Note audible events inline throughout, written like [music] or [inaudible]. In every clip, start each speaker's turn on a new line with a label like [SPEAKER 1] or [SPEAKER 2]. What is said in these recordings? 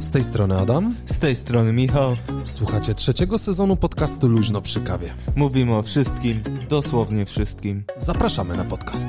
[SPEAKER 1] Z tej strony Adam.
[SPEAKER 2] Z tej strony Michał.
[SPEAKER 1] Słuchacie trzeciego sezonu podcastu Luźno przy kawie.
[SPEAKER 2] Mówimy o wszystkim, dosłownie wszystkim.
[SPEAKER 1] Zapraszamy na podcast.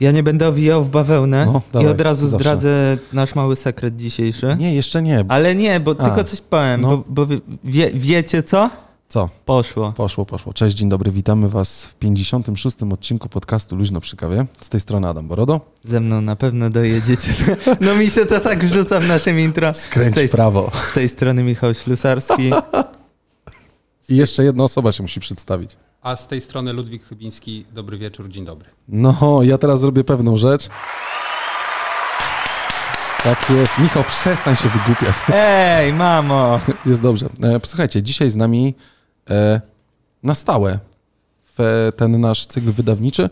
[SPEAKER 2] Ja nie będę owijał w bawełnę
[SPEAKER 1] No,
[SPEAKER 2] i
[SPEAKER 1] dawaj,
[SPEAKER 2] od razu
[SPEAKER 1] zawsze.
[SPEAKER 2] zdradzę nasz mały sekret dzisiejszy.
[SPEAKER 1] Nie, jeszcze nie.
[SPEAKER 2] Ale nie, bo
[SPEAKER 1] A,
[SPEAKER 2] tylko coś powiem,
[SPEAKER 1] no.
[SPEAKER 2] bo, bo wie, wiecie co?
[SPEAKER 1] Co?
[SPEAKER 2] Poszło.
[SPEAKER 1] Poszło, poszło. Cześć, dzień dobry. Witamy Was w 56. odcinku podcastu Luźno przy kawie. Z tej strony Adam Borodo.
[SPEAKER 2] Ze mną na pewno dojedziecie. [laughs] No mi się to tak rzuca w naszym intro.
[SPEAKER 1] Skręć
[SPEAKER 2] z, tej,
[SPEAKER 1] w prawo.
[SPEAKER 2] z tej strony Michał Ślusarski. [laughs]
[SPEAKER 1] I jeszcze jedna osoba się musi przedstawić.
[SPEAKER 3] A z tej strony Ludwik Chybiński, dobry wieczór, dzień dobry.
[SPEAKER 1] No, ja teraz zrobię pewną rzecz. Tak jest. Michał, przestań się wygłupiać.
[SPEAKER 2] Ej, mamo! [laughs]
[SPEAKER 1] Jest dobrze. E, Posłuchajcie, dzisiaj z nami e, na stałe w ten nasz cykl wydawniczy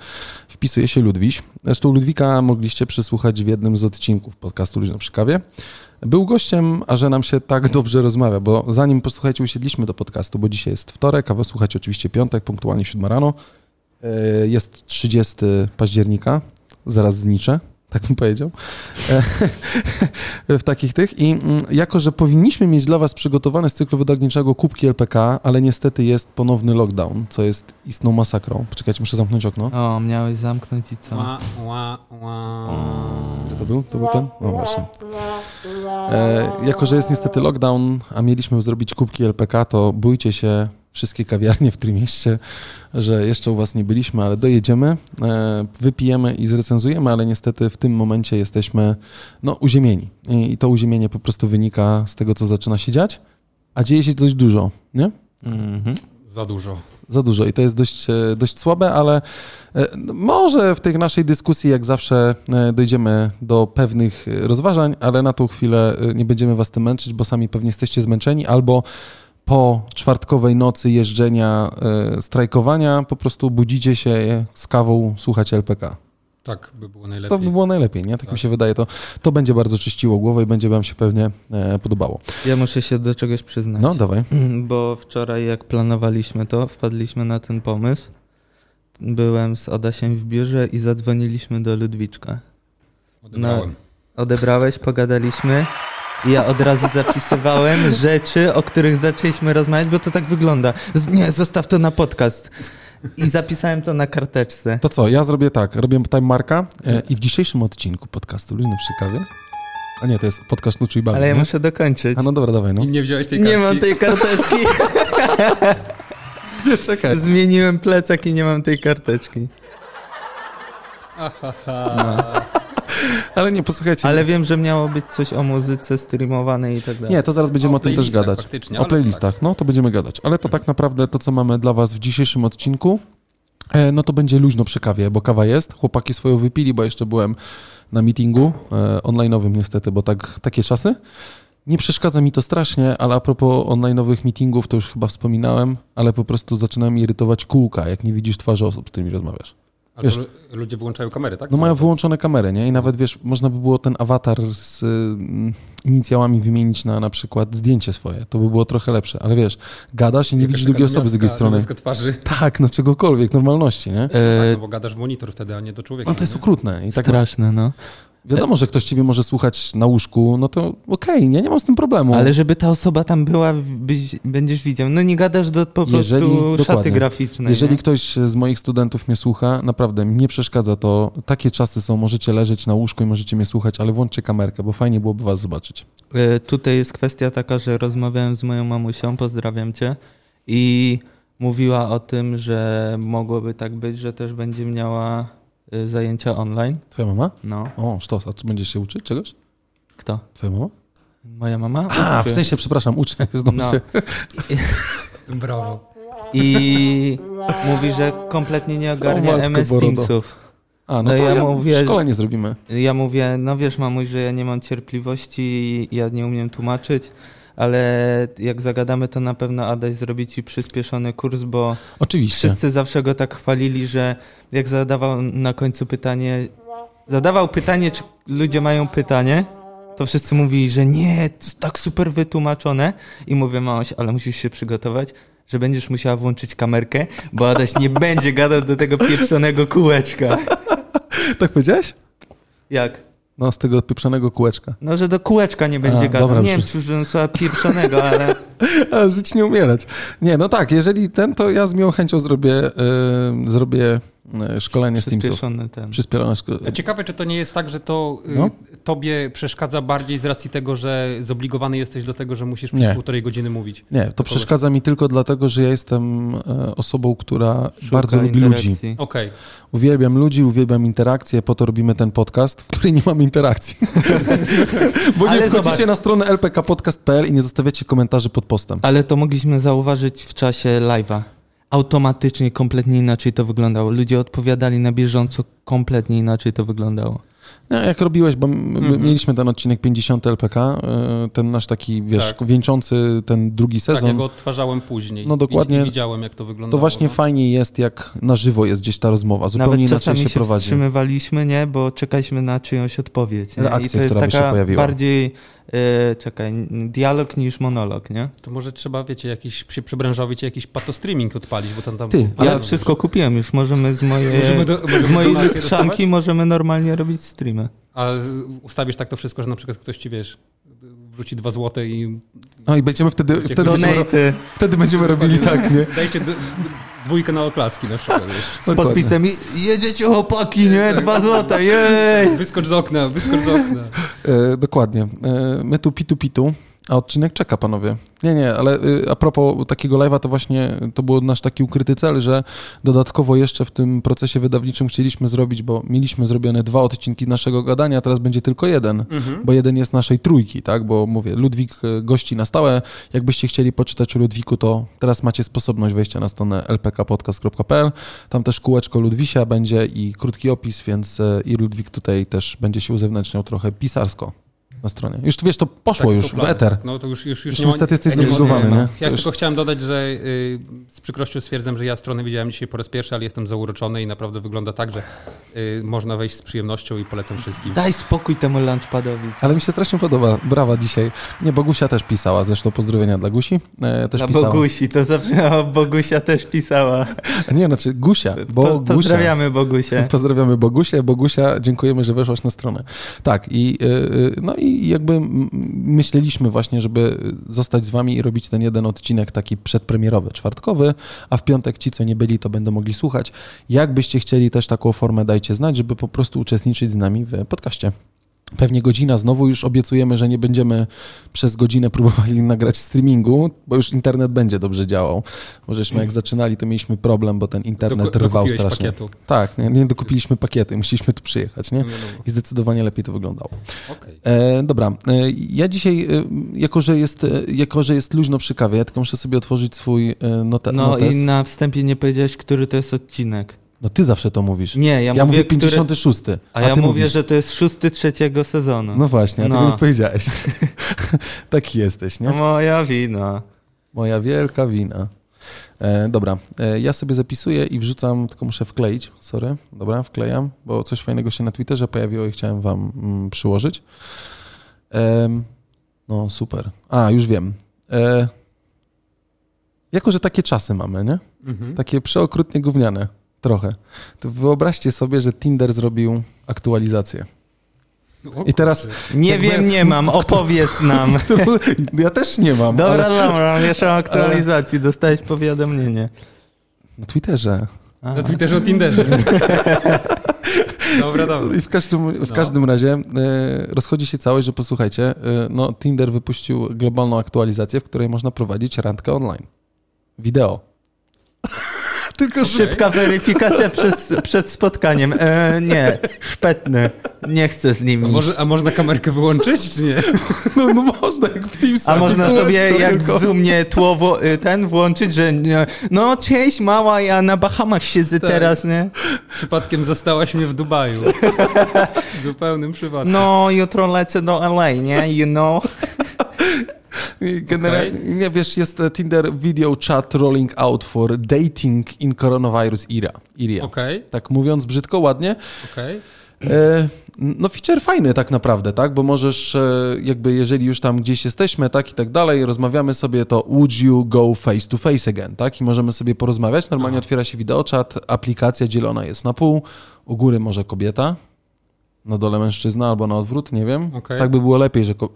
[SPEAKER 1] wpisuje się Ludwiś. Zresztą Ludwika mogliście przysłuchać w jednym z odcinków podcastu Luźno przy kawie. Był gościem, a że nam się tak dobrze rozmawia, bo zanim, posłuchajcie, usiedliśmy do podcastu, bo dzisiaj jest wtorek, a wy słuchacie oczywiście piątek, punktualnie 7 rano. E, Jest 30 października, zaraz zniczę, tak bym powiedział. E, [laughs] w takich tych. I mm, jako, że powinniśmy mieć dla Was przygotowane z cyklu wydawniczego kubki LPK, ale niestety jest ponowny lockdown, co jest istną masakrą. Poczekajcie, muszę zamknąć okno.
[SPEAKER 2] O, miałeś zamknąć i co?
[SPEAKER 3] Ła, ła, ła.
[SPEAKER 1] To był? To był ten? No właśnie. E, jako, że jest niestety lockdown, a mieliśmy zrobić kubki LPK, to bójcie się wszystkie kawiarnie w Trójmieście, że jeszcze u Was nie byliśmy, ale dojedziemy, e, wypijemy i zrecenzujemy, ale niestety w tym momencie jesteśmy no, uziemieni. I, to uziemienie po prostu wynika z tego, co zaczyna się dziać, a dzieje się dość dużo, nie?
[SPEAKER 2] Mhm.
[SPEAKER 3] Za dużo.
[SPEAKER 1] za dużo i to jest dość, e, dość słabe, ale e, no, może w tej naszej dyskusji, jak zawsze, dojdziemy do pewnych rozważań, ale na tą chwilę nie będziemy was tym męczyć, bo sami pewnie jesteście zmęczeni albo po czwartkowej nocy jeżdżenia, e, strajkowania, po prostu budzicie się z kawą, słuchacie LPK.
[SPEAKER 3] Tak by było
[SPEAKER 1] To
[SPEAKER 3] najlepiej.
[SPEAKER 1] by było najlepiej, nie? Tak, mi
[SPEAKER 3] Tak.
[SPEAKER 1] się wydaje. To, to będzie bardzo czyściło głowę i będzie wam się pewnie e, podobało.
[SPEAKER 2] Ja muszę się do czegoś przyznać.
[SPEAKER 1] No, dawaj. [clears throat]
[SPEAKER 2] Bo wczoraj, jak planowaliśmy to, wpadliśmy na ten pomysł. Byłem z Adasiem w biurze i zadzwoniliśmy do Ludwiczka.
[SPEAKER 3] Odebrałem.
[SPEAKER 2] Odebrałeś, pogadaliśmy. Ja od razu zapisywałem rzeczy, o których zaczęliśmy rozmawiać, bo to tak wygląda. Nie, zostaw to na podcast. I zapisałem to na karteczce.
[SPEAKER 1] To co, ja zrobię tak, robię time marka e, i w dzisiejszym odcinku podcastu Luźno przy kawie, a nie, to jest podcast Nuczu i Bawi,
[SPEAKER 2] Ale ja
[SPEAKER 1] nie?
[SPEAKER 2] muszę dokończyć.
[SPEAKER 1] A no dobra, dawaj, no.
[SPEAKER 3] I nie wziąłeś tej kartki?
[SPEAKER 2] Nie mam tej karteczki. [laughs]
[SPEAKER 1] Nie, czekaj.
[SPEAKER 2] Zmieniłem plecak i nie mam tej karteczki.
[SPEAKER 1] Ale nie, posłuchajcie.
[SPEAKER 2] Ale wiem, że miało być coś o muzyce streamowanej i tak dalej.
[SPEAKER 1] Nie, to zaraz będziemy o,
[SPEAKER 3] O
[SPEAKER 1] tym też gadać. O playlistach, no to będziemy gadać. Ale to tak naprawdę to, co mamy dla was w dzisiejszym odcinku, e, no to będzie luźno przy kawie, bo kawa jest. Chłopaki swoją wypili, bo jeszcze byłem na meetingu e, online'owym niestety, bo tak, takie czasy. Nie przeszkadza mi to strasznie, ale a propos online'owych meetingów, to już chyba wspominałem, ale po prostu zaczyna mi irytować kółka, jak nie widzisz twarzy osób, z którymi rozmawiasz. Wiesz-
[SPEAKER 3] lu- ludzie wyłączają kamerę, tak?
[SPEAKER 1] No mają wyłączone kamery, nie? I nawet, wiesz, można by było ten awatar z y, inicjałami wymienić na na przykład zdjęcie swoje. To by było trochę lepsze. Ale wiesz, gadasz i nie widzisz drugiej osoby z drugiej strony.
[SPEAKER 3] twarzy. [laughs]
[SPEAKER 1] Tak, no czegokolwiek, normalności, nie?
[SPEAKER 3] Tak,
[SPEAKER 2] E,
[SPEAKER 3] no bo gadasz w monitor wtedy, a nie do człowieka.
[SPEAKER 1] No to jest
[SPEAKER 3] nie?
[SPEAKER 1] okrutne. I tak
[SPEAKER 2] Straszne, no.
[SPEAKER 1] Wiadomo, że ktoś ciebie może słuchać na łóżku, no to okej, nie, nie mam z tym problemu.
[SPEAKER 2] Ale żeby ta osoba tam była, byś, będziesz widział. No nie gadasz do po prostu
[SPEAKER 1] Jeżeli-
[SPEAKER 2] szaty
[SPEAKER 1] dokładnie.
[SPEAKER 2] graficznej.
[SPEAKER 1] Jeżeli
[SPEAKER 2] nie?
[SPEAKER 1] ktoś z moich studentów mnie słucha, naprawdę nie przeszkadza to. Takie czasy są, możecie leżeć na łóżku i możecie mnie słuchać, ale włączcie kamerkę, bo fajnie byłoby was zobaczyć.
[SPEAKER 2] E, Tutaj jest kwestia taka, że rozmawiałem z moją mamusią, pozdrawiam cię, i mówiła o tym, że mogłoby tak być, że też będzie miała zajęcia online.
[SPEAKER 1] Twoja mama?
[SPEAKER 2] No,
[SPEAKER 1] O, sztos, a czy będziesz się uczyć czegoś?
[SPEAKER 2] kto?
[SPEAKER 1] Twoja mama?
[SPEAKER 2] Moja mama?
[SPEAKER 1] A, w sensie, przepraszam, uczę. Znowu
[SPEAKER 2] No.
[SPEAKER 1] się... [laughs]
[SPEAKER 3] Brawo.
[SPEAKER 2] I mówi, że kompletnie nie
[SPEAKER 1] O,
[SPEAKER 2] ogarnia
[SPEAKER 1] matko
[SPEAKER 2] MS
[SPEAKER 1] Borodo.
[SPEAKER 2] Teamsów.
[SPEAKER 1] A, no
[SPEAKER 2] No
[SPEAKER 1] to
[SPEAKER 2] ja
[SPEAKER 1] ja
[SPEAKER 2] mówię-
[SPEAKER 1] szkolenie zrobimy.
[SPEAKER 2] Ja mówię, no wiesz mamuś, że ja nie mam cierpliwości i ja nie umiem tłumaczyć, ale jak zagadamy, to na pewno Adaś zrobi ci przyspieszony kurs, bo
[SPEAKER 1] Oczywiście.
[SPEAKER 2] wszyscy zawsze go tak chwalili, że jak zadawał na końcu pytanie, zadawał pytanie, czy ludzie mają pytanie, to wszyscy mówili, że nie, to jest tak super wytłumaczone i mówię, mamuś, ale musisz się przygotować, że będziesz musiała włączyć kamerkę, bo Adaś nie [laughs] będzie gadał do tego pieprzonego kółeczka. [laughs]
[SPEAKER 1] Tak powiedziałeś?
[SPEAKER 2] Jak?
[SPEAKER 1] No, z tego pieprzonego kółeczka.
[SPEAKER 2] No, że do kółeczka nie będzie gadał.
[SPEAKER 1] dobra,
[SPEAKER 2] nie wiem,
[SPEAKER 1] już-
[SPEAKER 2] czy słowa pieprzonego, ale... [laughs]
[SPEAKER 1] A, żyć nie umierać. Nie, no tak, jeżeli ten, to ja z miłą chęcią zrobię, y, zrobię szkolenie z Teamsów.
[SPEAKER 2] Przyspieszony ten.
[SPEAKER 1] Przyspieszone
[SPEAKER 3] Ciekawe, czy to nie jest tak, że to y,
[SPEAKER 1] No.
[SPEAKER 3] tobie przeszkadza bardziej z racji tego, że zobligowany jesteś do tego, że musisz przez
[SPEAKER 1] Nie.
[SPEAKER 3] półtorej godziny mówić.
[SPEAKER 1] Nie, to przeszkadza mi tylko dlatego, że ja jestem e, osobą, która
[SPEAKER 2] Szuka
[SPEAKER 1] bardzo lubi ludzi.
[SPEAKER 3] Okej.
[SPEAKER 1] Uwielbiam ludzi, uwielbiam interakcje, po to robimy ten podcast, w której nie mamy interakcji. [laughs] Bo nie
[SPEAKER 2] Ale
[SPEAKER 1] wchodzicie
[SPEAKER 2] zobacz.
[SPEAKER 1] na stronę lpkpodcast.pl i nie zostawiacie komentarzy pod postem.
[SPEAKER 2] Ale to mogliśmy zauważyć w czasie live'a. Automatycznie kompletnie inaczej to wyglądało. Ludzie odpowiadali na bieżąco, kompletnie inaczej to wyglądało.
[SPEAKER 1] No, jak robiłeś, bo
[SPEAKER 3] Mhm.
[SPEAKER 1] mieliśmy ten odcinek 50 LPK, e, ten nasz taki, wiesz,
[SPEAKER 3] Tak.
[SPEAKER 1] wieńczący ten drugi
[SPEAKER 3] Tak, ja
[SPEAKER 1] sezon.
[SPEAKER 3] go odtwarzałem później.
[SPEAKER 1] No dokładnie.
[SPEAKER 3] Widziałem, jak to wyglądało.
[SPEAKER 1] to właśnie
[SPEAKER 3] no.
[SPEAKER 1] fajnie jest, jak na żywo jest gdzieś ta rozmowa. Zupełnie
[SPEAKER 2] Nawet
[SPEAKER 1] inaczej
[SPEAKER 2] czasami
[SPEAKER 1] się,
[SPEAKER 2] się,
[SPEAKER 1] prowadzi.
[SPEAKER 2] wstrzymywaliśmy, nie? Bo czekaliśmy na czyjąś odpowiedź. Nie?
[SPEAKER 1] Reakcję,
[SPEAKER 2] I to jest
[SPEAKER 1] która by się
[SPEAKER 2] taka
[SPEAKER 1] pojawiła.
[SPEAKER 2] bardziej, e, czekaj, dialog niż monolog, nie?
[SPEAKER 3] To może trzeba, wiecie, jakiś, przy, przybranżowić jakiś patostreaming odpalić, bo tam tam...
[SPEAKER 1] Ty,
[SPEAKER 2] Ja wszystko kupiłem już, możemy z mojej,
[SPEAKER 3] Możemy do-
[SPEAKER 2] z mojej lustrzanki możemy normalnie robić streamy.
[SPEAKER 3] A ustawisz tak to wszystko, że na przykład ktoś ci, wiesz, wrzuci dwa złote i
[SPEAKER 1] No i będziemy wtedy, wtedy, będziemy, ro- wtedy będziemy robili tak, nie?
[SPEAKER 3] dajcie dwójkę na oklaski na przykład,
[SPEAKER 2] z
[SPEAKER 1] Dokładnie.
[SPEAKER 2] podpisem i jedziecie chłopaki, nie? Dwa złote, jej!
[SPEAKER 3] Wyskocz z okna, wyskocz z okna.
[SPEAKER 1] E, dokładnie. E, my tu pitu pitu, a odcinek czeka, panowie. Nie, nie, ale y, a propos takiego live'a, to właśnie to był nasz taki ukryty cel, że dodatkowo jeszcze w tym procesie wydawniczym chcieliśmy zrobić, bo mieliśmy zrobione dwa odcinki naszego gadania, teraz będzie tylko jeden, bo jeden jest naszej trójki, tak? Bo mówię, Ludwik y, gości na stałe. Jakbyście chcieli poczytać o Ludwiku, to teraz macie sposobność wejścia na stronę lpkpodcast.pl. Tam też kółeczko Ludwisia będzie i krótki opis, więc y, i Ludwik tutaj też będzie się uzewnętrzniał trochę pisarsko na stronie. Już wiesz, to poszło
[SPEAKER 3] Tak,
[SPEAKER 1] już w eter.
[SPEAKER 3] No to już, już, już
[SPEAKER 1] Już
[SPEAKER 3] nie ma-
[SPEAKER 1] niestety jesteś
[SPEAKER 3] ja
[SPEAKER 1] zobligowany,
[SPEAKER 3] no. Ja
[SPEAKER 1] już-
[SPEAKER 3] tylko chciałem dodać, że y, z przykrością stwierdzam, że ja stronę widziałem dzisiaj po raz pierwszy, ale jestem zauroczony i naprawdę wygląda tak, że y, można wejść z przyjemnością i polecam wszystkim.
[SPEAKER 2] Daj spokój temu lunchpadowi.
[SPEAKER 1] Ale mi się strasznie podoba. Brawa dzisiaj. Nie, Bogusia też pisała, zresztą pozdrowienia dla Gusi. E, też
[SPEAKER 2] Dla
[SPEAKER 1] pisała.
[SPEAKER 2] Bogusi, to zabrzmiało, Bogusia też pisała.
[SPEAKER 1] Nie, znaczy Gusia.
[SPEAKER 2] Po,
[SPEAKER 1] Bogusia.
[SPEAKER 2] pozdrawiamy Bogusię.
[SPEAKER 1] Pozdrawiamy Bogusię. Bogusia, dziękujemy, że weszłaś na stronę. Tak, i, y, no i jakby m- myśleliśmy właśnie, żeby zostać z wami i robić ten jeden odcinek taki przedpremierowy, czwartkowy, a w piątek ci, co nie byli, to będą mogli słuchać. Jakbyście chcieli też taką formę, dajcie znać, żeby po prostu uczestniczyć z nami w podcaście. Pewnie godzina, znowu już obiecujemy, że nie będziemy przez godzinę próbowali [laughs] nagrać streamingu, bo już internet będzie dobrze działał. Bo żeśmy jak zaczynali, to mieliśmy problem, bo ten internet
[SPEAKER 3] Doku-
[SPEAKER 1] rwał strasznie.
[SPEAKER 3] pakietu.
[SPEAKER 1] Tak, nie, nie dokupiliśmy pakietu, musieliśmy tu przyjechać, nie?
[SPEAKER 3] No.
[SPEAKER 1] I zdecydowanie lepiej to wyglądało. E, dobra, e, ja dzisiaj, e, jako że, jest, e, jako że jest luźno przy kawie, ja tylko muszę sobie otworzyć swój e, note,
[SPEAKER 2] No
[SPEAKER 1] notes.
[SPEAKER 2] i na wstępie nie powiedziałeś, który to jest odcinek.
[SPEAKER 1] No ty zawsze to mówisz.
[SPEAKER 2] Nie, ja,
[SPEAKER 1] ja
[SPEAKER 2] mówię,
[SPEAKER 1] mówię
[SPEAKER 2] który...
[SPEAKER 1] 56,
[SPEAKER 2] A, ja mówię,
[SPEAKER 1] mówisz.
[SPEAKER 2] że to jest szósty trzeciego sezonu.
[SPEAKER 1] No właśnie, a
[SPEAKER 2] No.
[SPEAKER 1] tego nie powiedziałeś. [laughs] Taki jesteś, nie?
[SPEAKER 2] Moja wina.
[SPEAKER 1] Moja wielka wina. E, dobra, e, ja sobie zapisuję i wrzucam, tylko muszę wkleić, sorry, dobra, wklejam, bo coś fajnego się na Twitterze pojawiło i chciałem wam mm, przyłożyć. Em, no super. A, już wiem. E, jako, że takie czasy mamy, nie?
[SPEAKER 3] Mhm.
[SPEAKER 1] Takie przeokrutnie gówniane, trochę. To wyobraźcie sobie, że Tinder zrobił aktualizację.
[SPEAKER 3] O,
[SPEAKER 1] I teraz,
[SPEAKER 2] Nie
[SPEAKER 1] Jakby-
[SPEAKER 2] wiem, nie mam, opowiedz nam. [laughs]
[SPEAKER 1] ja też nie mam,
[SPEAKER 2] Dobra,
[SPEAKER 1] ale
[SPEAKER 2] dobra, mieszam aktualizacji, dostałeś powiadomienie.
[SPEAKER 1] na Twitterze.
[SPEAKER 2] Aha.
[SPEAKER 3] Na Twitterze o Tinderze. [laughs] dobra, dobra.
[SPEAKER 1] I w każdym, w
[SPEAKER 3] No.
[SPEAKER 1] każdym razie e, rozchodzi się całość, że posłuchajcie, e, no Tinder wypuścił globalną aktualizację, w której można prowadzić randkę online. Wideo. Tylko.
[SPEAKER 2] Szybka weryfikacja przez, przed spotkaniem. E, nie, szpetny. Nie chcę z
[SPEAKER 3] A,
[SPEAKER 2] nimi.
[SPEAKER 3] może, a można kamerkę wyłączyć, czy nie? [laughs]
[SPEAKER 1] No, no można, jak w Teamsach.
[SPEAKER 2] A można sobie jak
[SPEAKER 1] tylko.
[SPEAKER 2] w Zoomie tło wo- y, ten włączyć, że nie, no cześć mała, ja na Bahamach siedzę
[SPEAKER 3] Tak.
[SPEAKER 2] teraz, nie?
[SPEAKER 3] Przypadkiem zastałaś mnie w Dubaju. [laughs] Zupełnym przypadkiem.
[SPEAKER 2] No jutro lecę do LA, nie? You know?
[SPEAKER 1] Generalnie, nie wiesz, jest e, Tinder video chat rolling out for dating in coronavirus era. era.
[SPEAKER 3] Okej,
[SPEAKER 1] Tak mówiąc brzydko, ładnie.
[SPEAKER 3] okej.
[SPEAKER 1] E, no feature fajny tak naprawdę, tak, bo możesz e, jakby jeżeli już tam gdzieś jesteśmy, tak i tak dalej, rozmawiamy sobie, to would you go face to face again, tak, i możemy sobie porozmawiać, normalnie
[SPEAKER 3] Aha.
[SPEAKER 1] otwiera się wideoczat, aplikacja dzielona jest na pół, u góry może kobieta, na dole mężczyzna albo na odwrót, nie wiem,
[SPEAKER 3] Okej.
[SPEAKER 1] tak by było lepiej, że ko-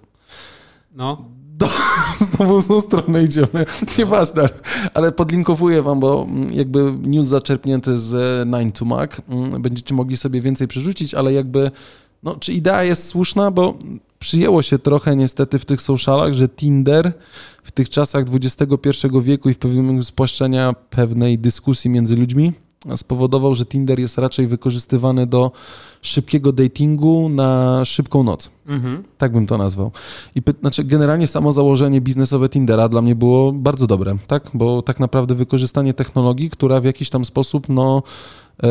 [SPEAKER 3] No, [laughs]
[SPEAKER 1] Znowu z tą stronę idziemy. [laughs] Nieważne, ale podlinkowuję wam, bo mm, jakby news zaczerpnięty z e, 9 to Mac. mm, Będziecie mogli sobie więcej przerzucić, ale jakby, no, czy idea jest słuszna, bo przyjęło się trochę niestety w tych socialach, że Tinder w tych czasach XXI wieku i w pewnym spłaszczenia pewnej dyskusji między ludźmi spowodował, że Tinder jest raczej wykorzystywany do szybkiego datingu na szybką noc.
[SPEAKER 3] mhm.
[SPEAKER 1] Tak bym to nazwał. I py- znaczy, generalnie samo założenie biznesowe Tindera dla mnie było bardzo dobre, tak? Bo tak naprawdę wykorzystanie technologii, która w jakiś tam sposób, no, e,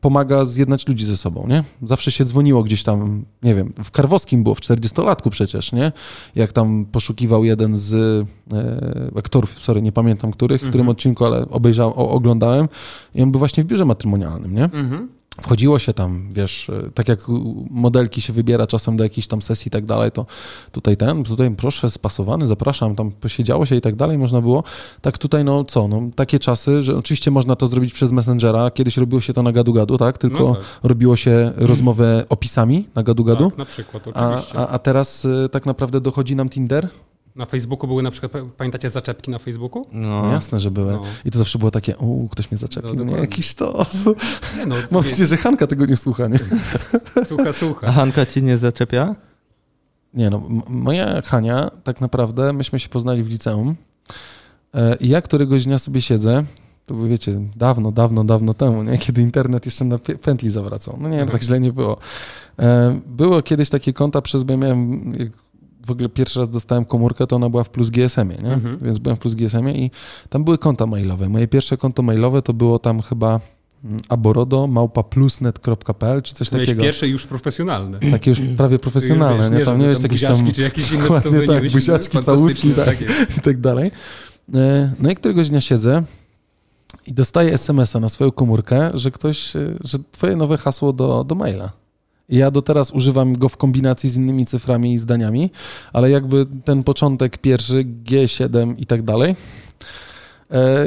[SPEAKER 1] pomaga zjednać ludzi ze sobą, nie? Zawsze się dzwoniło gdzieś tam, nie wiem, w Karwowskim było, w 40-latku przecież, nie? Jak tam poszukiwał jeden z e, aktorów, sorry, nie pamiętam których, w którym
[SPEAKER 3] Mhm.
[SPEAKER 1] odcinku, ale obejrzałem, oglądałem i on był właśnie w biurze matrymonialnym, nie?
[SPEAKER 3] Mhm.
[SPEAKER 1] Wchodziło się tam, wiesz, e, tak jak modelki się wybiera czasem do jakiejś tam sesji i tak dalej, to tutaj ten, tutaj proszę, spasowany, zapraszam, tam posiedziało się i tak dalej, można było. Tak tutaj, no co, no takie czasy, że oczywiście można to zrobić przez Messengera, kiedyś robiło się to na gadu-gadu, tak, tylko
[SPEAKER 3] No tak.
[SPEAKER 1] robiło się rozmowę opisami na gadu-gadu,
[SPEAKER 3] Tak, na przykład,
[SPEAKER 1] a,
[SPEAKER 3] oczywiście.
[SPEAKER 1] a, a teraz e, tak naprawdę dochodzi nam Tinder.
[SPEAKER 3] Na Facebooku były na przykład, pa- pamiętacie zaczepki na Facebooku?
[SPEAKER 1] No,
[SPEAKER 2] No.
[SPEAKER 1] jasne, że były.
[SPEAKER 3] No.
[SPEAKER 1] I to zawsze było takie, u, ktoś mnie zaczepił,
[SPEAKER 3] No,
[SPEAKER 1] nie, jakiś to.
[SPEAKER 3] Nie no, [laughs]
[SPEAKER 1] Mam nadzieję, że Hanka tego nie słucha, nie? [laughs]
[SPEAKER 3] słucha,
[SPEAKER 2] A
[SPEAKER 3] słucha.
[SPEAKER 2] Hanka ci nie zaczepia?
[SPEAKER 1] Nie no, moja Hania, tak naprawdę, myśmy się poznali w liceum e, i ja któregoś dnia sobie siedzę, to by wiecie, dawno, dawno, dawno temu, nie? kiedy internet jeszcze na pętli zawracał. No nie, tak źle nie było. E, Było kiedyś takie konta, przez bo ja miałem, jak w ogóle pierwszy raz dostałem komórkę, to ona była w Plus GSM-ie, nie?
[SPEAKER 3] Mhm.
[SPEAKER 1] Więc byłem w Plus GSM-ie i tam były konta mailowe. Moje pierwsze konto mailowe to było tam chyba mm, aborodo małpa plusnet.pl czy coś
[SPEAKER 3] Miałeś
[SPEAKER 1] takiego.
[SPEAKER 3] pierwsze już profesjonalne.
[SPEAKER 1] Takie już prawie profesjonalne, nie? Tam nie jest jakiś tam
[SPEAKER 3] czy jakieś inne [laughs]
[SPEAKER 1] tak, buziaczki, całuski, tak. i tak dalej. E, No i któregoś dnia siedzę i dostaję SMS-a na swoją komórkę, że ktoś, e, że twoje nowe hasło do, do maila. Ja do teraz używam go w kombinacji z innymi cyframi i zdaniami, ale jakby ten początek pierwszy, G7 i tak dalej,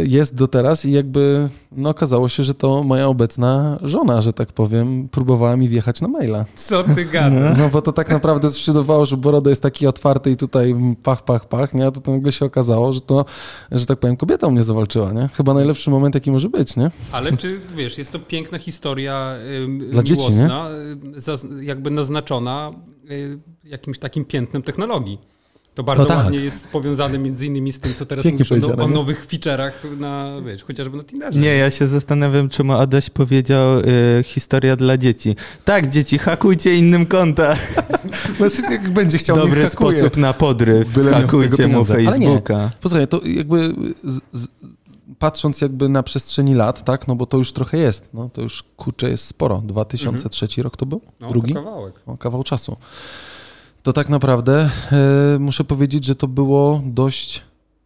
[SPEAKER 1] jest do teraz i jakby no, okazało się, że to moja obecna żona, że tak powiem, próbowała mi wjechać na maila.
[SPEAKER 3] Co ty gadasz?
[SPEAKER 1] No bo to tak naprawdę zdecydowało, że Borodo jest taki otwarty i tutaj pach, pach, pach, nie? A to nagle się okazało, że to, że tak powiem, kobieta mnie zawalczyła, nie? Chyba najlepszy moment, jaki może być, nie?
[SPEAKER 3] Ale czy, wiesz, jest to piękna historia
[SPEAKER 1] Dla dzieci,
[SPEAKER 3] miłosna, zaz- jakby naznaczona y, jakimś takim piętnem technologii. To bardzo
[SPEAKER 1] No tak.
[SPEAKER 3] ładnie jest powiązane między innymi z tym, co teraz
[SPEAKER 1] Pięknie
[SPEAKER 3] mówisz o, no, o
[SPEAKER 1] nie?
[SPEAKER 3] nowych feature'ach na, wiesz, chociażby na Tinderze.
[SPEAKER 2] Nie, ja się zastanawiam, czemu Adaś powiedział y, historia dla dzieci. Tak, dzieci, hakujcie innym konta. [laughs]
[SPEAKER 1] Znaczy, jak będzie chciał,
[SPEAKER 2] Dobry sposób na podryw. Hakujcie mu
[SPEAKER 1] pieniądze. Ale nie.
[SPEAKER 2] Facebooka.
[SPEAKER 1] Posłuchaj, to jakby z, z, patrząc jakby na przestrzeni lat, tak, no bo to już trochę jest, no to już, kurczę, jest sporo. 2003 rok to był?
[SPEAKER 3] no,
[SPEAKER 1] Drugi?
[SPEAKER 3] To kawałek.
[SPEAKER 1] O, kawał czasu. To tak naprawdę e, muszę powiedzieć, że to było dość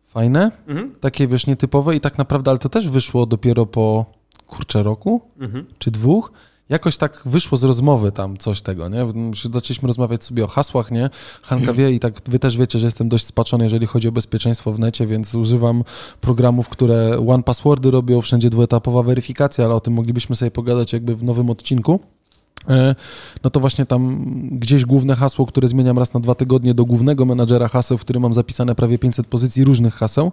[SPEAKER 1] fajne,
[SPEAKER 3] Mhm.
[SPEAKER 1] takie wiesz, nietypowe i tak naprawdę, ale to też wyszło dopiero po, kurczę, roku
[SPEAKER 3] Mhm.
[SPEAKER 1] czy dwóch. Jakoś tak wyszło z rozmowy tam coś tego, nie? Zaczęliśmy rozmawiać sobie o hasłach, nie? Hanka wie i tak wy też wiecie, że jestem dość spaczony, jeżeli chodzi o bezpieczeństwo w necie, więc używam programów, które one passwordy robią, wszędzie dwuetapowa weryfikacja, ale o tym moglibyśmy sobie pogadać jakby w nowym odcinku. E, No to właśnie tam gdzieś główne hasło, które zmieniam raz na dwa tygodnie do głównego menadżera haseł, w którym mam zapisane prawie 500 pozycji różnych haseł.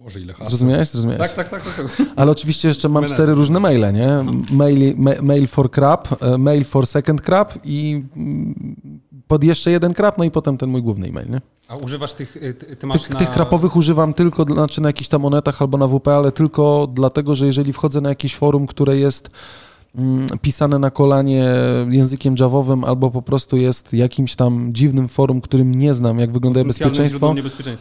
[SPEAKER 3] Boże, ile haseł.
[SPEAKER 1] Zrozumiałeś? Zrozumiałeś?
[SPEAKER 3] Tak, tak, tak. tak, tak.
[SPEAKER 1] Ale oczywiście jeszcze mam cztery różne maile, nie? Mail, ma, mail for crap, e, mail for second crap i mm, pod jeszcze jeden crap, no i potem ten mój główny e-mail, nie?
[SPEAKER 3] A używasz tych, y, ty,
[SPEAKER 1] Tych,
[SPEAKER 3] na...
[SPEAKER 1] tych krapowych używam tylko, znaczy na jakichś tam monetach albo na WP, ale tylko dlatego, że jeżeli wchodzę na jakieś forum, które jest pisane na kolanie językiem javowym albo po prostu jest jakimś tam dziwnym forum, którym nie znam, jak wygląda bezpieczeństwo,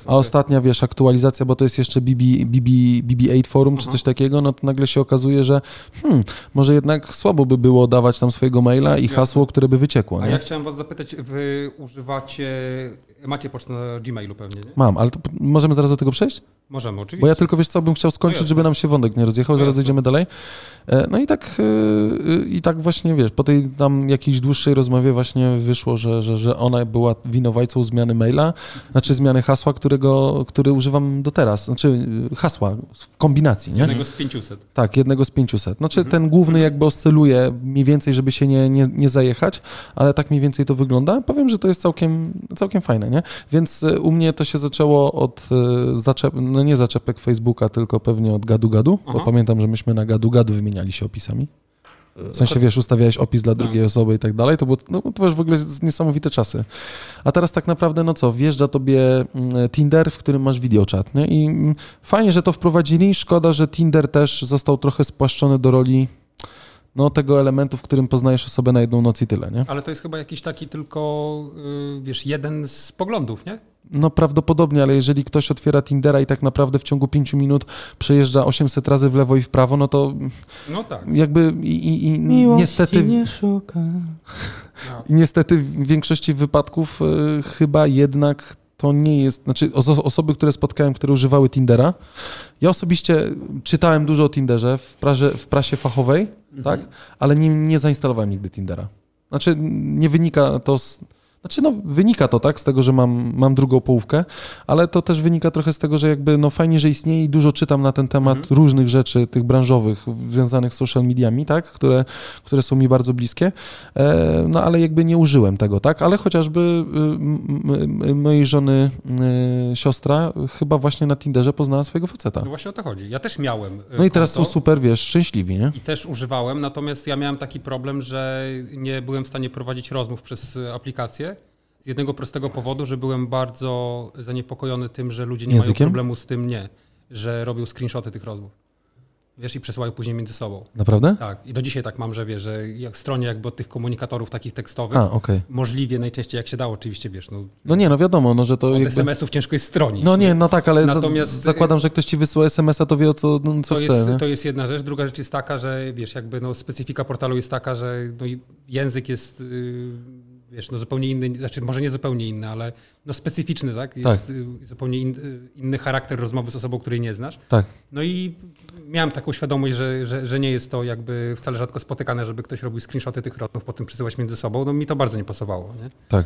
[SPEAKER 1] a ostatnia, wiesz, aktualizacja, bo to jest jeszcze BB, BB, BB8 forum czy
[SPEAKER 3] Aha.
[SPEAKER 1] coś takiego, no to nagle się okazuje, że hmm, może jednak słabo by było dawać tam swojego maila i
[SPEAKER 3] Jasne.
[SPEAKER 1] hasło, które by wyciekło,
[SPEAKER 3] A
[SPEAKER 1] nie?
[SPEAKER 3] ja chciałem was zapytać, wy używacie, macie pocztę na Gmailu pewnie, nie?
[SPEAKER 1] Mam, ale to możemy zaraz do tego przejść?
[SPEAKER 3] Możemy, oczywiście.
[SPEAKER 1] Bo ja tylko, wiesz co, bym chciał skończyć,
[SPEAKER 3] No
[SPEAKER 1] żeby nam się wątek nie rozjechał,
[SPEAKER 3] No
[SPEAKER 1] zaraz idziemy dalej. E, No i tak, e, e, i tak właśnie, wiesz, po tej tam jakiejś dłuższej rozmowie właśnie wyszło, że, że, że ona była winowajcą zmiany maila, znaczy zmiany hasła, którego, który używam do teraz, znaczy hasła w kombinacji, nie?
[SPEAKER 3] Jednego z 500.
[SPEAKER 1] Tak, jednego z 500. Znaczy
[SPEAKER 3] Mhm.
[SPEAKER 1] ten główny jakby oscyluje mniej więcej, żeby się nie, nie, nie zajechać, ale tak mniej więcej to wygląda. Powiem, że to jest całkiem, całkiem fajne, nie? Więc u mnie to się zaczęło od zaczep, no nie zaczepek Facebooka, tylko pewnie od gadu-gadu, bo
[SPEAKER 3] Aha.
[SPEAKER 1] pamiętam, że myśmy na gadu-gadu wymieniali się opisami. W sensie, wiesz, ustawiałeś opis dla
[SPEAKER 3] No.
[SPEAKER 1] drugiej osoby i tak dalej, to było, no, to już w ogóle niesamowite czasy. A teraz tak naprawdę, no co, wjeżdża tobie mm, Tinder, w którym masz videochat, nie? I mm, fajnie, że to wprowadzili, szkoda, że Tinder też został trochę spłaszczony do roli no, tego elementu, w którym poznajesz osobę na jedną noc i tyle, nie?
[SPEAKER 3] Ale to jest chyba jakiś taki tylko, y, wiesz, jeden z poglądów, nie?
[SPEAKER 1] No prawdopodobnie, ale jeżeli ktoś otwiera Tindera i tak naprawdę w ciągu 5 minut przejeżdża 800 razy w lewo i w prawo, no to
[SPEAKER 3] No tak.
[SPEAKER 1] jakby i, i, i niestety...
[SPEAKER 2] nie szuka.
[SPEAKER 1] I [laughs] niestety w większości wypadków e, chyba jednak to nie jest, znaczy oso- osoby, które spotkałem, które używały Tindera, ja osobiście czytałem dużo o Tinderze w, praże, w prasie fachowej, tak, ale nie, nie zainstalowałem nigdy Tindera. Znaczy nie wynika to z, znaczy no wynika to tak, z tego, że mam, mam drugą połówkę, ale to też wynika trochę z tego, że jakby no fajnie, że istnieje i dużo czytam na ten temat różnych rzeczy, tych branżowych, związanych z social mediami, tak, które, które są mi bardzo bliskie, e, no ale jakby nie użyłem tego, tak, ale chociażby y, mojej żony y, siostra chyba właśnie na Tinderze poznała swojego faceta.
[SPEAKER 3] No właśnie o to chodzi. Ja też miałem. y,
[SPEAKER 1] No i teraz są super, wiesz, szczęśliwi, nie?
[SPEAKER 3] I też używałem, natomiast ja miałem taki problem, że nie byłem w stanie prowadzić rozmów przez aplikację. Z jednego prostego powodu, że byłem bardzo zaniepokojony tym, że ludzie nie
[SPEAKER 1] Językiem?
[SPEAKER 3] mają problemu z tym, nie, że robią screenshoty tych rozmów. Wiesz, i przesyłają później między sobą.
[SPEAKER 1] Naprawdę?
[SPEAKER 3] Tak, i do dzisiaj tak mam, że wiesz, że jak stronie jakby od tych komunikatorów takich tekstowych,
[SPEAKER 1] A, okej.
[SPEAKER 3] możliwie najczęściej jak się dało, oczywiście, wiesz, no,
[SPEAKER 1] No nie, no wiadomo, no że to
[SPEAKER 3] od
[SPEAKER 1] jakby...
[SPEAKER 3] SMS-ów ciężko jest stronić.
[SPEAKER 1] No nie, no tak, ale
[SPEAKER 3] Natomiast-
[SPEAKER 1] Natomiast... zakładam, że ktoś ci wysyła SMS-a, to wie o co, no, co
[SPEAKER 3] to,
[SPEAKER 1] chce,
[SPEAKER 3] jest,
[SPEAKER 1] nie?
[SPEAKER 3] to jest jedna rzecz. Druga rzecz jest taka, że wiesz, jakby no, specyfika portalu jest taka, że no, język jest yy, wiesz, no, zupełnie inny, znaczy może nie zupełnie inny, ale no, specyficzny, tak? Jest y, zupełnie in, y, inny charakter rozmowy z osobą, której nie znasz.
[SPEAKER 1] Tak.
[SPEAKER 3] No i miałem taką świadomość, że, że, że nie jest to jakby wcale rzadko spotykane, żeby ktoś robił screenshoty tych rozmów, potem przesyłać między sobą. No mi to bardzo nie pasowało, nie?
[SPEAKER 1] Tak.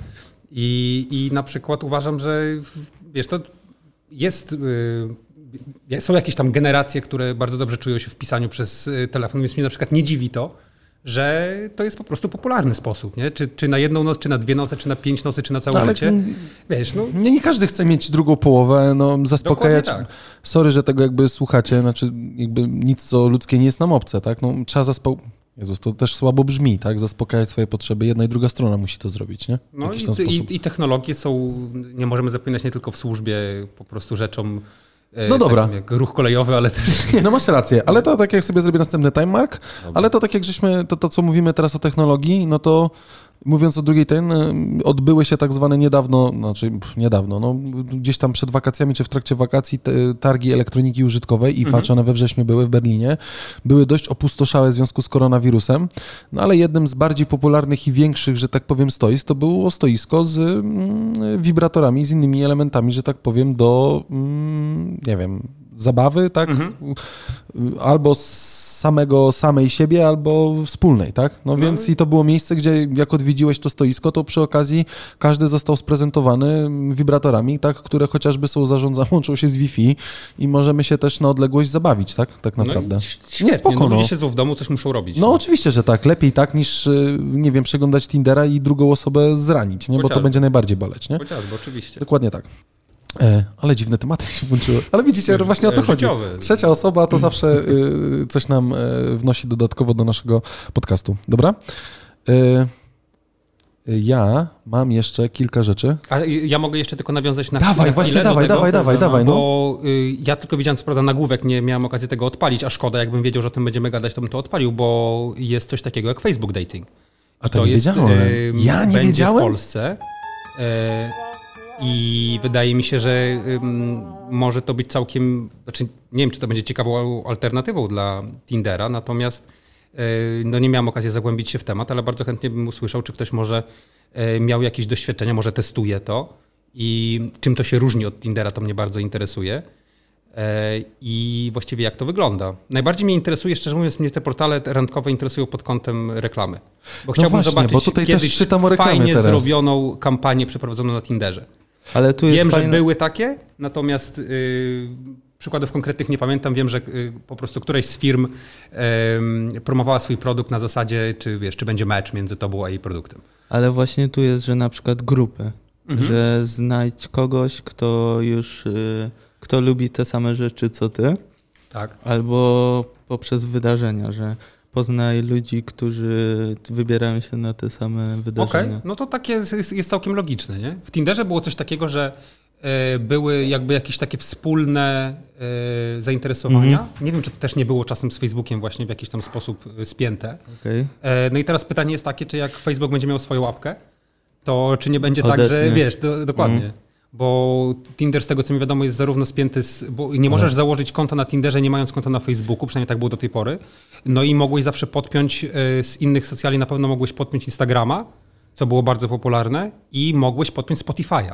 [SPEAKER 3] I, I na przykład uważam, że wiesz, to jest. y, są jakieś tam generacje, które bardzo dobrze czują się w pisaniu przez y, telefon, więc mnie na przykład nie dziwi to, że to jest po prostu popularny sposób, nie? Czy, czy na jedną noc, czy na dwie noce, czy na pięć nocy, czy na całe
[SPEAKER 1] No,
[SPEAKER 3] życie. Wiesz, no
[SPEAKER 1] Nie, nie każdy chce mieć drugą połowę, no zaspokajać.
[SPEAKER 3] Tak.
[SPEAKER 1] Sorry, że tego jakby słuchacie, znaczy jakby nic co ludzkie nie jest nam obce, tak? No trzeba zaspokojać. Jezus, to też słabo brzmi, tak? Zaspokajać swoje potrzeby. Jedna i druga strona musi to zrobić, nie W
[SPEAKER 3] No i, i, i technologie są, nie możemy zapominać nie tylko w służbie po prostu rzeczom
[SPEAKER 1] No dobra.
[SPEAKER 3] jak ruch kolejowy, ale też [laughs]
[SPEAKER 1] Nie, no masz rację, ale to tak jak sobie zrobię następny time mark, ale to tak jak żeśmy, to, to co mówimy teraz o technologii, no to mówiąc o drugiej ten, odbyły się tak zwane niedawno, znaczy niedawno, no gdzieś tam przed wakacjami czy w trakcie wakacji te, targi elektroniki użytkowej i facz, one we wrześniu były w Berlinie, były dość opustoszałe w związku z koronawirusem, no ale jednym z bardziej popularnych i większych, że tak powiem, stoisk to było stoisko z mm, wibratorami, z innymi elementami, że tak powiem, do, mm, nie wiem, zabawy, tak? Albo z samego, samej siebie, albo wspólnej, tak? No więc i to było miejsce, gdzie jak odwiedziłeś to stoisko, to przy okazji każdy został sprezentowany wibratorami, tak? Które chociażby są zarządzane, [laughs] łączą się z Wi-Fi i możemy się też na odległość zabawić, tak? Tak naprawdę.
[SPEAKER 3] No, i świetnie,
[SPEAKER 1] Nie, spoko,
[SPEAKER 3] no,
[SPEAKER 1] no.
[SPEAKER 3] ludzie siedzą w domu, coś muszą robić.
[SPEAKER 1] No oczywiście, że tak. Lepiej tak niż, y, nie wiem, przeglądać Tindera i drugą osobę zranić, nie? Bo to
[SPEAKER 3] Chociażby.
[SPEAKER 1] będzie najbardziej boleć, nie?
[SPEAKER 3] Chociażby, oczywiście.
[SPEAKER 1] Dokładnie tak. E, ale dziwne tematy się włączyły. Ale widzicie,
[SPEAKER 3] Wiesz,
[SPEAKER 1] właśnie o to
[SPEAKER 3] e,
[SPEAKER 1] chodzi. Trzecia osoba to zawsze y, coś nam wnosi dodatkowo do naszego podcastu. Dobra? Ja mam jeszcze kilka rzeczy.
[SPEAKER 3] Ale ja mogę jeszcze tylko nawiązać na
[SPEAKER 1] Dawaj,
[SPEAKER 3] na
[SPEAKER 1] właśnie, dawaj,
[SPEAKER 3] tego,
[SPEAKER 1] dawaj, dawaj, dawaj, no.
[SPEAKER 3] Bo y, ja tylko widziałem co prawda nagłówek, nie miałem okazji tego odpalić, a szkoda, jakbym wiedział, że o tym będziemy gadać, to bym to odpalił, bo jest coś takiego jak Facebook Dating.
[SPEAKER 1] A to nie wiedziałem.
[SPEAKER 3] ym,
[SPEAKER 1] Ja nie
[SPEAKER 3] będzie
[SPEAKER 1] wiedziałem?
[SPEAKER 3] w Polsce. E, I wydaje mi się, że ym, może to być całkiem, znaczy nie wiem, czy to będzie ciekawą alternatywą dla Tindera, natomiast e, no nie miałem okazji zagłębić się w temat, ale bardzo chętnie bym usłyszał, czy ktoś może e, miał jakieś doświadczenia, może testuje to i czym to się różni od Tindera, to mnie bardzo interesuje. E, I właściwie jak to wygląda. Najbardziej mnie interesuje, szczerze mówiąc, mnie te portale randkowe interesują pod kątem reklamy. Bo chciałbym
[SPEAKER 1] No właśnie,
[SPEAKER 3] zobaczyć
[SPEAKER 1] bo tutaj też
[SPEAKER 3] kiedyś
[SPEAKER 1] czytam o
[SPEAKER 3] fajnie
[SPEAKER 1] teraz.
[SPEAKER 3] zrobioną kampanię przeprowadzoną na Tinderze.
[SPEAKER 2] Ale tu jest
[SPEAKER 3] Wiem, że
[SPEAKER 2] fajne...
[SPEAKER 3] były takie, natomiast y, przykładów konkretnych nie pamiętam. Wiem, że y, po prostu któraś z firm promowała swój produkt na zasadzie, czy wiesz, czy będzie mecz między tobą a jej produktem.
[SPEAKER 2] Ale właśnie tu jest, że na przykład grupy,
[SPEAKER 3] Mhm.
[SPEAKER 2] że znajdź kogoś, kto już, y, kto lubi te same rzeczy co ty,
[SPEAKER 3] Tak.
[SPEAKER 2] albo poprzez wydarzenia, że poznaj ludzi, którzy wybierają się na te same
[SPEAKER 3] Okej,
[SPEAKER 2] wydarzenia.
[SPEAKER 3] no to takie jest, jest całkiem logiczne, nie? W Tinderze było coś takiego, że e, były jakby jakieś takie wspólne e, zainteresowania.
[SPEAKER 2] Mhm.
[SPEAKER 3] Nie wiem, czy to też nie było czasem z Facebookiem właśnie w jakiś tam sposób e, spięte.
[SPEAKER 2] Okej.
[SPEAKER 3] E, No i teraz pytanie jest takie, czy jak Facebook będzie miał swoją łapkę, to czy nie będzie tak,
[SPEAKER 2] Odetnie.
[SPEAKER 3] że wiesz, do, dokładnie.
[SPEAKER 2] Mhm.
[SPEAKER 3] Bo Tinder, z tego co mi wiadomo, jest zarówno spięty z. Bo nie możesz założyć konta na Tinderze, nie mając konta na Facebooku, przynajmniej tak było do tej pory. No i mogłeś zawsze podpiąć e, z innych socjali, na pewno mogłeś podpiąć Instagrama, co było bardzo popularne, i mogłeś podpiąć Spotify'a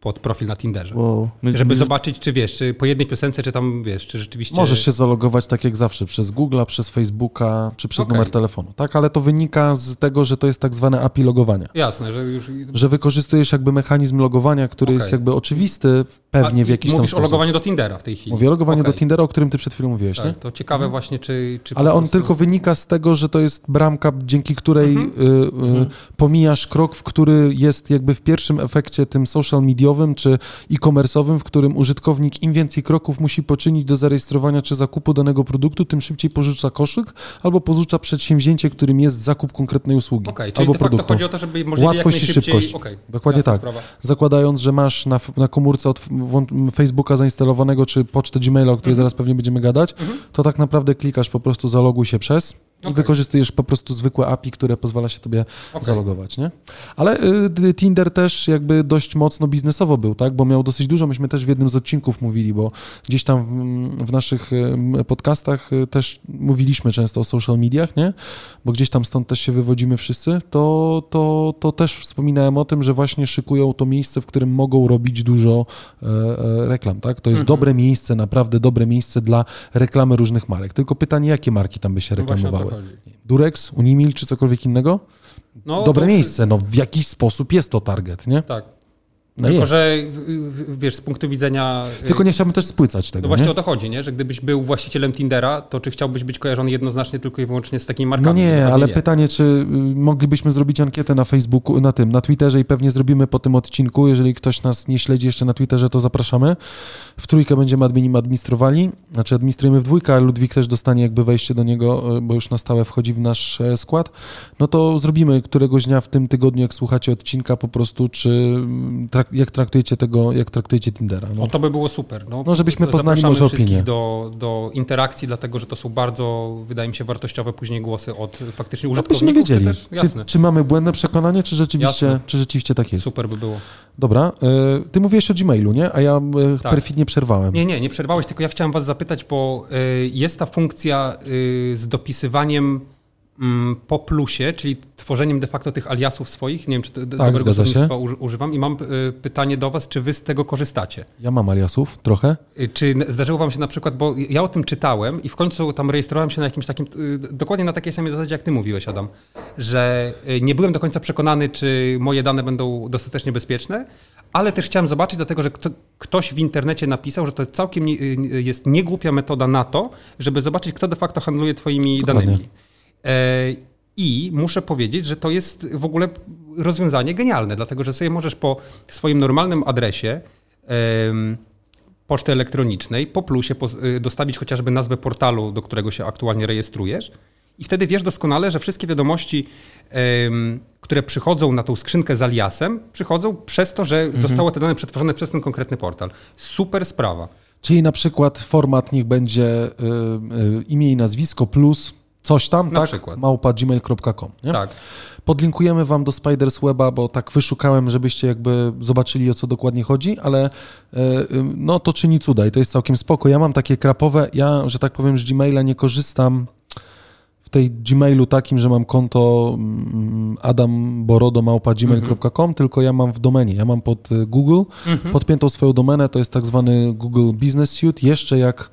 [SPEAKER 3] pod profil na Tinderze.
[SPEAKER 2] Wow. My,
[SPEAKER 3] Żeby
[SPEAKER 2] my-
[SPEAKER 3] zobaczyć, czy wiesz, czy po jednej piosence, czy tam wiesz, czy rzeczywiście.
[SPEAKER 1] Możesz się zalogować tak jak zawsze, przez Google'a, przez Facebooka, czy przez
[SPEAKER 3] Okej.
[SPEAKER 1] numer telefonu, tak? Ale to wynika z tego, że to jest tak zwane API logowania.
[SPEAKER 3] Jasne, że już.
[SPEAKER 1] Że wykorzystujesz jakby mechanizm logowania, który jest
[SPEAKER 3] Okej.
[SPEAKER 1] jakby oczywisty pewnie
[SPEAKER 3] A,
[SPEAKER 1] w jakiś tam
[SPEAKER 3] Mówisz o logowaniu do Tindera w tej chwili.
[SPEAKER 1] Mówię o logowaniu
[SPEAKER 3] Okej.
[SPEAKER 1] do Tindera, o którym ty przed chwilą mówiłeś, nie?
[SPEAKER 3] Tak, to ciekawe właśnie, czy... czy
[SPEAKER 1] Ale on
[SPEAKER 3] prostu-
[SPEAKER 1] tylko wynika z tego, że to jest bramka, dzięki której
[SPEAKER 3] Mhm.
[SPEAKER 1] y, y, pomijasz krok, w który jest jakby w pierwszym efekcie tym social mediowym czy e-commerce'owym, w którym użytkownik im więcej kroków musi poczynić do zarejestrowania czy zakupu danego produktu, tym szybciej porzuca koszyk albo porzuca przedsięwzięcie, którym jest zakup konkretnej usługi
[SPEAKER 3] Okej, czyli
[SPEAKER 1] albo produktu.
[SPEAKER 3] chodzi o to, żeby możliwie
[SPEAKER 1] Łatwość
[SPEAKER 3] jak
[SPEAKER 1] i
[SPEAKER 3] najszybciej...
[SPEAKER 1] szybkość.
[SPEAKER 3] Okej,
[SPEAKER 1] Dokładnie tak.
[SPEAKER 3] Sprawa.
[SPEAKER 1] Zakładając, że masz na, na komórce od Facebooka zainstalowanego, czy pocztę Gmaila, o której zaraz pewnie będziemy gadać, to tak naprawdę klikasz po prostu zaloguj się przez i
[SPEAKER 3] Okej.
[SPEAKER 1] wykorzystujesz po prostu zwykłe API, które pozwala się tobie
[SPEAKER 3] Okej.
[SPEAKER 1] zalogować, nie? Ale y, Tinder też jakby dość mocno biznesowo był, tak? Bo miał dosyć dużo, myśmy też w jednym z odcinków mówili, bo gdzieś tam w, w naszych y, podcastach y, też mówiliśmy często o social mediach, nie? Bo gdzieś tam stąd też się wywodzimy wszyscy, to, to, to też wspominałem o tym, że właśnie szykują to miejsce, w którym mogą robić dużo e, e, reklam, tak? To jest
[SPEAKER 3] Mhm.
[SPEAKER 1] dobre miejsce, naprawdę dobre miejsce dla reklamy różnych marek. Tylko pytanie, jakie marki tam by się
[SPEAKER 3] No
[SPEAKER 1] reklamowały? Durex, Unimil czy cokolwiek innego?
[SPEAKER 3] No,
[SPEAKER 1] Dobre
[SPEAKER 3] to-
[SPEAKER 1] miejsce, no w jakiś sposób jest to target, nie?
[SPEAKER 3] Tak.
[SPEAKER 1] No
[SPEAKER 3] Tylko,
[SPEAKER 1] jest.
[SPEAKER 3] że y, y, wiesz, z punktu widzenia... y,
[SPEAKER 1] Tylko nie chciałbym też spłycać tego,
[SPEAKER 3] No właśnie
[SPEAKER 1] nie?
[SPEAKER 3] o to chodzi, nie? Że gdybyś był właścicielem Tindera, to czy chciałbyś być kojarzony jednoznacznie tylko i wyłącznie z takimi
[SPEAKER 1] No
[SPEAKER 3] markami?
[SPEAKER 1] nie, ale pytanie, czy moglibyśmy zrobić ankietę na Facebooku, na tym, na Twitterze i pewnie zrobimy po tym odcinku. Jeżeli ktoś nas nie śledzi jeszcze na Twitterze, to zapraszamy. W trójkę będziemy adminim administrowali, znaczy administrujemy w dwójkę, ale Ludwik też dostanie jakby wejście do niego, bo już na stałe wchodzi w nasz e, skład. No to zrobimy któregoś dnia w tym tygodniu, jak słuchacie odcinka po prostu, czy mm, trak- jak traktujecie tego, jak traktujecie Tindera. No.
[SPEAKER 3] O, to by było super. No,
[SPEAKER 1] No, żebyśmy poznali może opinię.
[SPEAKER 3] do, do interakcji, dlatego że to są bardzo, wydaje mi się, wartościowe później głosy od faktycznie
[SPEAKER 1] Żebyśmy
[SPEAKER 3] użytkowników.
[SPEAKER 1] wiedzieli,
[SPEAKER 3] Czy też,
[SPEAKER 1] czy, czy mamy błędne przekonanie, czy rzeczywiście,
[SPEAKER 3] Jasne.
[SPEAKER 1] czy rzeczywiście tak jest.
[SPEAKER 3] super by było.
[SPEAKER 1] Dobra, y, ty mówiłeś o Gmailu, nie? A ja y,
[SPEAKER 3] Tak.
[SPEAKER 1] perfidnie przerwałem.
[SPEAKER 3] Nie, nie, nie przerwałeś, tylko ja chciałem was zapytać, bo y, jest ta funkcja z dopisywaniem po plusie, czyli tworzeniem de facto tych aliasów swoich. Nie wiem, czy to tak, dobrego słownictwa uży- używam. I mam y, pytanie do was, czy wy z tego korzystacie?
[SPEAKER 1] Ja mam aliasów trochę.
[SPEAKER 3] Y, Czy zdarzyło wam się na przykład, bo ja o tym czytałem i w końcu tam rejestrowałem się na jakimś takim, y, dokładnie na takiej samej zasadzie, jak ty mówiłeś, Adam, że nie byłem do końca przekonany, czy moje dane będą dostatecznie bezpieczne, ale też chciałem zobaczyć, dlatego że kto, ktoś w internecie napisał, że to całkiem nie, jest niegłupia metoda na to, żeby zobaczyć, kto de facto handluje twoimi
[SPEAKER 1] Dokładnie.
[SPEAKER 3] danymi. E, I muszę powiedzieć, że to jest w ogóle rozwiązanie genialne, dlatego że sobie możesz po swoim normalnym adresie poczty elektronicznej po plusie y, dostawić chociażby nazwę portalu, do którego się aktualnie rejestrujesz. I wtedy wiesz doskonale, że wszystkie wiadomości, które przychodzą na tą skrzynkę z aliasem, przychodzą przez to, że
[SPEAKER 1] Mhm.
[SPEAKER 3] zostało te dane przetworzone przez ten konkretny portal. Super sprawa.
[SPEAKER 1] Czyli na przykład format niech będzie y, y, imię i nazwisko plus coś tam,
[SPEAKER 3] Na
[SPEAKER 1] tak?
[SPEAKER 3] przykład.
[SPEAKER 1] Małpa gmail.com?
[SPEAKER 3] Tak.
[SPEAKER 1] Podlinkujemy wam do Spiders Weba, bo tak wyszukałem, żebyście jakby zobaczyli o co dokładnie chodzi, ale y, no to czyni cuda i to jest całkiem spoko. Ja mam takie krapowe, ja, że tak powiem, z Gmaila nie korzystam tej Gmailu takim, że mam konto mm, adamborodo.gmail.com, tylko ja mam w domenie, ja mam pod y, Google
[SPEAKER 3] Mhm.
[SPEAKER 1] podpiętą swoją domenę, to jest tak zwany Google Business Suite, jeszcze jak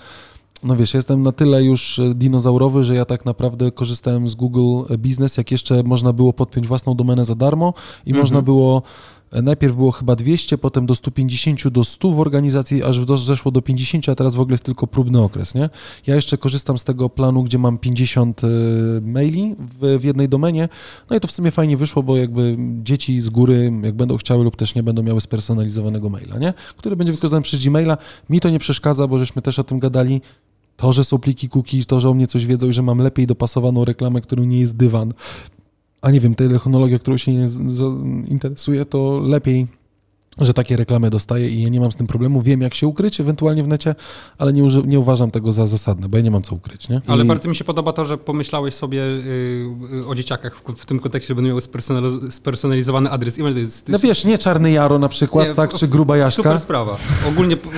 [SPEAKER 1] no wiesz, jestem na tyle już e, dinozaurowy, że ja tak naprawdę korzystałem z Google Business, jak jeszcze można było podpiąć własną domenę za darmo i
[SPEAKER 3] Mhm.
[SPEAKER 1] można było, e, najpierw było chyba 200, potem do 150, do 100 w organizacji, aż zeszło do 50, a teraz w ogóle jest tylko próbny okres, nie? Ja jeszcze korzystam z tego planu, gdzie mam 50 e, maili w, w jednej domenie, no i to w sumie fajnie wyszło, bo jakby dzieci z góry, jak będą chciały lub też nie będą miały spersonalizowanego maila, nie? Który będzie wykorzystany przez Gmaila. Mi to nie przeszkadza, bo żeśmy też o tym gadali. To, że są pliki cookie, to, że o mnie coś wiedzą i że mam lepiej dopasowaną reklamę, którą nie jest dywan, a nie wiem, telefonologia, którą się nie interesuje, to lepiej, że takie reklamy dostaję i ja nie mam z tym problemu. Wiem, jak się ukryć ewentualnie w necie, ale nie, nie uważam tego za zasadne, bo ja nie mam co ukryć, nie?
[SPEAKER 3] Ale
[SPEAKER 1] I-
[SPEAKER 3] bardzo mi się podoba to, że pomyślałeś sobie y, y, o dzieciakach w, w tym kontekście, że będą miały spersonaliz- spersonalizowany adres e-mail. To jest, to
[SPEAKER 1] No
[SPEAKER 3] jest
[SPEAKER 1] wiesz, nie czarny Jaro na przykład,
[SPEAKER 3] Nie,
[SPEAKER 1] tak, czy gruba [laughs] Jaśka.
[SPEAKER 3] Super sprawa. Ogólnie po-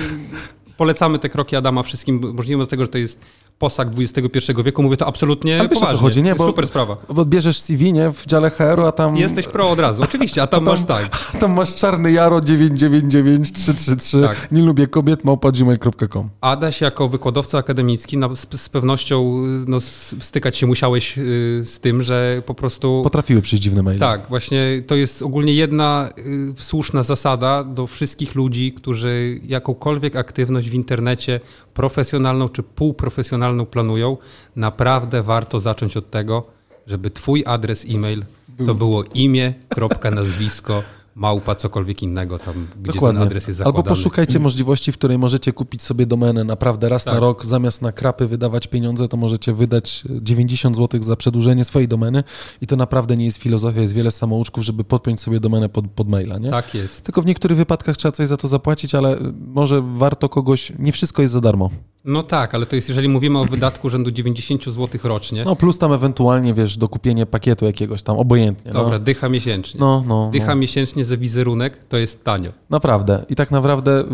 [SPEAKER 3] polecamy te kroki Adama wszystkim możliwym, dlatego że to jest posag XXI wieku. Mówię to absolutnie
[SPEAKER 1] Ale wiesz, o co
[SPEAKER 3] poważnie.
[SPEAKER 1] chodzi, nie? Bo-
[SPEAKER 3] Super sprawa.
[SPEAKER 1] Bo bierzesz CV, nie, w dziale HR-u, a tam...
[SPEAKER 3] Jesteś pro od razu, oczywiście, a tam, [laughs]
[SPEAKER 1] tam-
[SPEAKER 3] masz tak. [laughs]
[SPEAKER 1] Tam masz czarny Jaro 999333,
[SPEAKER 3] Tak.
[SPEAKER 1] nie lubię kobiet, małpa gmail.com.
[SPEAKER 3] Adaś jako wykładowca akademicki na, z, z pewnością no, stykać się musiałeś y, z tym, że po prostu...
[SPEAKER 1] Potrafiły przyjść dziwne maile.
[SPEAKER 3] Tak, właśnie to jest ogólnie jedna y, słuszna zasada do wszystkich ludzi, którzy jakąkolwiek aktywność w internecie, profesjonalną czy półprofesjonalną planują. Naprawdę warto zacząć od tego, żeby twój adres e-mail to było imię, kropka, nazwisko, małpa, cokolwiek innego tam, gdzie
[SPEAKER 1] Dokładnie.
[SPEAKER 3] ten adres jest
[SPEAKER 1] Albo
[SPEAKER 3] zakładany.
[SPEAKER 1] poszukajcie możliwości, w której możecie kupić sobie domenę naprawdę raz na
[SPEAKER 3] Tak.
[SPEAKER 1] rok, zamiast na krapy wydawać pieniądze, to możecie wydać 90 zł za przedłużenie swojej domeny i to naprawdę nie jest filozofia, jest wiele samouczków, żeby podpiąć sobie domenę pod, pod maila, nie?
[SPEAKER 3] Tak jest.
[SPEAKER 1] Tylko w niektórych wypadkach trzeba coś za to zapłacić, ale może warto kogoś, nie wszystko jest za darmo.
[SPEAKER 3] No tak, ale to jest, jeżeli mówimy o wydatku rzędu 90 zł rocznie,
[SPEAKER 1] No plus tam ewentualnie, wiesz, dokupienie pakietu jakiegoś tam, obojętnie.
[SPEAKER 3] dobra,
[SPEAKER 1] no.
[SPEAKER 3] dycha miesięcznie.
[SPEAKER 1] No, no,
[SPEAKER 3] Dycha
[SPEAKER 1] no.
[SPEAKER 3] miesięcznie za wizerunek to jest tanio.
[SPEAKER 1] Naprawdę. I tak naprawdę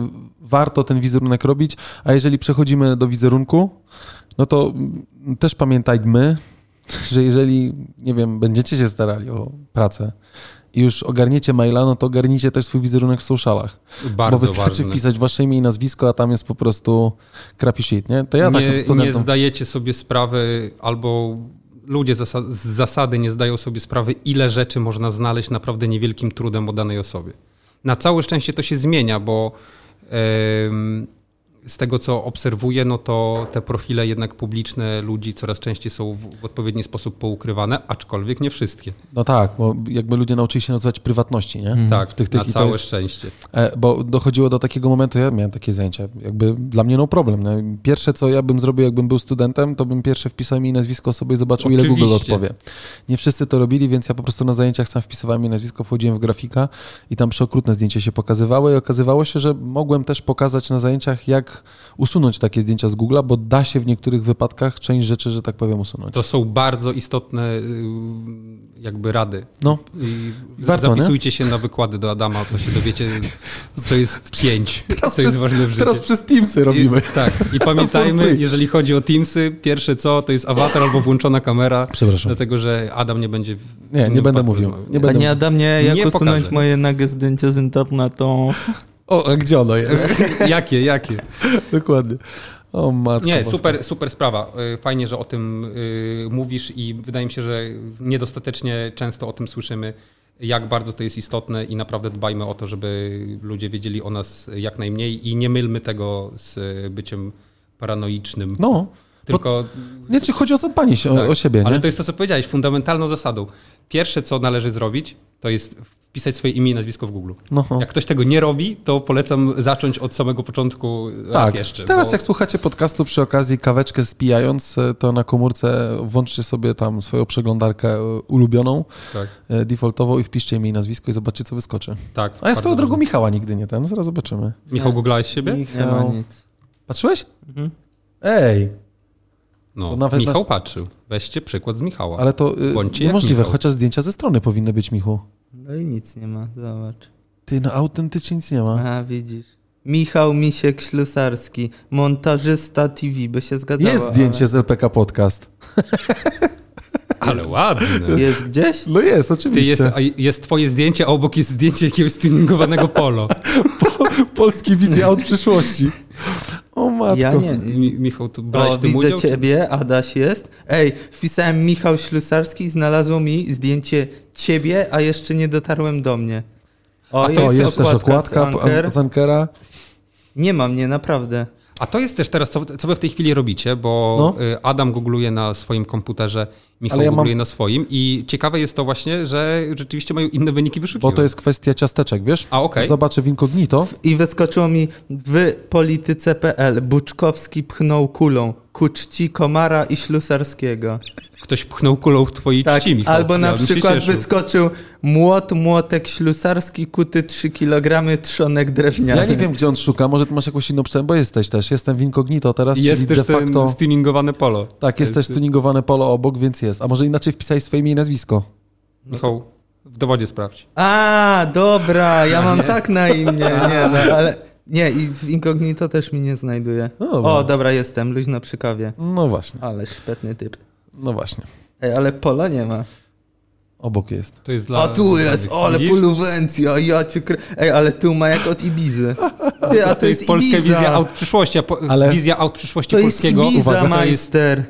[SPEAKER 1] warto ten wizerunek robić, a jeżeli przechodzimy do wizerunku, no to mm, też pamiętajmy, [laughs] że jeżeli, nie wiem, będziecie się starali o pracę i już ogarniecie maila, no to ogarnijcie też swój wizerunek w socialach.
[SPEAKER 3] Bardzo
[SPEAKER 1] bo wystarczy
[SPEAKER 3] ważne.
[SPEAKER 1] wpisać wasze imię i nazwisko, a tam jest po prostu crappy shit, nie? To ja tak
[SPEAKER 3] nie, nie
[SPEAKER 1] studentom...
[SPEAKER 3] zdajecie sobie sprawy, albo ludzie z zasady nie zdają sobie sprawy, ile rzeczy można znaleźć naprawdę niewielkim trudem o danej osobie. Na całe szczęście to się zmienia, bo em, z tego, co obserwuję, no to te profile jednak publiczne ludzi coraz częściej są w, odpowiedni sposób poukrywane, aczkolwiek nie wszystkie.
[SPEAKER 1] No tak, bo jakby ludzie nauczyli się nazywać prywatności, nie?
[SPEAKER 3] Tak,
[SPEAKER 1] w tych, tych,
[SPEAKER 3] na całe
[SPEAKER 1] jest-
[SPEAKER 3] szczęście.
[SPEAKER 1] E, Bo dochodziło do takiego momentu, ja miałem takie zajęcia, jakby dla mnie no problem. Nie? Pierwsze, co ja bym zrobił, jakbym był studentem, to bym pierwsze wpisał mi nazwisko osoby i zobaczył, ile Google
[SPEAKER 3] Oczywiście.
[SPEAKER 1] odpowie. Nie wszyscy to robili, więc ja po prostu na zajęciach sam wpisywałem mi nazwisko, wchodziłem w grafika i tam przeokrutne zdjęcie się pokazywało i okazywało się, że mogłem też pokazać na zajęciach, jak usunąć takie zdjęcia z Google'a, bo da się w niektórych wypadkach część rzeczy, że tak powiem, usunąć.
[SPEAKER 3] To są bardzo istotne y, jakby rady.
[SPEAKER 1] No,
[SPEAKER 3] I
[SPEAKER 1] Warto,
[SPEAKER 3] zapisujcie się na wykłady do Adama, to się dowiecie, co jest pięć, [laughs] co jest ważne w życiu.
[SPEAKER 1] teraz przez Teamsy robimy.
[SPEAKER 3] I, tak, i [laughs] pamiętajmy, jeżeli chodzi o Teamsy, pierwsze co, to jest awatar albo włączona kamera,
[SPEAKER 1] Przepraszam.
[SPEAKER 3] dlatego że Adam nie będzie...
[SPEAKER 1] Nie, nie będę mówił.
[SPEAKER 3] rozmawiał.
[SPEAKER 1] Nie będę
[SPEAKER 2] Panie Adamie, jak
[SPEAKER 3] Nie
[SPEAKER 2] usunąć
[SPEAKER 3] pokażę.
[SPEAKER 2] moje nagie zdjęcia z internetu?
[SPEAKER 1] O, a gdzie ono jest? [laughs]
[SPEAKER 3] Jakie, jakie?
[SPEAKER 1] Dokładnie. O matko
[SPEAKER 3] Nie,
[SPEAKER 1] boska.
[SPEAKER 3] super, super sprawa. Y, Fajnie, że o tym y, mówisz i wydaje mi się, że niedostatecznie często o tym słyszymy, jak bardzo to jest istotne i naprawdę dbajmy o to, żeby ludzie wiedzieli o nas jak najmniej i nie mylmy tego z byciem paranoicznym.
[SPEAKER 1] No,
[SPEAKER 3] Tylko
[SPEAKER 1] nie, czy chodzi o zadbanie się o,
[SPEAKER 3] Tak,
[SPEAKER 1] o siebie, nie?
[SPEAKER 3] Ale to jest to, co powiedziałeś, fundamentalną zasadą. Pierwsze, co należy zrobić, to jest wpisać swoje imię i nazwisko w Google.
[SPEAKER 1] No.
[SPEAKER 3] Jak ktoś tego nie robi, to polecam zacząć od samego początku raz
[SPEAKER 1] Tak,
[SPEAKER 3] jeszcze.
[SPEAKER 1] teraz
[SPEAKER 3] bo-
[SPEAKER 1] jak słuchacie podcastu przy okazji kaweczkę spijając, e, to na komórce włączcie sobie tam swoją przeglądarkę e, ulubioną,
[SPEAKER 3] Tak,
[SPEAKER 1] e, defaultową i wpiszcie imię i nazwisko i zobaczcie, co wyskoczy.
[SPEAKER 3] tak.
[SPEAKER 1] A ja swoją drogą. Michała nigdy nie ten, zaraz zobaczymy.
[SPEAKER 3] Michał, googlałeś siebie?
[SPEAKER 2] Nie
[SPEAKER 1] Michał.
[SPEAKER 2] ma nic.
[SPEAKER 1] Patrzyłeś?
[SPEAKER 2] Mhm.
[SPEAKER 1] Ej,
[SPEAKER 3] No,
[SPEAKER 1] To nawet
[SPEAKER 3] Michał
[SPEAKER 1] nasz-
[SPEAKER 3] patrzył. Weźcie przykład z Michała.
[SPEAKER 1] ale to y, niemożliwe,
[SPEAKER 3] Michał.
[SPEAKER 1] chociaż zdjęcia ze strony powinny być, Michu.
[SPEAKER 2] No i nic nie ma, zobacz.
[SPEAKER 1] Ty, no autentycznie nic nie ma.
[SPEAKER 2] Aha, widzisz. Michał Misiek Ślusarski, montażysta TV, by się zgadzało.
[SPEAKER 1] Jest zdjęcie z LPK Podcast. [laughs]
[SPEAKER 3] Ale ładny.
[SPEAKER 2] Jest gdzieś?
[SPEAKER 1] No jest,
[SPEAKER 3] Ty
[SPEAKER 1] oczywiście.
[SPEAKER 3] jest, a jest twoje zdjęcie, a obok jest zdjęcie jakiegoś tuningowanego polo. [laughs]
[SPEAKER 1] Polski wizja od przyszłości. O matko.
[SPEAKER 2] Ja nie.
[SPEAKER 3] Mi, Michał, tu brałeś
[SPEAKER 2] O, widzę
[SPEAKER 3] udział?
[SPEAKER 2] ciebie, Adaś jest. Ej, wpisałem Michał Ślusarski i znalazło mi zdjęcie ciebie, a jeszcze nie dotarłem do mnie. O,
[SPEAKER 3] A
[SPEAKER 1] To
[SPEAKER 3] jest
[SPEAKER 1] jest też okładka
[SPEAKER 2] z Anker.
[SPEAKER 1] z Ankera.
[SPEAKER 2] Nie ma mnie, naprawdę.
[SPEAKER 3] A to jest też teraz, co, co wy w tej chwili robicie, bo
[SPEAKER 1] No.
[SPEAKER 3] y, Adam googluje na swoim komputerze, Michał
[SPEAKER 1] ja mam-
[SPEAKER 3] googluje na swoim i ciekawe jest to właśnie, że rzeczywiście mają inne wyniki
[SPEAKER 1] Bo
[SPEAKER 3] wyszukiwania.
[SPEAKER 1] to jest kwestia ciasteczek, wiesz?
[SPEAKER 3] A, okej.
[SPEAKER 1] Zobaczę w incognito.
[SPEAKER 2] I wyskoczyło mi w polityce.pl. Buczkowski pchnął kulą ku czci Komara i Ślusarskiego.
[SPEAKER 3] Ktoś pchnął kulą w twojej
[SPEAKER 2] Tak,
[SPEAKER 3] czci, Michał.
[SPEAKER 2] albo na
[SPEAKER 3] Ja
[SPEAKER 2] przykład wyskoczył młot, młotek ślusarski, kuty 3 kg, trzonek drewniany.
[SPEAKER 1] Ja nie wiem, gdzie on szuka. Może ty masz jakąś inną przyczynę, bo jesteś też. Jestem w incognito teraz,
[SPEAKER 3] Jest
[SPEAKER 1] czyli
[SPEAKER 3] też
[SPEAKER 1] de facto...
[SPEAKER 3] ten stuningowane polo.
[SPEAKER 1] Tak, jest też tuningowane polo obok, więc jest. A może inaczej wpisałeś swoje imię i nazwisko?
[SPEAKER 3] Michał, w dowodzie sprawdź.
[SPEAKER 2] A, dobra, ja mam tak na imię, nie no, ale... Nie, i w incognito też mi nie znajduje.
[SPEAKER 1] No.
[SPEAKER 2] O, dobra, jestem, luźno przy kawie.
[SPEAKER 1] No właśnie,
[SPEAKER 2] Ale szpetny typ.
[SPEAKER 1] No właśnie.
[SPEAKER 2] Ej, ale pola nie ma.
[SPEAKER 1] Obok jest.
[SPEAKER 3] To jest dla...
[SPEAKER 2] A tu jest, ale
[SPEAKER 3] Widzisz?
[SPEAKER 2] poluwencja, ja cię kry... Ej, ale tu ma jak od Ibizy. Ty, a to,
[SPEAKER 3] To jest polska
[SPEAKER 2] Ibiza.
[SPEAKER 3] wizja aut przyszłości, a po,
[SPEAKER 1] Ale-
[SPEAKER 3] wizja aut przyszłości
[SPEAKER 2] To jest
[SPEAKER 3] polskiego.
[SPEAKER 2] Ibiza,
[SPEAKER 3] uwaga, to jest,
[SPEAKER 2] majster.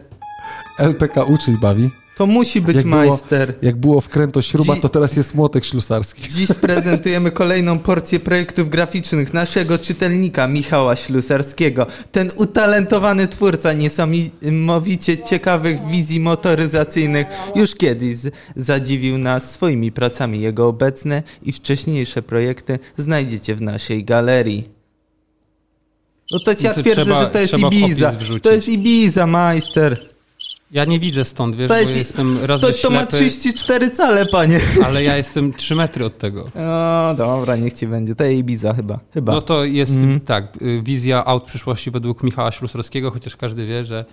[SPEAKER 1] LPK uczy i bawi.
[SPEAKER 2] To musi być
[SPEAKER 1] Jak było-
[SPEAKER 2] majster.
[SPEAKER 1] Jak było wkręto śruba,
[SPEAKER 2] Dzi-
[SPEAKER 1] to teraz jest młotek ślusarski.
[SPEAKER 2] Dziś prezentujemy kolejną porcję projektów graficznych naszego czytelnika Michała Ślusarskiego. Ten utalentowany twórca niesamowicie ciekawych wizji motoryzacyjnych już kiedyś zadziwił nas swoimi pracami. Jego obecne i wcześniejsze projekty znajdziecie w naszej galerii. No to ci ja
[SPEAKER 3] No to
[SPEAKER 2] twierdzę,
[SPEAKER 3] trzeba-
[SPEAKER 2] że to jest Ibiza. To jest Ibiza, majster.
[SPEAKER 3] Ja nie widzę stąd, wiesz,
[SPEAKER 2] To
[SPEAKER 3] bo
[SPEAKER 2] jest,
[SPEAKER 3] jestem raz
[SPEAKER 2] to, to ma
[SPEAKER 3] ślepy,
[SPEAKER 2] 34 cale, panie.
[SPEAKER 3] ale ja jestem 3 metry od tego. [laughs]
[SPEAKER 2] No dobra, niech ci będzie. To jest Ibiza chyba. chyba.
[SPEAKER 3] No to jest
[SPEAKER 2] Mhm.
[SPEAKER 3] tak, y, wizja aut przyszłości według Michała Ślusarskiego, chociaż każdy wie, że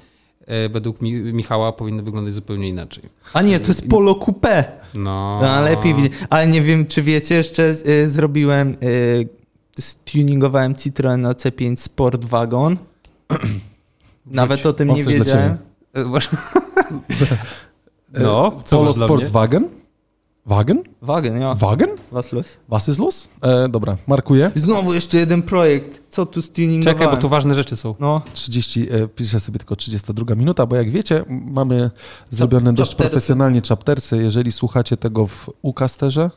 [SPEAKER 3] e, według Mi Michała powinny wyglądać zupełnie inaczej.
[SPEAKER 2] A nie, to jest Polo Coupé.
[SPEAKER 3] No,
[SPEAKER 2] No, lepiej. Ale nie wiem, czy wiecie, jeszcze y, zrobiłem, y, stuningowałem Citroen C5 Sport Wagon. [clears throat] Nawet o tym nie wiedziałem.
[SPEAKER 3] E, No, co
[SPEAKER 1] Polo? Sportswagen? Wagen?
[SPEAKER 2] Wagen, ja.
[SPEAKER 1] Wagen?
[SPEAKER 2] Was los?
[SPEAKER 1] Was ist los? E, dobra, markuję.
[SPEAKER 2] Znowu jeszcze jeden projekt. Co tu stuningowałem?
[SPEAKER 3] Czekaj, bo tu ważne rzeczy są.
[SPEAKER 2] No,
[SPEAKER 1] 30, e, piszę sobie tylko 32 minuta, bo jak wiecie, mamy zrobione dość
[SPEAKER 2] chaptersy.
[SPEAKER 1] profesjonalnie chaptersy. Jeżeli słuchacie tego w Ucasterze,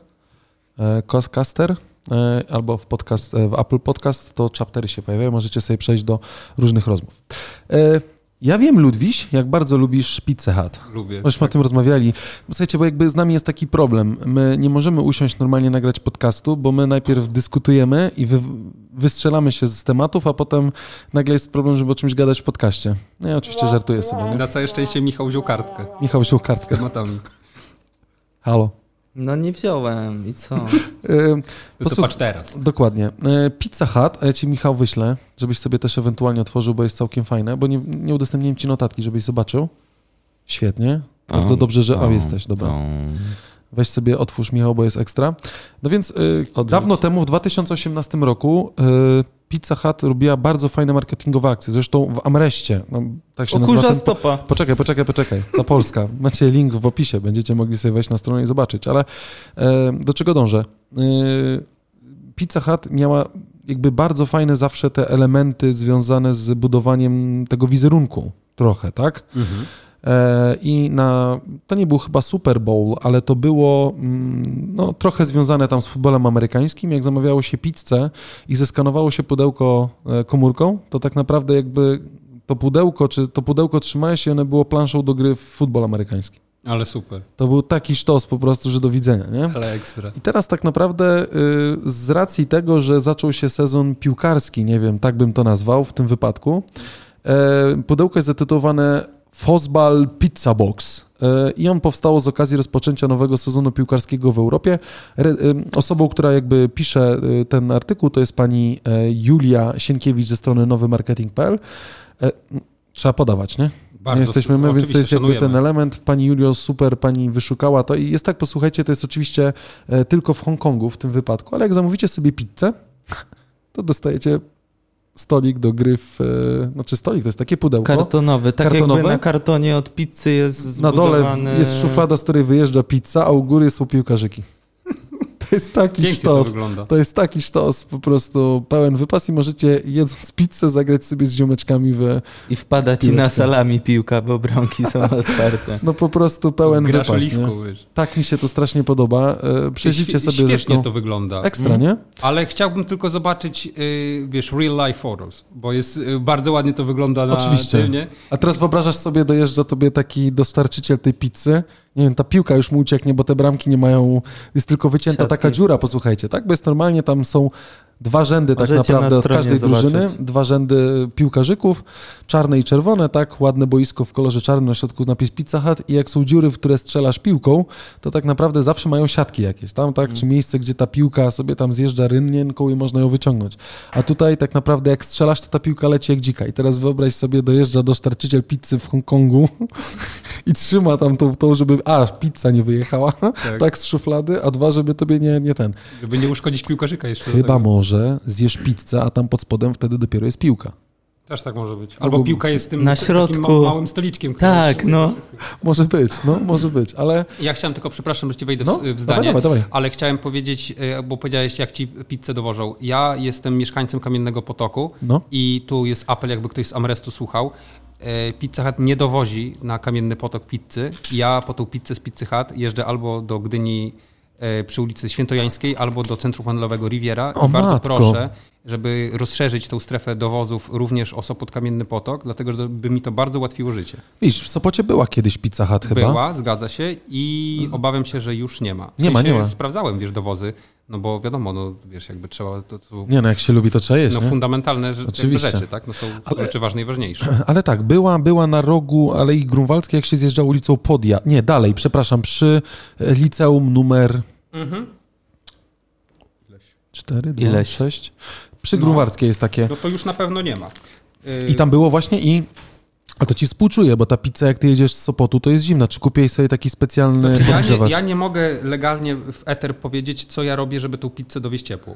[SPEAKER 1] e, Cos- Caster, e, albo w, podcast, e, w Apple Podcast, to chaptery się pojawiają, możecie sobie przejść do różnych rozmów. E, ja wiem, Ludwiś, jak bardzo lubisz Pizzę Hut.
[SPEAKER 3] Lubię.
[SPEAKER 1] Myśmy o tym rozmawiali. Słuchajcie, bo jakby z nami jest taki problem. My nie możemy usiąść normalnie nagrać podcastu, bo my najpierw dyskutujemy i wy, wystrzelamy się z tematów, a potem nagle jest problem, żeby o czymś gadać w podcaście. No ja oczywiście żartuję sobie, nie?
[SPEAKER 3] Na całe szczęście Michał wziął kartkę
[SPEAKER 1] Michał wziął
[SPEAKER 3] z
[SPEAKER 1] kartkę.
[SPEAKER 3] tematami.
[SPEAKER 1] Halo.
[SPEAKER 2] No nie wziąłem. I co? [laughs]
[SPEAKER 1] E,
[SPEAKER 3] No to patrz teraz.
[SPEAKER 1] Dokładnie. E, Pizza Hut, a ja ci Michał wyślę, żebyś sobie też ewentualnie otworzył, bo jest całkiem fajne, bo nie, nie udostępniłem ci notatki, żebyś zobaczył. Świetnie. Bardzo dobrze, że... O, jesteś, dobra. Weź sobie, otwórz Michał, bo jest ekstra. No więc y, dawno temu, w 2018 roku, y, Pizza Hut robiła bardzo fajne marketingowe akcje. Zresztą w Amreście, no, tak się nazywa.
[SPEAKER 2] kurza
[SPEAKER 1] ten-
[SPEAKER 2] stopa.
[SPEAKER 1] Poczekaj, poczekaj, poczekaj. Ta Polska. [laughs] Macie link w opisie, będziecie mogli sobie wejść na stronę i zobaczyć. Ale e, do czego dążę? E, Pizza Hut miała jakby bardzo fajne zawsze te elementy związane z budowaniem tego wizerunku trochę, tak? E, I na, to nie był chyba Super Bowl, ale to było mm, no, trochę związane tam z futbolem amerykańskim. Jak zamawiało się pizzę i zeskanowało się pudełko e, komórką, to tak naprawdę jakby to pudełko, czy to pudełko trzymałeś się, ono było planszą do gry w futbol amerykański.
[SPEAKER 3] Ale super.
[SPEAKER 1] To był taki sztos po prostu, że do widzenia, nie?
[SPEAKER 3] Ale ekstra.
[SPEAKER 1] I teraz tak naprawdę y, z racji tego, że zaczął się sezon piłkarski, nie wiem, tak bym to nazwał w tym wypadku, e, pudełko jest zatytułowane Fosbal Pizza Box e, i on powstało z okazji rozpoczęcia nowego sezonu piłkarskiego w Europie. Osobą, która jakby pisze y, ten artykuł, to jest pani e, Julia Sienkiewicz ze strony nowymarketing.pl. E, Trzeba podawać, nie?
[SPEAKER 3] Bardzo
[SPEAKER 1] nie jesteśmy my, więc to jest jakby
[SPEAKER 3] szanujemy.
[SPEAKER 1] ten element. Pani Julio, super, pani wyszukała to i jest tak, posłuchajcie, to jest oczywiście e, tylko w Hongkongu w tym wypadku, ale jak zamówicie sobie pizzę, [laughs] to dostajecie stolik do gry w... e, Znaczy stolik, to jest takie pudełko.
[SPEAKER 2] Kartonowy, tak
[SPEAKER 1] Kartonowe?
[SPEAKER 2] jakby na kartonie od pizzy jest
[SPEAKER 1] Na dole
[SPEAKER 2] zbudowany...
[SPEAKER 1] jest szuflada, z której wyjeżdża pizza, a u góry są piłkarzyki. To jest taki
[SPEAKER 3] Pięknie to
[SPEAKER 1] sztos.
[SPEAKER 3] wygląda.
[SPEAKER 1] To jest taki sztos, po prostu pełen wypas i możecie jedząc pizzę zagrać sobie z ziomeczkami w...
[SPEAKER 2] I wpada ci na salami piłka, bo bramki są [laughs] otwarte.
[SPEAKER 1] No po prostu pełen
[SPEAKER 3] Grasz
[SPEAKER 1] wypas,
[SPEAKER 3] oliwką, wiesz.
[SPEAKER 1] Tak mi się to strasznie podoba. E, Przejrzyjcie
[SPEAKER 3] Świe-
[SPEAKER 1] sobie
[SPEAKER 3] Świetnie
[SPEAKER 1] zresztą...
[SPEAKER 3] to wygląda.
[SPEAKER 1] Ekstra, nie?
[SPEAKER 3] Ale chciałbym tylko zobaczyć, y, wiesz, real life photos, bo jest y, bardzo ładnie to wygląda na
[SPEAKER 1] Oczywiście.
[SPEAKER 3] tym, nie?
[SPEAKER 1] A teraz wyobrażasz sobie, dojeżdża tobie taki dostarczyciel tej pizzy. Nie wiem, ta piłka już mu ucieknie, bo te bramki nie mają. Jest tylko wycięta
[SPEAKER 2] Siatki.
[SPEAKER 1] taka dziura, posłuchajcie, tak? Bo jest normalnie tam są dwa rzędy tak
[SPEAKER 2] Możecie
[SPEAKER 1] naprawdę
[SPEAKER 2] na
[SPEAKER 1] od każdej
[SPEAKER 2] zobaczyć.
[SPEAKER 1] drużyny, dwa rzędy piłkarzyków, czarne i czerwone, tak? Ładne boisko w kolorze czarnym, na środku napis Pizza Hut i jak są dziury, w które strzelasz piłką, to tak naprawdę zawsze mają siatki jakieś tam, tak? Czy miejsce, gdzie ta piłka sobie tam zjeżdża rynnienką i można ją wyciągnąć. A tutaj tak naprawdę jak strzelasz, to ta piłka leci jak dzika. I teraz wyobraź sobie, dojeżdża dostarczyciel pizzy w Hongkongu [laughs] i trzyma tam tą, tą żeby, a, pizza nie wyjechała, [laughs] tak. z szuflady, a dwa, żeby tobie nie, nie ten.
[SPEAKER 3] Żeby nie uszkodzić piłkarzyka jeszcze.
[SPEAKER 1] Chyba może zjesz pizzę, a tam pod spodem wtedy dopiero jest piłka.
[SPEAKER 3] Też tak może być. Albo piłka jest tym
[SPEAKER 2] na środku.
[SPEAKER 3] ma- małym stoliczkiem.
[SPEAKER 2] Tak, no.
[SPEAKER 1] Może być, no, może być, ale
[SPEAKER 3] Ja chciałem tylko, przepraszam, że ci wejdę w,
[SPEAKER 1] No,
[SPEAKER 3] w zdanie,
[SPEAKER 1] dawaj, dawaj, dawaj.
[SPEAKER 3] ale chciałem powiedzieć, e, bo powiedziałeś, jak ci pizzę dowożą. Ja jestem mieszkańcem Kamiennego Potoku
[SPEAKER 1] No.
[SPEAKER 3] i tu jest apel, jakby ktoś z Amrestu słuchał. E, Pizza Hut nie dowozi na Kamienny Potok pizzy. Ja po tą pizzę z Pizzy Hut jeżdżę albo do Gdyni e, przy ulicy Świętojańskiej, albo do centrum handlowego Riviera.
[SPEAKER 1] O
[SPEAKER 3] I bardzo
[SPEAKER 1] matko.
[SPEAKER 3] proszę, żeby rozszerzyć tą strefę dowozów również o Sopot Kamienny Potok, dlatego że by mi to bardzo ułatwiło życie.
[SPEAKER 1] widzisz, w Sopocie była kiedyś Pizza Hut chyba.
[SPEAKER 3] Była, zgadza się i obawiam się, że już nie ma. W
[SPEAKER 1] Nie ma,
[SPEAKER 3] sensie
[SPEAKER 1] nie ma.
[SPEAKER 3] Sprawdzałem, wiesz, dowozy, no bo wiadomo, no wiesz, jakby trzeba, to, to
[SPEAKER 1] Nie no, jak się lubi, to trzeba jeść,
[SPEAKER 3] no,
[SPEAKER 1] nie?
[SPEAKER 3] fundamentalne
[SPEAKER 1] Oczywiście.
[SPEAKER 3] rzeczy, tak? No są
[SPEAKER 1] Ale-
[SPEAKER 3] rzeczy ważne i ważniejsze. [clears throat]
[SPEAKER 1] Ale tak, była, była na rogu Alei Grunwaldzkiej, jak się zjeżdża ulicą Podia. Nie, dalej, przepraszam, przy e, liceum numer
[SPEAKER 3] Mhm.
[SPEAKER 1] 4, 2,
[SPEAKER 2] Ileś.
[SPEAKER 1] 6. Przy
[SPEAKER 3] No.
[SPEAKER 1] Jest takie.
[SPEAKER 3] No to już na pewno nie ma. Y,
[SPEAKER 1] I tam było właśnie i... A to ci współczuję, bo ta pizza, jak ty jedziesz z Sopotu, to jest zimna. Czy kupiłeś sobie taki specjalny
[SPEAKER 3] Znaczy, ja, nie, ja nie mogę legalnie w eter powiedzieć, co ja robię, żeby tą pizzę dowieść ciepłą.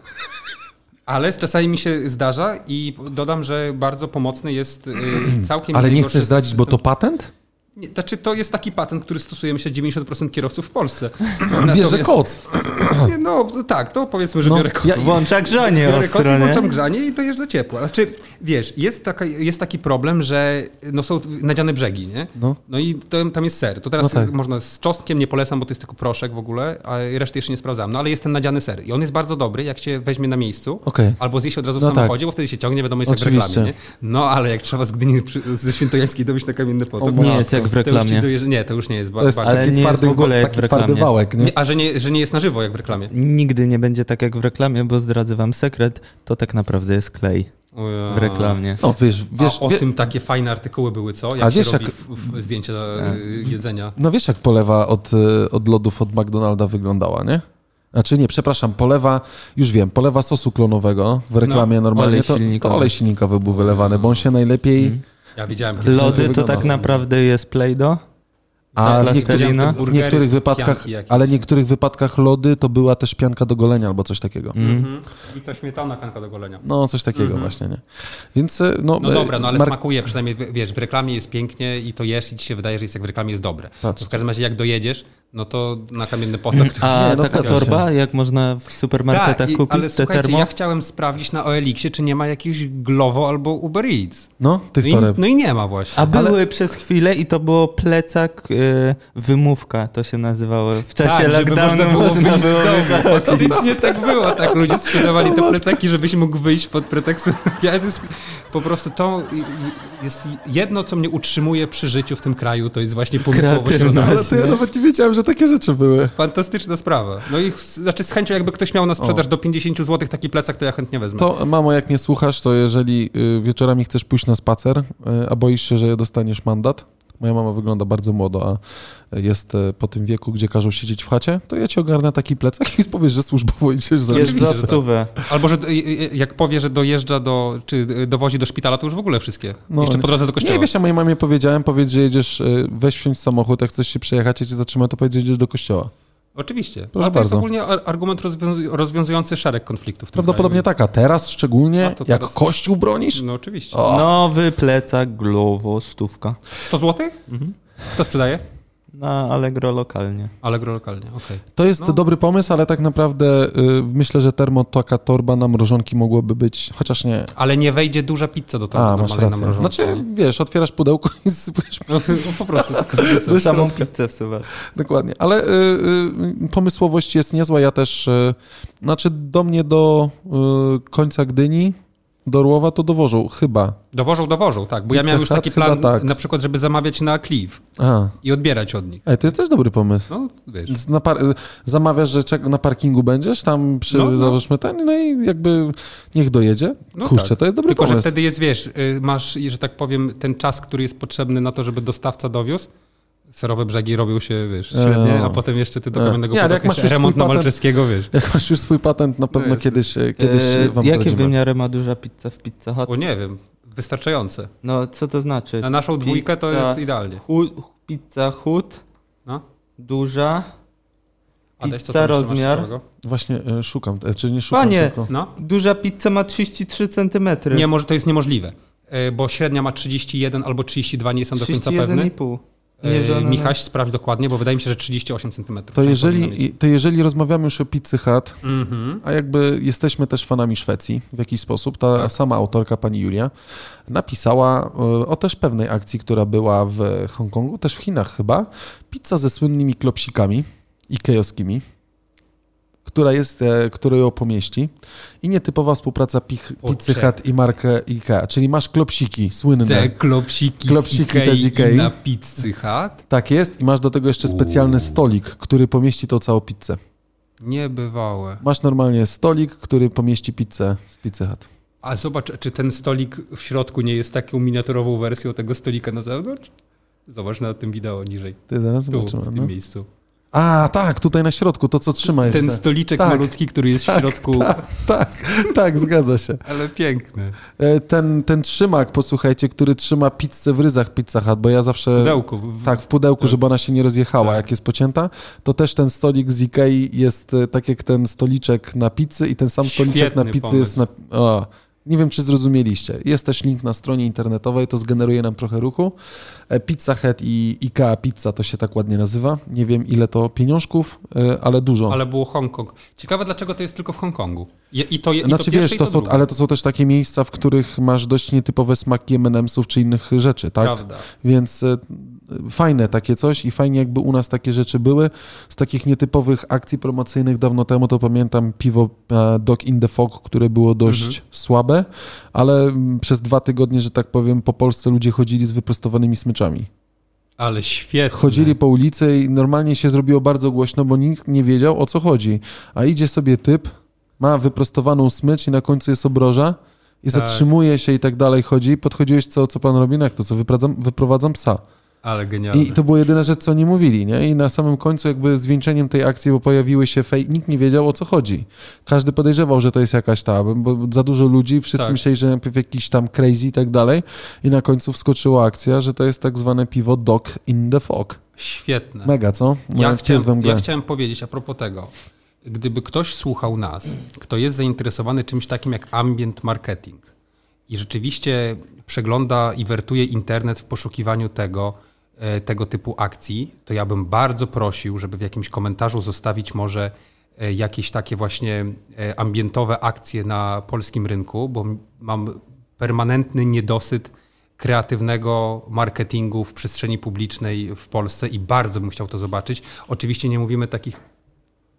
[SPEAKER 3] Ale czasami mi się zdarza i dodam, że bardzo pomocny jest y, całkiem
[SPEAKER 1] Ale nie chcesz zdradzić, bo to
[SPEAKER 3] system-
[SPEAKER 1] patent?
[SPEAKER 3] Nie, Znaczy, to jest taki patent, który stosuje myślę 90% kierowców w Polsce. [clears throat]
[SPEAKER 1] Bierze [clears throat]
[SPEAKER 3] Natomiast-
[SPEAKER 1] koc. [clears throat]
[SPEAKER 3] Nie, No tak, to powiedzmy, że
[SPEAKER 1] No,
[SPEAKER 3] biorę koc.
[SPEAKER 1] ja-
[SPEAKER 2] Włącza grzanie
[SPEAKER 3] Biorę koc i włączam grzanie i to jeżdżę ciepło. Znaczy, wiesz, jest, taka, jest taki problem, że no, są nadziane brzegi, nie?
[SPEAKER 1] No.
[SPEAKER 3] No i to, tam jest ser. To teraz
[SPEAKER 1] No tak.
[SPEAKER 3] można z czosnkiem, nie polecam, bo to jest tylko proszek w ogóle, a reszty jeszcze nie sprawdzam. No ale jest ten nadziany ser i on jest bardzo dobry, jak się weźmie na miejscu.
[SPEAKER 1] Okej.
[SPEAKER 3] Albo zje się od razu w
[SPEAKER 1] No tak.
[SPEAKER 3] samochodzie, bo wtedy się ciągnie, wiadomo, jest jak w
[SPEAKER 1] Oczywiście.
[SPEAKER 3] reklamie, nie? No ale jak trzeba z Gdyni przy- ze Świętojańskiej dobić na kamienny potok,
[SPEAKER 1] O,
[SPEAKER 3] to
[SPEAKER 2] Nie jest jak w
[SPEAKER 3] już
[SPEAKER 2] reklamie.
[SPEAKER 3] dojeżdża- nie, to już nie jest. Ba-
[SPEAKER 1] To jest
[SPEAKER 2] Ale
[SPEAKER 1] taki
[SPEAKER 2] nie jest
[SPEAKER 1] twardy,
[SPEAKER 2] w ogóle jak
[SPEAKER 1] taki
[SPEAKER 2] w reklamie.
[SPEAKER 1] wałek, nie?
[SPEAKER 3] Nie, a że nie, że nie jest na żywo, jak w reklamie.
[SPEAKER 2] Nigdy nie będzie tak jak w reklamie, bo zdradzę wam sekret, to tak naprawdę jest klej w reklamie.
[SPEAKER 1] No wiesz, wiesz,
[SPEAKER 3] a o
[SPEAKER 1] wie,
[SPEAKER 3] tym takie fajne artykuły były, co? Jak
[SPEAKER 1] A
[SPEAKER 3] się
[SPEAKER 1] wiesz,
[SPEAKER 3] robi
[SPEAKER 1] jak-
[SPEAKER 3] w, w zdjęcia y, jedzenia.
[SPEAKER 1] no wiesz jak polewa od, y, od lodów od McDonalda wyglądała, nie? Znaczy nie, przepraszam, polewa, już wiem, polewa sosu klonowego w reklamie
[SPEAKER 3] No,
[SPEAKER 1] normalnie,
[SPEAKER 2] olej
[SPEAKER 1] to, to
[SPEAKER 2] silnikowy.
[SPEAKER 1] olej silnikowy był wylewany, bo on się najlepiej...
[SPEAKER 3] Ja widziałem kiedyś.
[SPEAKER 2] Lody to
[SPEAKER 1] wygląda.
[SPEAKER 2] tak naprawdę jest Play-Doh?
[SPEAKER 1] A w niektórych, w
[SPEAKER 3] Burgery
[SPEAKER 1] niektórych wypadkach, ale w niektórych wypadkach lody to była też pianka do golenia albo coś takiego.
[SPEAKER 3] Mhm. I to śmietana kanka do golenia.
[SPEAKER 1] No, coś takiego właśnie, nie? Więc, y, no...
[SPEAKER 3] No
[SPEAKER 1] y,
[SPEAKER 3] dobra, no ale
[SPEAKER 1] Mark-
[SPEAKER 3] smakuje, przynajmniej wiesz, w reklamie jest pięknie i to jesz i ci się wydaje, że jest jak w reklamie jest dobre.
[SPEAKER 1] Patrz.
[SPEAKER 3] W każdym razie jak dojedziesz, no to na kamienny potok. To...
[SPEAKER 2] A
[SPEAKER 1] Nie, no
[SPEAKER 2] taka
[SPEAKER 1] się.
[SPEAKER 2] torba, jak można w supermarketach
[SPEAKER 3] Tak, i-
[SPEAKER 2] kupić,
[SPEAKER 3] ale
[SPEAKER 2] te
[SPEAKER 3] słuchajcie,
[SPEAKER 2] termo?
[SPEAKER 3] ja chciałem sprawdzić na OLX-ie, czy nie ma jakiegoś Glovo albo Uber Eats.
[SPEAKER 1] No, tych
[SPEAKER 3] No i, no i nie ma właśnie.
[SPEAKER 2] A były przez chwilę i to było plecak, y, wymówka to się nazywało. W czasie
[SPEAKER 3] Tak,
[SPEAKER 2] lockdownu można
[SPEAKER 3] wyjść z
[SPEAKER 2] było
[SPEAKER 3] domu.
[SPEAKER 2] wychodzić.
[SPEAKER 3] Faktycznie tak [laughs] było, tak ludzie sprzedawali te plecaki, żebyś mógł wyjść pod pretekstem. [laughs] Ja to jest, po prostu to jest jedno, co mnie utrzymuje przy życiu w tym kraju, to jest właśnie pomysłowość.
[SPEAKER 1] Ale to ja nawet nie wiedziałem, że takie rzeczy były.
[SPEAKER 3] Fantastyczna sprawa. No i znaczy z chęcią, jakby ktoś miał na sprzedaż do 50 zł taki plecak, to ja chętnie wezmę.
[SPEAKER 1] To, mamo, jak nie słuchasz, to jeżeli y, wieczorami chcesz pójść na spacer, y, a boisz się, że dostaniesz mandat, moja mama wygląda bardzo młodo, a jest y, po tym wieku, gdzie każą siedzieć w chacie, to ja ci ogarnę taki plecak i powiesz, że służbowo idziesz za
[SPEAKER 2] Jest za stówę.
[SPEAKER 3] Albo, że y, y, jak powie, że dojeżdża do, czy dowozi do szpitala, to już w ogóle wszystkie.
[SPEAKER 1] No,
[SPEAKER 3] Jeszcze po drodze do kościoła.
[SPEAKER 1] Nie, wiesz, ja mojej mamie powiedziałem, powiedz, że jedziesz, weź wsiąść samochód, jak chcesz się przejechać, ja cię zatrzymam, to powiedz, że jedziesz do kościoła.
[SPEAKER 3] Oczywiście.
[SPEAKER 1] Proszę
[SPEAKER 3] A to jest
[SPEAKER 1] bardzo.
[SPEAKER 3] ogólnie ar- argument rozwiązu- rozwiązujący szereg konfliktów.
[SPEAKER 1] Prawdopodobnie
[SPEAKER 3] kraju.
[SPEAKER 1] tak, a teraz szczególnie,
[SPEAKER 3] A to
[SPEAKER 1] jak
[SPEAKER 3] teraz-
[SPEAKER 1] kościół bronisz?
[SPEAKER 3] No oczywiście.
[SPEAKER 1] O.
[SPEAKER 2] Nowy plecak Glovo, stówka.
[SPEAKER 3] 100 zł?
[SPEAKER 1] Mhm.
[SPEAKER 3] Kto sprzedaje?
[SPEAKER 2] Na Allegro lokalnie.
[SPEAKER 3] Allegro lokalnie, okej.
[SPEAKER 1] To jest
[SPEAKER 3] No.
[SPEAKER 1] dobry pomysł, ale tak naprawdę y, myślę, że termo taka torba na mrożonki mogłoby być, chociaż nie.
[SPEAKER 3] Ale nie wejdzie duża pizza do tego
[SPEAKER 1] A, masz
[SPEAKER 3] normalnej
[SPEAKER 1] rację.
[SPEAKER 3] namrożonki.
[SPEAKER 1] Znaczy, wiesz, otwierasz pudełko i sypujesz
[SPEAKER 3] No, no po prostu tylko zrzucasz.
[SPEAKER 2] To [laughs] samą pizzę wsuwasz.
[SPEAKER 1] Dokładnie, ale y, y, pomysłowość jest niezła. Ja też, y, znaczy do mnie do y, końca Gdyni, do Orłowa to dowożą, chyba.
[SPEAKER 3] Dowożą, dowożą, tak. Bo ja
[SPEAKER 1] Pizza
[SPEAKER 3] miałem już taki plan,
[SPEAKER 1] tak.
[SPEAKER 3] na przykład, żeby zamawiać na Clive
[SPEAKER 1] A,
[SPEAKER 3] i odbierać od nich.
[SPEAKER 1] Ej, to jest też dobry pomysł.
[SPEAKER 3] No, wiesz.
[SPEAKER 1] Zamawiasz, że na parkingu będziesz, tam przy,
[SPEAKER 3] No, no.
[SPEAKER 1] załóżmy ten, no i jakby niech dojedzie.
[SPEAKER 3] No
[SPEAKER 1] Kurczę,
[SPEAKER 3] tak.
[SPEAKER 1] to jest dobry
[SPEAKER 3] Tylko, że
[SPEAKER 1] pomysł.
[SPEAKER 3] wtedy jest, wiesz, y, masz, że tak powiem, ten czas, który jest potrzebny na to, żeby dostawca dowiózł. Serowe brzegi robią się, wiesz, średnie,
[SPEAKER 1] E,
[SPEAKER 3] a potem jeszcze ty do
[SPEAKER 1] e.
[SPEAKER 3] Kamiennego
[SPEAKER 1] Nie, jak masz
[SPEAKER 3] remont
[SPEAKER 1] swój
[SPEAKER 3] na
[SPEAKER 1] patent-
[SPEAKER 3] Malczewskiego, wiesz. [laughs]
[SPEAKER 1] Jak masz już swój patent, na pewno
[SPEAKER 3] jest-
[SPEAKER 1] kiedyś, e, kiedyś
[SPEAKER 2] E,
[SPEAKER 1] wam
[SPEAKER 2] jakie wymiary ma duża pizza w Pizza Hut?
[SPEAKER 3] O nie wiem, wystarczające.
[SPEAKER 2] No, co to znaczy?
[SPEAKER 3] Na naszą dwójkę to
[SPEAKER 2] Pizza
[SPEAKER 3] jest idealnie.
[SPEAKER 2] Hu- pizza Hut,
[SPEAKER 3] No.
[SPEAKER 2] duża,
[SPEAKER 3] Adaś, co
[SPEAKER 2] Pizza
[SPEAKER 3] masz
[SPEAKER 2] rozmiar.
[SPEAKER 1] Właśnie e, szukam, e, czy nie szukam,
[SPEAKER 2] Panie!
[SPEAKER 1] tylko...
[SPEAKER 3] No.
[SPEAKER 2] duża pizza ma 33 cm.
[SPEAKER 3] Nie, może to jest niemożliwe, y, bo średnia ma 31 albo 32, nie jestem do końca pewny.
[SPEAKER 2] 31,5. Mierzone na-
[SPEAKER 3] Michaś, sprawdź dokładnie, bo wydaje mi się, że 38 cm.
[SPEAKER 1] To jeżeli, to jeżeli rozmawiamy już o Pizzy Hut,
[SPEAKER 3] Mhm.
[SPEAKER 1] a jakby jesteśmy też fanami Szwecji w jakiś sposób, ta
[SPEAKER 3] Tak.
[SPEAKER 1] sama autorka, pani Julia, napisała e, o też pewnej akcji, która była w Hongkongu, też w Chinach chyba, pizza ze słynnymi klopsikami ikejowskimi, która jest, e, która ją pomieści i nietypowa współpraca pich, Pizzy. Hut i markę Ikea, czyli masz klopsiki słynne.
[SPEAKER 3] Te klopsiki,
[SPEAKER 1] Klopsiki
[SPEAKER 3] z Ikei
[SPEAKER 1] te z Ikei.
[SPEAKER 3] na pizzy Hut?
[SPEAKER 1] Tak jest i masz do tego jeszcze specjalny
[SPEAKER 3] Uuu.
[SPEAKER 1] stolik, który pomieści tą całą pizzę.
[SPEAKER 3] Niebywałe.
[SPEAKER 1] Masz normalnie stolik, który pomieści pizzę z Pizzy Hut.
[SPEAKER 3] A zobacz, czy ten stolik w środku nie jest taką miniaturową wersją tego stolika na zewnątrz? Zobacz na tym wideo niżej.
[SPEAKER 1] Ty zaraz
[SPEAKER 3] Tu,
[SPEAKER 1] zobaczymy.
[SPEAKER 3] w tym
[SPEAKER 1] No.
[SPEAKER 3] miejscu.
[SPEAKER 1] A, tak, tutaj na środku, to co trzyma jeszcze.
[SPEAKER 3] Ten stoliczek
[SPEAKER 1] Tak.
[SPEAKER 3] malutki, który jest w
[SPEAKER 1] Tak,
[SPEAKER 3] środku,
[SPEAKER 1] Tak, tak, tak, zgadza się.
[SPEAKER 3] ale piękny.
[SPEAKER 1] E, Ten, ten trzymak, posłuchajcie, który trzyma pizzę w ryzach Pizza Hut, bo ja zawsze...
[SPEAKER 3] W pudełku. w-
[SPEAKER 1] Tak, w pudełku,
[SPEAKER 3] Tak.
[SPEAKER 1] żeby ona się nie rozjechała,
[SPEAKER 3] Tak.
[SPEAKER 1] jak jest pocięta, to też ten stolik z Ikei jest e, tak jak ten stoliczek na pizzy i ten sam stoliczek na
[SPEAKER 3] Świetny
[SPEAKER 1] pizzy jest na... O, nie wiem, czy zrozumieliście. Jest też link na stronie internetowej, to zgeneruje nam trochę ruchu. E, Pizza Hut i Ikea Pizza to się tak ładnie nazywa. Nie wiem, ile to pieniążków, e, ale dużo.
[SPEAKER 3] Ale było Hongkong. Ciekawe, dlaczego to jest tylko w Hongkongu. I, to, i
[SPEAKER 1] Znaczy
[SPEAKER 3] to
[SPEAKER 1] wiesz, to
[SPEAKER 3] to
[SPEAKER 1] są, ale to są też takie miejsca, w których masz dość nietypowe smaki M&M'sów czy innych rzeczy, tak?
[SPEAKER 3] Prawda.
[SPEAKER 1] Więc e, fajne takie coś i fajnie jakby u nas takie rzeczy były. Z takich nietypowych akcji promocyjnych dawno temu to pamiętam piwo e, Dog in the Fog, które było dość
[SPEAKER 3] Mhm.
[SPEAKER 1] słabe, ale mm, przez dwa tygodnie, że tak powiem, po Polsce ludzie chodzili z wyprostowanymi smyczami.
[SPEAKER 3] Ale świetnie.
[SPEAKER 1] Chodzili po ulicy i normalnie się zrobiło bardzo głośno, bo nikt nie wiedział o co chodzi. A idzie sobie typ, ma wyprostowaną smycz i na końcu jest obroża i
[SPEAKER 3] Tak.
[SPEAKER 1] zatrzymuje się i tak dalej chodzi. Podchodziłeś, co, co pan robi? No jak to, co wyprowadzam, wyprowadzam psa.
[SPEAKER 3] Ale genialne.
[SPEAKER 1] I to była jedyna rzecz, co nie mówili, nie? I na samym końcu jakby zwieńczeniem tej akcji, bo pojawiły się fej, nikt nie wiedział o co chodzi. Każdy podejrzewał, że to jest jakaś ta, bo- za dużo ludzi, wszyscy
[SPEAKER 3] Tak.
[SPEAKER 1] myśleli, że najpierw jakiś tam crazy i tak dalej i na końcu wskoczyła akcja, że to jest tak zwane piwo Dog in the Fog.
[SPEAKER 3] Świetne.
[SPEAKER 1] Mega, co? No,
[SPEAKER 3] Ja chciałem, ja chciałem powiedzieć a propos tego, gdyby ktoś słuchał nas, kto jest zainteresowany czymś takim jak ambient marketing i rzeczywiście przegląda i wertuje internet w poszukiwaniu tego, tego typu akcji, to ja bym bardzo prosił, żeby w jakimś komentarzu zostawić może e, jakieś takie właśnie e, ambientowe akcje na polskim rynku, bo mam permanentny niedosyt kreatywnego marketingu w przestrzeni publicznej w Polsce i bardzo bym chciał to zobaczyć. Oczywiście nie mówimy takich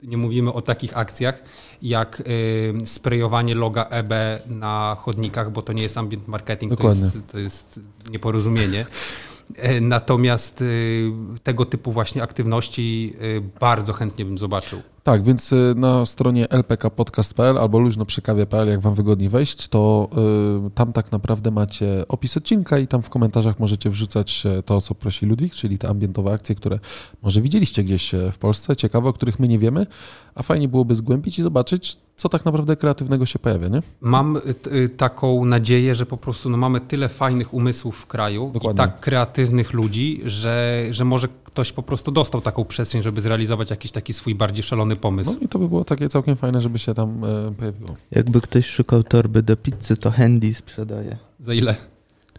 [SPEAKER 3] nie mówimy o takich akcjach jak y, sprejowanie loga EB na chodnikach, bo to nie jest ambient marketing, to jest, to jest nieporozumienie. E, Natomiast y, tego typu właśnie aktywności y, bardzo chętnie bym zobaczył.
[SPEAKER 1] Tak, więc y, na stronie lpkpodcast.pl albo luźnoprzekawie.pl, jak wam wygodniej wejść, to tam tak naprawdę macie opis odcinka i tam w komentarzach możecie wrzucać e, to, co prosi Ludwik, czyli te ambientowe akcje, które może widzieliście gdzieś e, w Polsce, ciekawe, o których my nie wiemy, a fajnie byłoby zgłębić i zobaczyć, co tak naprawdę kreatywnego się pojawia, nie?
[SPEAKER 3] Mam y, y, taką nadzieję, że po prostu no, mamy tyle fajnych umysłów w kraju
[SPEAKER 1] Dokładnie.
[SPEAKER 3] i tak kreatywnych ludzi, że, że może ktoś po prostu dostał taką przestrzeń, żeby zrealizować jakiś taki swój bardziej szalony pomysł.
[SPEAKER 1] No i to by było takie całkiem fajne, żeby się tam e, pojawiło.
[SPEAKER 2] Jakby ktoś szukał torby do pizzy, to Handy sprzedaje.
[SPEAKER 3] Za ile?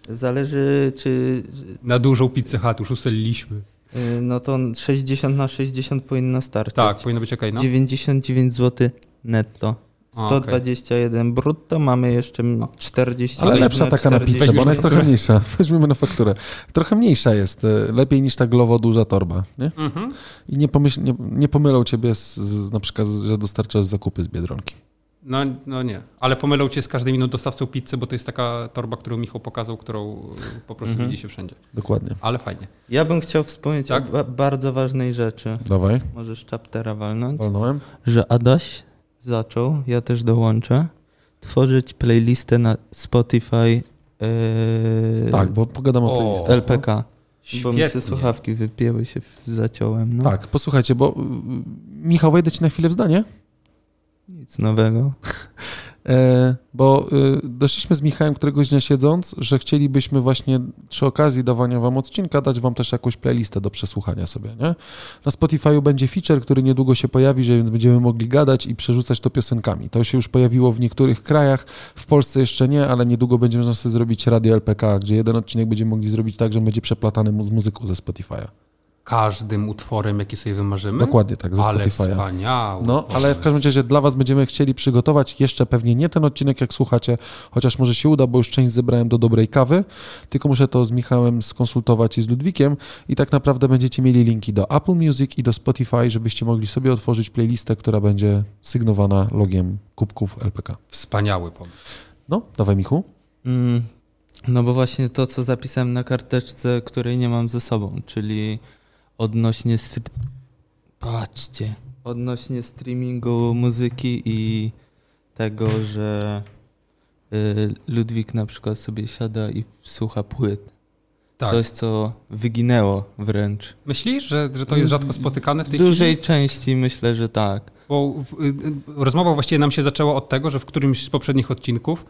[SPEAKER 2] Zależy, czy
[SPEAKER 3] Na dużą pizzę chat już ustaliliśmy.
[SPEAKER 2] y, no to 60 na 60 powinno starczyć.
[SPEAKER 3] Tak, powinno być okej, no.
[SPEAKER 2] 99 zł netto.
[SPEAKER 3] A,
[SPEAKER 2] 121 brutto, mamy jeszcze 40
[SPEAKER 1] Ale
[SPEAKER 3] Ale
[SPEAKER 1] lepsza taka na pizzę, bo ona jest trochę mniejsza. Weźmiemy na fakturę. Trochę mniejsza jest, e, lepiej niż ta glowo duża torba, nie?
[SPEAKER 3] Mhm.
[SPEAKER 1] I nie, pomyśl, nie, nie pomylą ciebie z, z, na przykład, że dostarczasz zakupy z Biedronki.
[SPEAKER 3] No, no nie, ale pomylą cię z każdym innym dostawcą pizzy, bo to jest taka torba, którą Michał pokazał, którą y, po prostu
[SPEAKER 2] Mhm.
[SPEAKER 3] widzi się wszędzie.
[SPEAKER 1] Dokładnie.
[SPEAKER 3] Ale fajnie.
[SPEAKER 2] Ja bym chciał wspomnieć
[SPEAKER 3] Tak?
[SPEAKER 2] o ba- bardzo ważnej rzeczy.
[SPEAKER 1] Dawaj,
[SPEAKER 2] Możesz chaptera walnąć.
[SPEAKER 1] walnąłem.
[SPEAKER 2] Że Adaś zaczął, ja też dołączę, tworzyć playlistę na Spotify yy,
[SPEAKER 1] Tak, bo pogadam o
[SPEAKER 3] O.
[SPEAKER 1] playlistach.
[SPEAKER 2] LPK. Bo mi się
[SPEAKER 3] Świetnie.
[SPEAKER 2] słuchawki wypięły się, zaciąłem. No.
[SPEAKER 1] Tak, posłuchajcie, bo y, Michał, wejdę ci na chwilę w zdanie,
[SPEAKER 2] Nic nowego.
[SPEAKER 1] E, bo y, doszliśmy z Michałem któregoś dnia siedząc, że chcielibyśmy właśnie przy okazji dawania wam odcinka dać wam też jakąś playlistę do przesłuchania sobie, nie? Na Spotify'u będzie feature, który niedługo się pojawi, że więc będziemy mogli gadać i przerzucać to piosenkami. To się już pojawiło w niektórych krajach, w Polsce jeszcze nie, ale niedługo będziemy można sobie zrobić radio LPK, gdzie jeden odcinek będziemy mogli zrobić tak, że będzie przeplatany z muzyką ze Spotify'a.
[SPEAKER 3] Każdym utworem, jaki sobie wymarzymy?
[SPEAKER 1] Dokładnie tak, ze
[SPEAKER 3] Ale wspaniałe.
[SPEAKER 1] No, ale w każdym razie dla Was będziemy chcieli przygotować jeszcze pewnie nie ten odcinek, jak słuchacie, chociaż może się uda, bo już część zebrałem do dobrej kawy, tylko muszę to z Michałem skonsultować i z Ludwikiem i tak naprawdę będziecie mieli linki do Apple Music i do Spotify, żebyście mogli sobie otworzyć playlistę, która będzie sygnowana logiem kubków LPK.
[SPEAKER 3] Wspaniały pomysł.
[SPEAKER 1] No, dawaj Michu.
[SPEAKER 2] Mm, no bo właśnie to, co zapisałem na karteczce, której nie mam ze sobą, czyli odnośnie... Str- Patrzcie. Odnośnie streamingu muzyki i tego, że y, Ludwik na przykład sobie siada i słucha płyt.
[SPEAKER 3] Tak.
[SPEAKER 2] Coś, co wyginęło wręcz.
[SPEAKER 3] Myślisz, że, że to jest rzadko spotykane w
[SPEAKER 2] W
[SPEAKER 3] tej
[SPEAKER 2] dużej
[SPEAKER 3] chwili?
[SPEAKER 2] części myślę, że tak.
[SPEAKER 3] Bo y, y, rozmowa właściwie nam się zaczęła od tego, że w którymś z poprzednich odcinków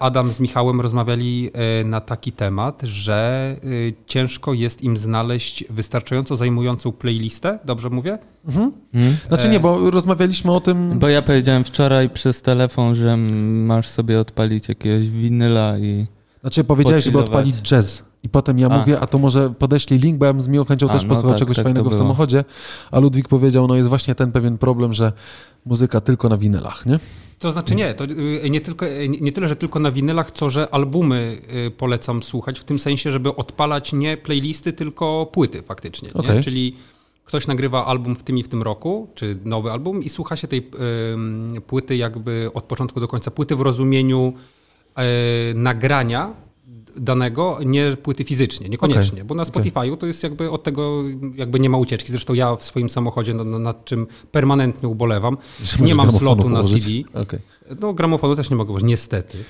[SPEAKER 3] Adam z Michałem rozmawiali e, na taki temat, że y, ciężko jest im znaleźć wystarczająco zajmującą playlistę, dobrze mówię?
[SPEAKER 2] Hmm?
[SPEAKER 1] Znaczy nie, bo rozmawialiśmy o tym...
[SPEAKER 2] Bo ja powiedziałem wczoraj przez telefon, że masz sobie odpalić jakiegoś winyla i...
[SPEAKER 1] Znaczy powiedziałeś, żeby odpalić jazz. I potem ja
[SPEAKER 2] A.
[SPEAKER 1] mówię, a to może podeślij link, bo ja bym z miłą chęcią
[SPEAKER 2] A,
[SPEAKER 1] też
[SPEAKER 2] no
[SPEAKER 1] posłuchał
[SPEAKER 2] tak,
[SPEAKER 1] czegoś
[SPEAKER 2] tak
[SPEAKER 1] fajnego w samochodzie. A Ludwik powiedział, no jest właśnie ten pewien problem, że muzyka tylko na winylach, nie?
[SPEAKER 3] To znaczy nie, to y, nie, tylko, y, nie tyle, że tylko na winylach, co że albumy y, polecam słuchać, w tym sensie, żeby odpalać nie playlisty, tylko płyty faktycznie. Nie?
[SPEAKER 1] Okej.
[SPEAKER 3] Czyli ktoś nagrywa album w tym i w tym roku, czy nowy album i słucha się tej ym, płyty jakby od początku do końca. Płyty w rozumieniu y, nagrania danego, nie płyty fizycznie, niekoniecznie, bo na. Spotify'u to jest jakby od tego jakby nie ma ucieczki. Zresztą ja w swoim samochodzie no, no, nad czym permanentnie ubolewam.
[SPEAKER 1] Że
[SPEAKER 3] Nie mam slotu na
[SPEAKER 1] położyć.
[SPEAKER 3] CD.
[SPEAKER 1] Okej.
[SPEAKER 3] No gramofonu też nie mogę użyć, niestety.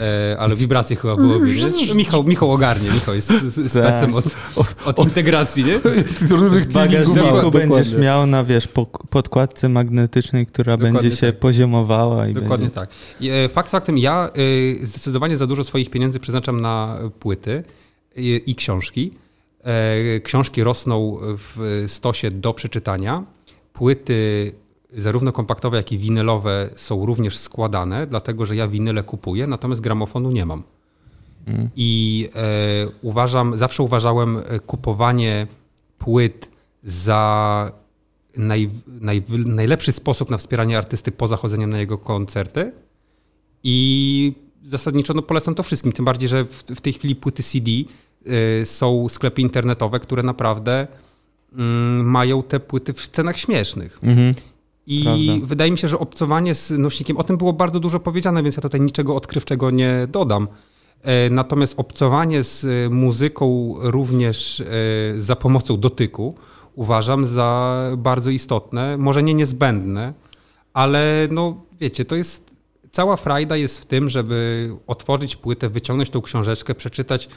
[SPEAKER 3] E, ale wibracje chyba byłoby, nie? Michał, Michał ogarnie, Michał jest s- specem od, od integracji, nie?
[SPEAKER 2] W bagażniku będziesz miał na, wiesz, podkładce magnetycznej, która
[SPEAKER 3] Dokładnie
[SPEAKER 2] będzie się
[SPEAKER 3] tak.
[SPEAKER 2] poziomowała i
[SPEAKER 3] Dokładnie
[SPEAKER 2] będzie...
[SPEAKER 3] tak. E, Fakt faktem, ja e, zdecydowanie za dużo swoich pieniędzy przeznaczam na płyty i, i książki. E, Książki rosną w stosie do przeczytania. Płyty zarówno kompaktowe, jak i winylowe są również składane, dlatego że ja winyle kupuję, natomiast gramofonu nie mam.
[SPEAKER 2] Mm.
[SPEAKER 3] I e, uważam, zawsze uważałem e, kupowanie płyt za naj, naj, najlepszy sposób na wspieranie artysty poza chodzeniem na jego koncerty. I zasadniczo no, polecam to wszystkim. Tym bardziej, że w, w tej chwili płyty CD y, są sklepy internetowe, które naprawdę mm, mają te płyty w cenach śmiesznych.
[SPEAKER 2] Mhm.
[SPEAKER 3] I
[SPEAKER 2] Prawda.
[SPEAKER 3] wydaje mi się, że obcowanie z nośnikiem, o tym było bardzo dużo powiedziane, więc ja tutaj niczego odkrywczego nie dodam. E, Natomiast obcowanie z e, muzyką również e, za pomocą dotyku uważam za bardzo istotne, może nie niezbędne, ale no wiecie, to jest cała frajda jest w tym, żeby otworzyć płytę, wyciągnąć tą książeczkę, przeczytać,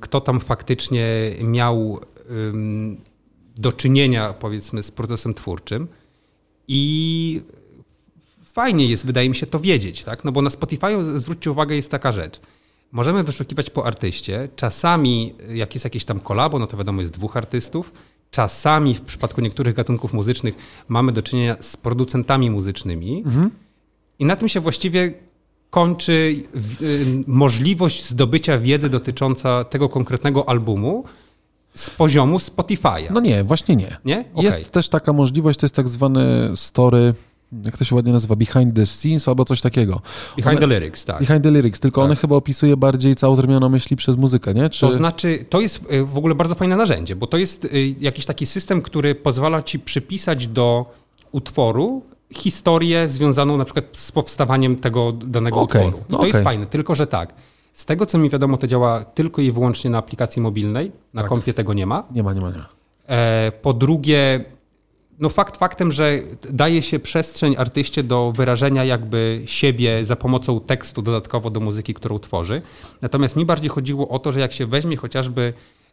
[SPEAKER 3] kto tam faktycznie miał do czynienia, powiedzmy, z procesem twórczym. I fajnie jest, wydaje mi się, to wiedzieć, tak? No bo na Spotify, zwróćcie uwagę, jest taka rzecz. Możemy wyszukiwać po artyście. Czasami, jak jest jakieś tam kolabo, no to wiadomo, jest dwóch artystów. Czasami, w przypadku niektórych gatunków muzycznych, mamy do czynienia z producentami muzycznymi. Mhm. I na tym się właściwie kończy y, możliwość zdobycia wiedzy dotycząca tego konkretnego albumu z poziomu Spotify'a.
[SPEAKER 1] No nie, właśnie nie.
[SPEAKER 3] Nie?
[SPEAKER 1] Okay. Jest też taka możliwość, to jest tak zwany story jak to się ładnie nazywa, behind the scenes albo coś takiego.
[SPEAKER 3] Behind one, the lyrics, tak.
[SPEAKER 1] Behind the lyrics, tylko tak. one chyba opisuje bardziej całą na myśli przez muzykę, nie?
[SPEAKER 3] Czy... To znaczy, to jest y, w ogóle bardzo fajne narzędzie, bo to jest y, jakiś taki system, który pozwala ci przypisać do utworu historię związaną na przykład z powstawaniem tego danego okay. utworu. I to okay. jest fajne, tylko że tak. Z tego, co mi wiadomo, to działa tylko i wyłącznie na aplikacji mobilnej. Na tak. kompie tego nie ma.
[SPEAKER 1] Nie ma, nie ma, nie.
[SPEAKER 3] E, po drugie, no fakt faktem, że daje się przestrzeń artyście do wyrażenia jakby siebie za pomocą tekstu dodatkowo do muzyki, którą tworzy. Natomiast mi bardziej chodziło o to, że jak się weźmie chociażby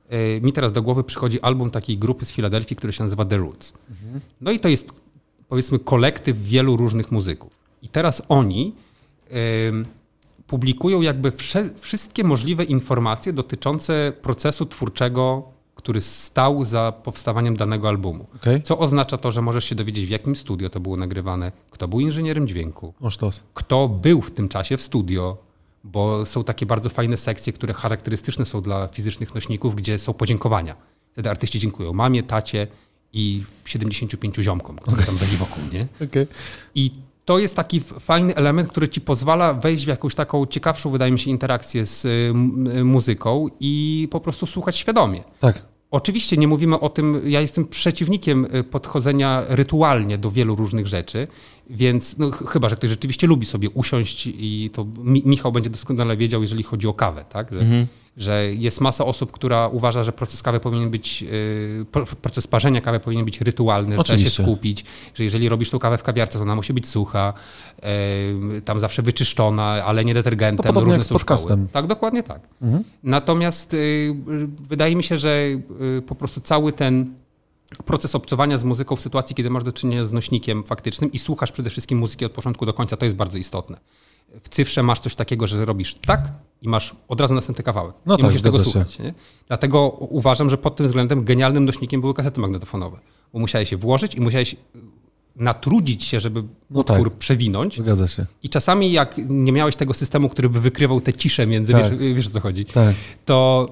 [SPEAKER 3] e, mi teraz do głowy przychodzi album takiej grupy z Filadelfii, który się nazywa The Roots. Mhm. No i to jest powiedzmy kolektyw wielu różnych muzyków. I teraz oni publikują jakby wsze, wszystkie możliwe informacje dotyczące procesu twórczego, który stał za powstawaniem danego albumu. Okay. Co oznacza to, że możesz się dowiedzieć, w jakim studio to było nagrywane, kto był inżynierem dźwięku, kto był w tym czasie w studio, bo są takie bardzo fajne sekcje, które charakterystyczne są dla fizycznych nośników, gdzie są podziękowania. Wtedy artyści dziękują mamie, tacie, i 75 ziomkom, którzy okay. tam byli wokół, nie? [laughs]
[SPEAKER 1] Okay.
[SPEAKER 3] I to jest taki fajny element, który ci pozwala wejść w jakąś taką ciekawszą, wydaje mi się, interakcję z y, muzyką i po prostu słuchać świadomie.
[SPEAKER 1] Tak.
[SPEAKER 3] Oczywiście nie mówimy o tym, ja jestem przeciwnikiem y, podchodzenia rytualnie do wielu różnych rzeczy, więc no, chyba, że ktoś rzeczywiście lubi sobie usiąść i to Michał będzie doskonale wiedział, jeżeli chodzi o kawę, tak? Że, mhm że jest masa osób, która uważa, że proces kawy powinien być, y, proces parzenia kawy powinien być rytualny, że trzeba się skupić, że jeżeli robisz tą kawę w kawiarce, to ona musi być sucha, tam zawsze wyczyszczona, ale nie detergentem.
[SPEAKER 1] To różne jak z podcastem.
[SPEAKER 3] Tak, dokładnie tak. Mhm. Natomiast y, wydaje mi się, że y, po prostu cały ten proces obcowania z muzyką w sytuacji, kiedy masz do czynienia z nośnikiem faktycznym i słuchasz przede wszystkim muzyki od początku do końca, to jest bardzo istotne w cyfrze masz coś takiego, że robisz tak i masz od razu następny kawałek. No nie tak, musisz tego słuchać. Nie? Dlatego uważam, że pod tym względem genialnym nośnikiem były kasety magnetofonowe, bo musiałeś się włożyć i musiałeś natrudzić się, żeby no utwór tak. przewinąć.
[SPEAKER 1] Zgadza się.
[SPEAKER 3] I czasami jak nie miałeś tego systemu, który by wykrywał te cisze między, tak. wiesz, wiesz o co chodzi,
[SPEAKER 1] tak.
[SPEAKER 3] to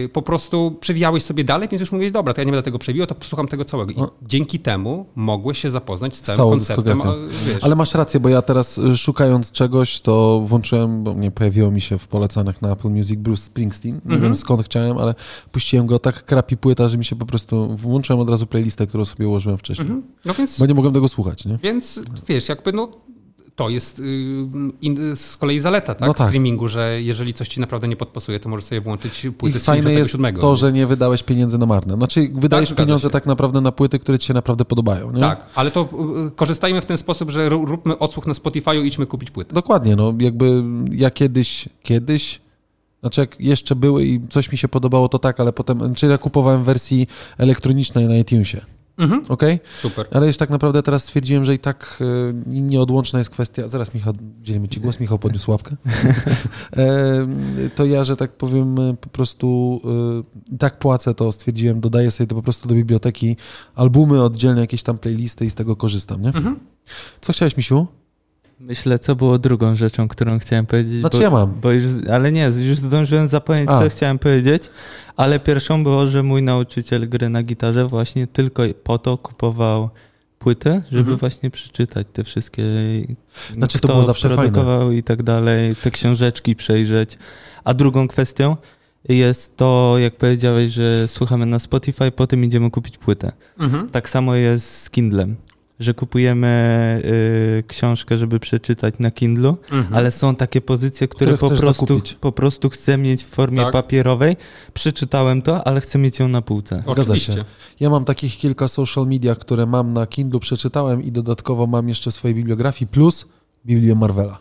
[SPEAKER 3] yy, po prostu przewijałeś sobie dalej, więc już mówiłeś, dobra, to ja nie będę tego przewijał, to posłucham tego całego. I no. dzięki temu mogłeś się zapoznać z całym Całą konceptem.
[SPEAKER 1] Ale masz rację, bo ja teraz y, szukając czegoś, to włączyłem, bo nie pojawiło mi się w polecanych na Apple Music Bruce Springsteen. Nie wiem skąd chciałem, ale puściłem go tak krapi płyta, że mi się po prostu włączyłem od razu playlistę, którą sobie ułożyłem wcześniej. -hmm. No więc... Bo nie mogłem tego słuchać, nie?
[SPEAKER 3] Więc wiesz, jakby no to jest y, z kolei zaleta tak? No tak. streamingu, że jeżeli coś ci naprawdę nie podpasuje, to możesz sobie włączyć płytę I z fajne
[SPEAKER 1] jest to, że nie wydałeś pieniędzy na marne. Znaczy wydajesz tak, pieniądze tak naprawdę na płyty, które ci się naprawdę podobają. Nie?
[SPEAKER 3] Tak, ale to y, korzystajmy w ten sposób, że róbmy odsłuch na Spotify i idźmy kupić płytę.
[SPEAKER 1] Dokładnie, no jakby ja kiedyś, kiedyś znaczy jak jeszcze były i coś mi się podobało, to tak, ale potem, czyli znaczy ja kupowałem wersji elektronicznej na iTunesie. Mhm. Okay?
[SPEAKER 3] Super.
[SPEAKER 1] Ale już tak naprawdę teraz stwierdziłem, że i tak y, nieodłączna jest kwestia. Zaraz, Michał, dzielimy ci głos. Michał podniósł ławkę. [laughs] e, to ja, że tak powiem, po prostu y, tak płacę, to stwierdziłem, dodaję sobie to po prostu do biblioteki albumy, oddzielnie jakieś tam playlisty i z tego korzystam. Nie? Mhm. Co chciałeś, Misiu?
[SPEAKER 2] Myślę, co było drugą rzeczą, którą chciałem powiedzieć.
[SPEAKER 1] Znaczy bo, ja mam.
[SPEAKER 2] Bo już, ale nie, już zdążyłem zapomnieć, A. co chciałem powiedzieć. Ale pierwszą było, że mój nauczyciel gry na gitarze właśnie tylko po to kupował płytę, żeby mhm. właśnie przeczytać te wszystkie.
[SPEAKER 1] Znaczy to było zawsze fajne.
[SPEAKER 2] i tak dalej, te książeczki przejrzeć. A drugą kwestią jest to, jak powiedziałeś, że słuchamy na Spotify, potem idziemy kupić płytę. Mhm. Tak samo jest z Kindlem. Że kupujemy y, książkę, żeby przeczytać na Kindlu,
[SPEAKER 3] Mhm.
[SPEAKER 2] ale są takie pozycje, które,
[SPEAKER 1] Które
[SPEAKER 2] po, prostu,
[SPEAKER 1] zakupić.
[SPEAKER 2] po prostu chcę mieć w formie
[SPEAKER 3] Tak.
[SPEAKER 2] papierowej. Przeczytałem to, ale chcę mieć ją na półce.
[SPEAKER 1] Zgadza
[SPEAKER 3] Oczywiście.
[SPEAKER 1] się. Ja mam takich kilka social media, które mam na Kindle, przeczytałem i dodatkowo mam jeszcze w swojej bibliografii, plus Biblię Marvela.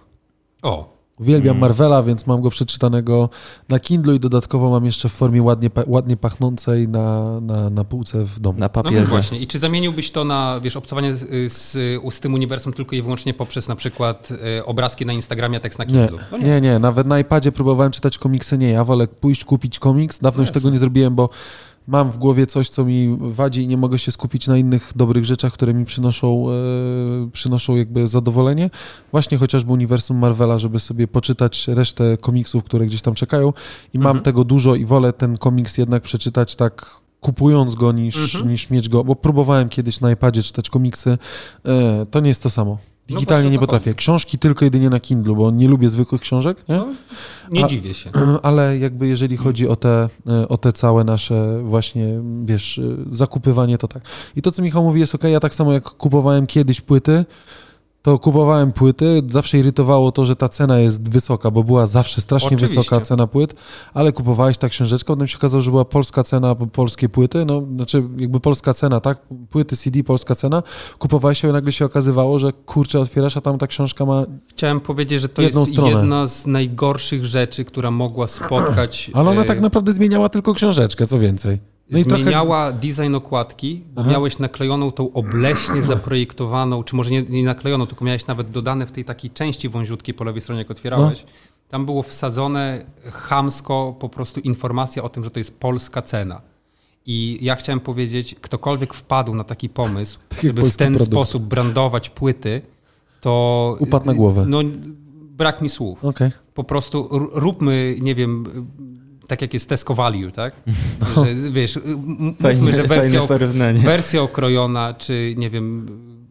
[SPEAKER 3] O,
[SPEAKER 1] Uwielbiam
[SPEAKER 2] Mm.
[SPEAKER 1] Marvela, więc mam go przeczytanego na Kindle i dodatkowo mam jeszcze w formie ładnie, ładnie pachnącej na, na, na półce w domu.
[SPEAKER 2] Na
[SPEAKER 3] no
[SPEAKER 2] papierze.
[SPEAKER 3] więc właśnie. I czy zamieniłbyś to na, wiesz, obcowanie z, z, z tym uniwersum tylko i wyłącznie poprzez na przykład e, obrazki na Instagramie, a tekst na
[SPEAKER 1] Nie,
[SPEAKER 3] Kindle? No
[SPEAKER 1] nie, nie, nawet na iPadzie próbowałem czytać komiksy, nie, ja wolę pójść kupić komiks, dawno już
[SPEAKER 3] Jasne.
[SPEAKER 1] tego nie zrobiłem, bo mam w głowie coś, co mi wadzi i nie mogę się skupić na innych dobrych rzeczach, które mi przynoszą, e, przynoszą jakby zadowolenie. Właśnie chociażby uniwersum Marvela, żeby sobie poczytać resztę komiksów, które gdzieś tam czekają i mam
[SPEAKER 3] Mhm.
[SPEAKER 1] tego dużo i wolę ten komiks jednak przeczytać tak kupując go niż,
[SPEAKER 3] Mhm.
[SPEAKER 1] niż mieć go, bo próbowałem kiedyś na iPadzie czytać komiksy, e, to nie jest to samo.
[SPEAKER 3] No
[SPEAKER 1] Digitalnie
[SPEAKER 3] właśnie o
[SPEAKER 1] nie potrafię. Książki tylko jedynie na Kindle, bo nie lubię zwykłych książek, nie?
[SPEAKER 3] No, nie
[SPEAKER 1] A-
[SPEAKER 3] dziwię się. [clears throat]
[SPEAKER 1] ale jakby jeżeli chodzi o te, e, o te całe nasze właśnie, wiesz, zakupywanie, to tak. I to, co Michał mówi, jest ok. Ja tak samo jak kupowałem kiedyś płyty, to kupowałem płyty, zawsze irytowało to, że ta cena jest wysoka, bo była zawsze strasznie
[SPEAKER 3] Oczywiście.
[SPEAKER 1] wysoka cena płyt, ale kupowałeś tak książeczkę, potem się okazało, że była polska cena, po- polskie płyty, no, znaczy jakby polska cena, tak, płyty CD, polska cena, kupowałeś ją i nagle się okazywało, że kurczę, otwierasz, a tam ta książka ma
[SPEAKER 3] Chciałem powiedzieć, że to jest
[SPEAKER 1] stronę.
[SPEAKER 3] jedna z najgorszych rzeczy, która mogła spotkać.
[SPEAKER 1] Ale ona
[SPEAKER 3] e,
[SPEAKER 1] tak naprawdę zmieniała tylko książeczkę, co więcej. No i trochę-
[SPEAKER 3] Zmieniała design okładki, bo
[SPEAKER 1] Aha.
[SPEAKER 3] miałeś naklejoną tą obleśnie [clears throat] zaprojektowaną, czy może nie, nie naklejoną, tylko miałeś nawet dodane w tej takiej części wąziutkiej po lewej stronie, jak otwierałeś.
[SPEAKER 1] No.
[SPEAKER 3] Tam było wsadzone chamsko po prostu informacja o tym, że to jest polska cena. I ja chciałem powiedzieć, ktokolwiek wpadł na taki pomysł, [laughs]
[SPEAKER 1] Tak jak
[SPEAKER 3] żeby w ten
[SPEAKER 1] produkt.
[SPEAKER 3] sposób brandować płyty, to...
[SPEAKER 1] Upadł na głowę.
[SPEAKER 3] No, brak mi słów
[SPEAKER 1] Okej.
[SPEAKER 3] po prostu róbmy, nie wiem, tak jak jest Tesco Value, tak? [laughs] Że, wiesz, mówmy, że
[SPEAKER 2] fajne
[SPEAKER 3] wersja, wersja okrojona, czy nie wiem,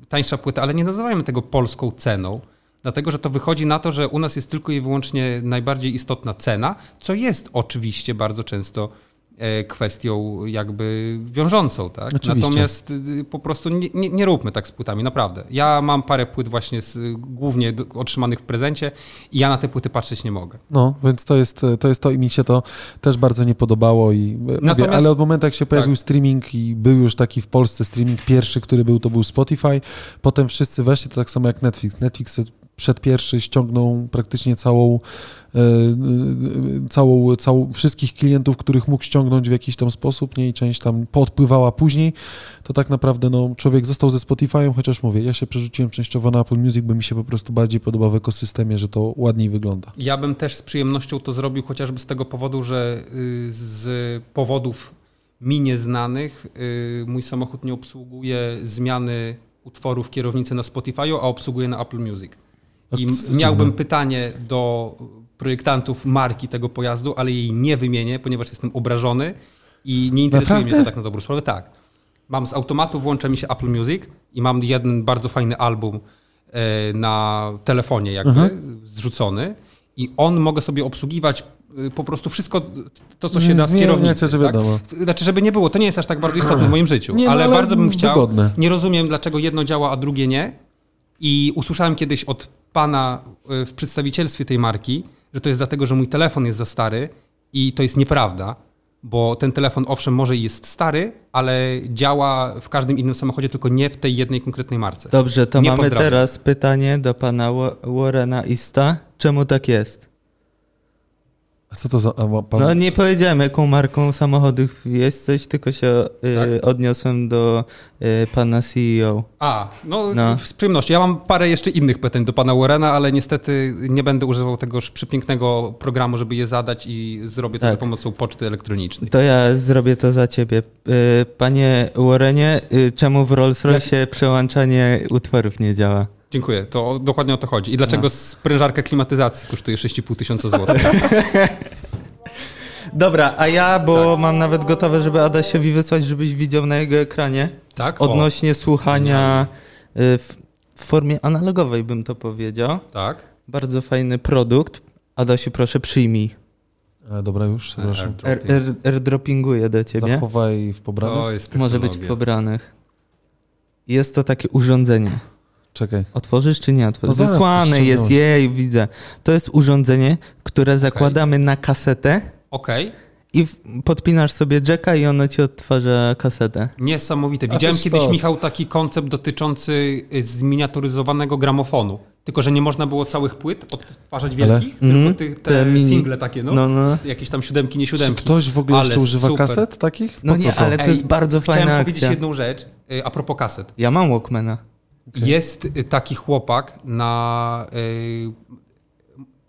[SPEAKER 3] tańsza płyta, ale nie nazywajmy tego polską ceną, dlatego że to wychodzi na to, że u nas jest tylko i wyłącznie najbardziej istotna cena, co jest oczywiście bardzo często kwestią jakby wiążącą, tak?
[SPEAKER 1] Oczywiście.
[SPEAKER 3] Natomiast y, po prostu nie, nie, nie róbmy tak z płytami, naprawdę. Ja mam parę płyt właśnie z, głównie otrzymanych w prezencie i ja na te płyty patrzeć nie mogę.
[SPEAKER 1] No, więc to jest, to jest to i mi się to też bardzo nie podobało i mówię,
[SPEAKER 3] Natomiast-
[SPEAKER 1] ale od momentu jak się pojawił
[SPEAKER 3] tak.
[SPEAKER 1] streaming i był już taki w Polsce streaming pierwszy, który był, to był Spotify, potem wszyscy weszli, to tak samo jak Netflix. Netflix przed pierwszy ściągnął praktycznie całą, e, e, całą, całą wszystkich klientów, których mógł ściągnąć w jakiś tam sposób, nie i część tam podpływała później, to tak naprawdę no, człowiek został ze Spotify'em, chociaż mówię, ja się przerzuciłem częściowo na Apple Music, bo mi się po prostu bardziej podoba w ekosystemie, że to ładniej wygląda.
[SPEAKER 3] Ja bym też z przyjemnością to zrobił, chociażby z tego powodu, że y, z powodów mi nieznanych y, mój samochód nie obsługuje zmiany utworów kierownicy na Spotify'u, a obsługuje na Apple Music. I
[SPEAKER 1] co
[SPEAKER 3] miałbym pytanie do projektantów marki tego pojazdu, ale jej nie wymienię, ponieważ jestem obrażony i nie interesuje mnie
[SPEAKER 1] Naprawdę?
[SPEAKER 3] to tak na dobrą sprawę. Tak. Mam z automatu, włącza mi się Apple Music i mam jeden bardzo fajny album e, na telefonie jakby
[SPEAKER 1] Mhm.
[SPEAKER 3] zrzucony i on mogę sobie obsługiwać e, po prostu wszystko to, co się da z kierownicy.
[SPEAKER 1] czy
[SPEAKER 3] tak?
[SPEAKER 1] wiadomo.
[SPEAKER 3] Znaczy, żeby nie było, to nie jest aż tak bardzo istotne w moim życiu,
[SPEAKER 1] Nie, no,
[SPEAKER 3] ale,
[SPEAKER 1] ale
[SPEAKER 3] bardzo bym chciał.
[SPEAKER 1] wygodne.
[SPEAKER 3] Nie rozumiem, dlaczego jedno działa, a drugie nie. I usłyszałem kiedyś od pana y, w przedstawicielstwie tej marki, że to jest dlatego, że mój telefon jest za stary i to jest nieprawda, bo ten telefon owszem może jest stary, ale działa w każdym innym samochodzie, tylko nie w tej jednej konkretnej marce.
[SPEAKER 2] Dobrze, to
[SPEAKER 3] Nie
[SPEAKER 2] mamy
[SPEAKER 3] pozdrawiam.
[SPEAKER 2] teraz pytanie do pana Wa- Warrena Ista. Czemu tak jest?
[SPEAKER 1] A co to za... Pan...
[SPEAKER 2] No nie powiedziałem, jaką marką samochodów jest coś, tylko się y,
[SPEAKER 3] Tak?
[SPEAKER 2] odniosłem do y, pana CEO.
[SPEAKER 3] A, no,
[SPEAKER 2] No.
[SPEAKER 3] z przyjemnością. Ja mam parę jeszcze innych pytań do pana Warrena, ale niestety nie będę używał tegoż przepięknego programu, żeby je zadać i zrobię to
[SPEAKER 2] Tak.
[SPEAKER 3] za pomocą poczty elektronicznej.
[SPEAKER 2] To ja zrobię to za ciebie. Y, Panie Warrenie, y, czemu w Rolls-Royce przełączanie utworów nie działa?
[SPEAKER 3] Dziękuję, to dokładnie o to chodzi. I dlaczego
[SPEAKER 2] No.
[SPEAKER 3] sprężarka klimatyzacji kosztuje 6,5 tysiąca złotych? [laughs]
[SPEAKER 2] Dobra, a ja, bo mam nawet gotowe, żeby Adasiowi wysłać, żebyś widział na jego ekranie,
[SPEAKER 3] Tak? O,
[SPEAKER 2] odnośnie słuchania y, w, w formie analogowej, bym to powiedział.
[SPEAKER 3] tak.
[SPEAKER 2] Bardzo fajny produkt. Adasiu, proszę przyjmij.
[SPEAKER 1] A, dobra, już,
[SPEAKER 2] air, airdroppinguję do ciebie.
[SPEAKER 1] Zachowaj w pobranych.
[SPEAKER 3] To jest
[SPEAKER 2] Może być w pobranych. Jest to takie urządzenie.
[SPEAKER 1] Czekaj.
[SPEAKER 2] Otworzysz czy nie otworzysz?
[SPEAKER 1] No
[SPEAKER 2] jest, jej, widzę. To jest urządzenie, które zakładamy na kasetę
[SPEAKER 3] Okej.
[SPEAKER 2] i w- podpinasz sobie jacka i ono ci odtwarza kasetę.
[SPEAKER 3] Niesamowite. Widziałem kiedyś. Michał, taki koncept dotyczący y, zminiaturyzowanego gramofonu. Tylko, że nie można było całych płyt odtwarzać wielkich, tylko
[SPEAKER 2] Mhm.
[SPEAKER 3] ty,
[SPEAKER 2] Te
[SPEAKER 3] te
[SPEAKER 2] mini-
[SPEAKER 3] single takie, no.
[SPEAKER 2] No, no.
[SPEAKER 3] Jakieś tam siódemki, nie
[SPEAKER 1] Czy
[SPEAKER 3] siódemki.
[SPEAKER 1] ktoś w ogóle
[SPEAKER 3] Ale
[SPEAKER 1] jeszcze używa
[SPEAKER 3] super.
[SPEAKER 1] kaset takich?
[SPEAKER 2] No
[SPEAKER 1] Po co
[SPEAKER 2] nie,
[SPEAKER 1] to?
[SPEAKER 2] ale to jest bardzo fajna
[SPEAKER 3] Chciałem powiedzieć
[SPEAKER 2] akcja.
[SPEAKER 3] jedną rzecz y, a propos kaset.
[SPEAKER 2] Ja mam Walkmana.
[SPEAKER 3] Jest y, taki chłopak na...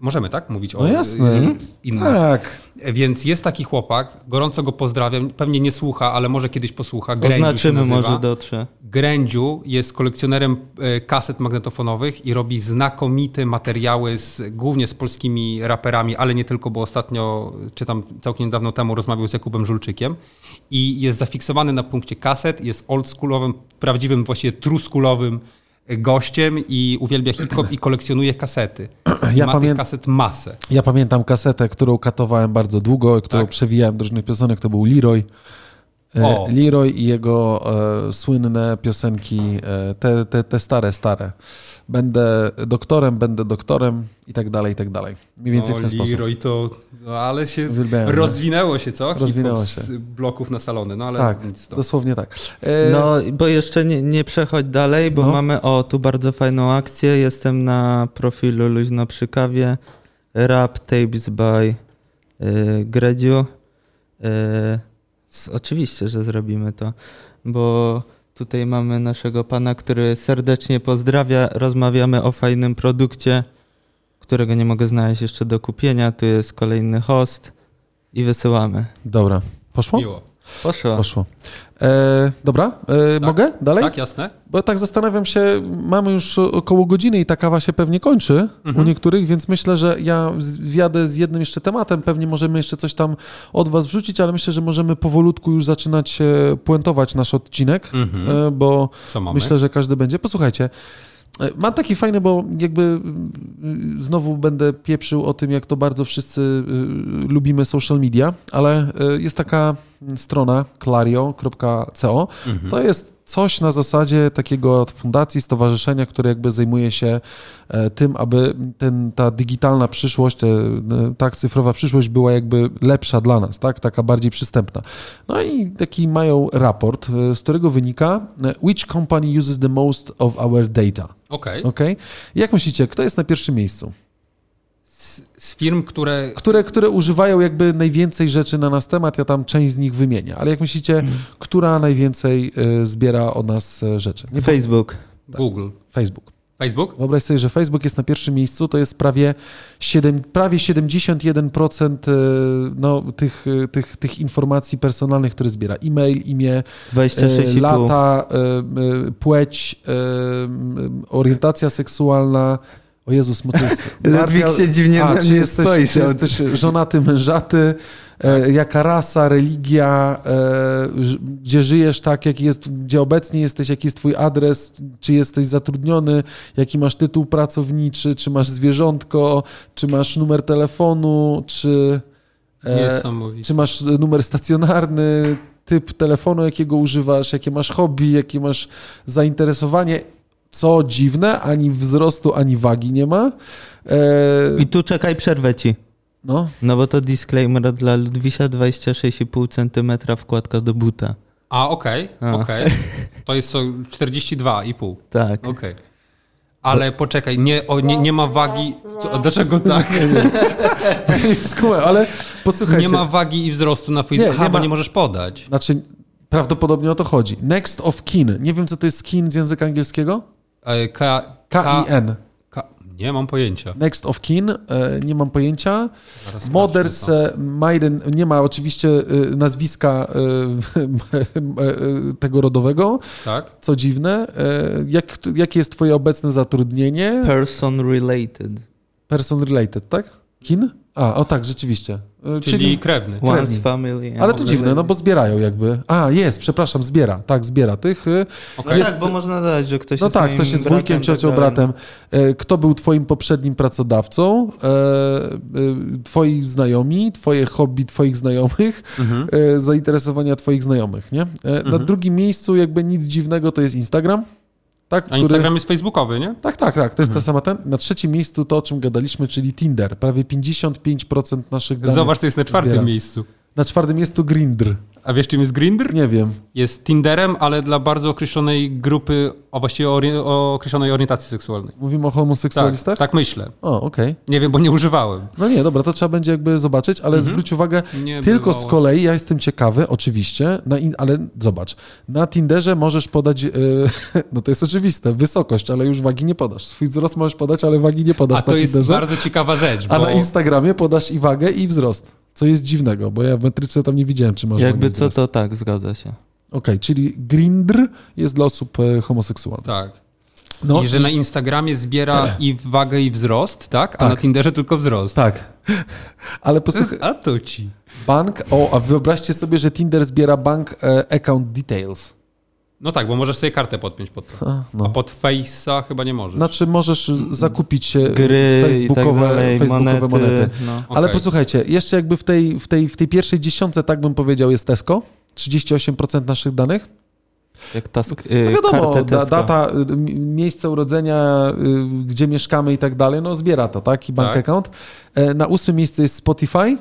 [SPEAKER 3] Możemy, tak? Mówić o
[SPEAKER 1] No jasne.
[SPEAKER 3] innym.
[SPEAKER 1] Tak.
[SPEAKER 3] Więc jest taki chłopak, gorąco go pozdrawiam, pewnie nie słucha, ale może kiedyś posłucha. Grędziu
[SPEAKER 2] Oznaczymy, może dotrze.
[SPEAKER 3] Grędziu jest kolekcjonerem e, kaset magnetofonowych i robi znakomite materiały z, głównie z polskimi raperami, ale nie tylko, bo ostatnio, czy tam całkiem niedawno temu rozmawiał z Jakubem Żulczykiem i jest zafiksowany na punkcie kaset, jest oldschoolowym, prawdziwym, właściwie truskulowym gościem i uwielbia hip-hop i kolekcjonuje kasety. [clears throat]
[SPEAKER 1] Ja
[SPEAKER 3] ma
[SPEAKER 1] pamię-
[SPEAKER 3] tych kaset masę.
[SPEAKER 1] Ja pamiętam kasetę, którą katowałem bardzo długo, którą
[SPEAKER 3] Tak.
[SPEAKER 1] przewijałem do różnych piosenek, to był Leroy. E,
[SPEAKER 3] O.
[SPEAKER 1] Leroy i jego e, słynne piosenki, e, te, te, te stare, stare. Będę doktorem, będę doktorem i tak dalej, i tak dalej. Mniej więcej w ten sposób.
[SPEAKER 3] Leroy to, no, ale się
[SPEAKER 1] Uwielbiałem, no.
[SPEAKER 3] rozwinęło się, co?
[SPEAKER 1] Rozwinęło
[SPEAKER 3] Hip-hop z bloków na salony, no ale
[SPEAKER 1] Tak,
[SPEAKER 3] nic to.
[SPEAKER 1] dosłownie tak. E,
[SPEAKER 2] No, bo jeszcze nie, nie przechodź dalej, bo
[SPEAKER 1] No.
[SPEAKER 2] mamy, o, tu bardzo fajną akcję. Jestem na profilu Luźno przy kawie. Rap Tapes by y, Gredziu. Y, oczywiście, że zrobimy to, bo tutaj mamy naszego pana, który serdecznie pozdrawia. Rozmawiamy o fajnym produkcie, którego nie mogę znaleźć jeszcze do kupienia. Tu jest kolejny host i wysyłamy.
[SPEAKER 1] Dobra, poszło?
[SPEAKER 3] Miło.
[SPEAKER 2] Poszło.
[SPEAKER 1] Poszło. E, dobra, e, mogę dalej?
[SPEAKER 3] Tak, jasne.
[SPEAKER 1] Bo tak zastanawiam się, mamy już około godziny i ta kawa się pewnie kończy
[SPEAKER 3] Mhm.
[SPEAKER 1] u niektórych, więc myślę, że ja wjadę z jednym jeszcze tematem. Pewnie możemy jeszcze coś tam od was wrzucić, ale myślę, że możemy powolutku już zaczynać e, puentować nasz odcinek,
[SPEAKER 3] Mhm.
[SPEAKER 1] e, bo myślę, że każdy będzie. Posłuchajcie. E, Mam taki fajny, bo jakby y, znowu będę pieprzył o tym, jak to bardzo wszyscy y, lubimy social media, ale y, jest taka strona clario.co.
[SPEAKER 3] Mhm.
[SPEAKER 1] To jest coś na zasadzie takiego fundacji, stowarzyszenia, które jakby zajmuje się e, tym, aby ten, ta digitalna przyszłość, te, e, tak, cyfrowa przyszłość była jakby lepsza dla nas, tak, taka bardziej przystępna. No i taki mają raport, e, z którego wynika, which company uses the most of our data,
[SPEAKER 3] Okej.
[SPEAKER 1] ok? Jak myślicie, kto jest na pierwszym miejscu?
[SPEAKER 3] Z, z firm, które...
[SPEAKER 1] Które, które używają jakby najwięcej rzeczy na nas temat, ja tam część z nich wymienię, ale jak myślicie, która najwięcej e, zbiera o nas e, rzeczy? Nie
[SPEAKER 2] Facebook.
[SPEAKER 3] Google.
[SPEAKER 1] Facebook.
[SPEAKER 3] Facebook?
[SPEAKER 1] Wyobraź sobie, że Facebook jest na pierwszym miejscu, to jest prawie, 7, prawie 71% e, no, tych, tych, tych informacji personalnych, które zbiera. E-mail, imię, e,
[SPEAKER 2] 26,5.
[SPEAKER 1] lata, płeć, orientacja seksualna. O Jezus, to jest... [laughs]
[SPEAKER 2] Ludwik się dziwnie
[SPEAKER 1] A,
[SPEAKER 2] na
[SPEAKER 1] czy
[SPEAKER 2] mnie
[SPEAKER 1] jesteś, czy
[SPEAKER 2] spojrzał.
[SPEAKER 1] jesteś żonaty, mężaty, e, jaka rasa, religia, e, gdzie żyjesz, tak, jak jest, gdzie obecnie jesteś, jaki jest twój adres, czy jesteś zatrudniony, jaki masz tytuł pracowniczy, czy masz zwierzątko, czy masz numer telefonu, czy, e, czy masz numer stacjonarny, typ telefonu, jakiego używasz, jakie masz hobby, jakie masz zainteresowanie. Co dziwne, ani wzrostu, ani wagi nie ma. E,
[SPEAKER 2] I tu czekaj, przerwę ci.
[SPEAKER 1] no,
[SPEAKER 2] No bo to disclaimer dla Ludwisia 26,5 cm wkładka do buta.
[SPEAKER 3] A, okej,
[SPEAKER 2] A.
[SPEAKER 3] okej. To jest co, 42,5.
[SPEAKER 2] Tak.
[SPEAKER 3] Okej. Ale poczekaj, nie, o, nie, nie ma wagi... Co, dlaczego tak? [laughs]
[SPEAKER 1] Skumę, ale posłuchajcie.
[SPEAKER 3] Nie ma wagi i wzrostu na
[SPEAKER 1] Nie,
[SPEAKER 3] Facebooku,
[SPEAKER 1] nie
[SPEAKER 3] bo
[SPEAKER 1] ma-
[SPEAKER 3] nie możesz podać.
[SPEAKER 1] Znaczy, prawdopodobnie o to chodzi. Next of kin. Nie wiem, co to jest kin z języka angielskiego?
[SPEAKER 3] E, K,
[SPEAKER 1] K-I-N.
[SPEAKER 3] K, nie mam pojęcia.
[SPEAKER 1] Next of kin. E, nie mam pojęcia.
[SPEAKER 3] Zaraz
[SPEAKER 1] Moders Maiden. Nie ma oczywiście e, nazwiska tego rodowego.
[SPEAKER 3] Tak?
[SPEAKER 1] Co dziwne. Jak, jakie jest twoje obecne zatrudnienie?
[SPEAKER 2] Person related.
[SPEAKER 1] Person related, tak? Kin? A, o tak, rzeczywiście. E,
[SPEAKER 3] Czyli, krewny.
[SPEAKER 2] Once
[SPEAKER 1] Krewni.
[SPEAKER 2] family.
[SPEAKER 1] Ale to dziwne, no bo zbierają jakby. A, jest, przepraszam, zbiera. Tak, zbiera tych. y,
[SPEAKER 2] No
[SPEAKER 3] Okej.
[SPEAKER 2] tak, bo można dodać, że ktoś
[SPEAKER 1] No
[SPEAKER 2] jest
[SPEAKER 1] tak,
[SPEAKER 2] moim
[SPEAKER 1] ktoś jest
[SPEAKER 2] bratem,
[SPEAKER 1] wujkiem,
[SPEAKER 2] tak
[SPEAKER 1] ciocią,
[SPEAKER 2] dalej.
[SPEAKER 1] bratem. E, Kto był twoim poprzednim pracodawcą? E, Twoi znajomi, twoje hobby twoich znajomych,
[SPEAKER 3] Mhm.
[SPEAKER 1] zainteresowania twoich znajomych, nie? Na drugim miejscu jakby nic dziwnego to jest Instagram. Tak,
[SPEAKER 3] A Instagram jest facebookowy, nie?
[SPEAKER 1] Tak, tak, tak, to jest
[SPEAKER 3] Mhm.
[SPEAKER 1] ta sama ten. Na trzecim miejscu to, o czym gadaliśmy, czyli Tinder. Prawie 55% naszych danych.
[SPEAKER 3] Zobacz, to jest na czwartym
[SPEAKER 1] zbiera.
[SPEAKER 3] miejscu.
[SPEAKER 1] Na czwartym miejscu Grindr.
[SPEAKER 3] A wiesz, czym jest Grindr?
[SPEAKER 1] Nie wiem.
[SPEAKER 3] Jest Tinderem, ale dla bardzo określonej grupy, a właściwie o określonej orientacji seksualnej.
[SPEAKER 1] Mówimy o
[SPEAKER 3] Tak,
[SPEAKER 1] homoseksualistach?
[SPEAKER 3] tak myślę.
[SPEAKER 1] O, okej.
[SPEAKER 3] Nie wiem, bo nie używałem.
[SPEAKER 1] No nie, dobra, to trzeba będzie jakby zobaczyć, ale zwróć uwagę,
[SPEAKER 3] Nie
[SPEAKER 1] tylko
[SPEAKER 3] bywało.
[SPEAKER 1] z kolei, ja jestem ciekawy, oczywiście, na in, ale zobacz, na Tinderze możesz podać, e, [laughs] no to jest oczywiste, wysokość, ale już wagi nie podasz. Swój wzrost możesz podać, ale wagi nie podasz
[SPEAKER 3] A to jest
[SPEAKER 1] Tinderze.
[SPEAKER 3] bardzo ciekawa rzecz,
[SPEAKER 1] A
[SPEAKER 3] bo
[SPEAKER 1] na Instagramie podasz i wagę, i wzrost. Co jest dziwnego, bo ja w metryczce tam nie widziałem, czy masz
[SPEAKER 2] Jakby co, to tak, zgadza się.
[SPEAKER 1] Okej, czyli Grindr jest dla osób e, homoseksualnych.
[SPEAKER 3] tak.
[SPEAKER 1] No,
[SPEAKER 3] I że na Instagramie zbiera i wagę, i wzrost, tak? A
[SPEAKER 1] Tak.
[SPEAKER 3] na Tinderze tylko wzrost.
[SPEAKER 1] tak. Ale posłuchaj,
[SPEAKER 3] A to ci.
[SPEAKER 1] bank, o, a wyobraźcie sobie, że Tinder zbiera bank e, account details.
[SPEAKER 3] No tak, bo możesz sobie kartę podpiąć pod to.
[SPEAKER 1] A, no.
[SPEAKER 3] A pod Face'a chyba nie możesz.
[SPEAKER 1] Znaczy możesz zakupić e,
[SPEAKER 2] Gry i tak
[SPEAKER 1] facebookowe,
[SPEAKER 2] dalej,
[SPEAKER 1] facebookowe
[SPEAKER 2] monety.
[SPEAKER 1] monety.
[SPEAKER 2] No.
[SPEAKER 1] Ale posłuchajcie, jeszcze jakby w tej, w, tej, w tej pierwszej dziesiątce, tak bym powiedział, jest Tesco. 38% naszych danych.
[SPEAKER 2] Jak task,
[SPEAKER 1] No
[SPEAKER 2] y,
[SPEAKER 1] wiadomo,
[SPEAKER 2] kartę
[SPEAKER 1] da,
[SPEAKER 2] Tesco.
[SPEAKER 1] data, y, miejsce urodzenia, y, gdzie mieszkamy i tak dalej, no zbiera to, tak? I bank
[SPEAKER 3] Tak.
[SPEAKER 1] account. E, Na ósmym miejscu jest Spotify.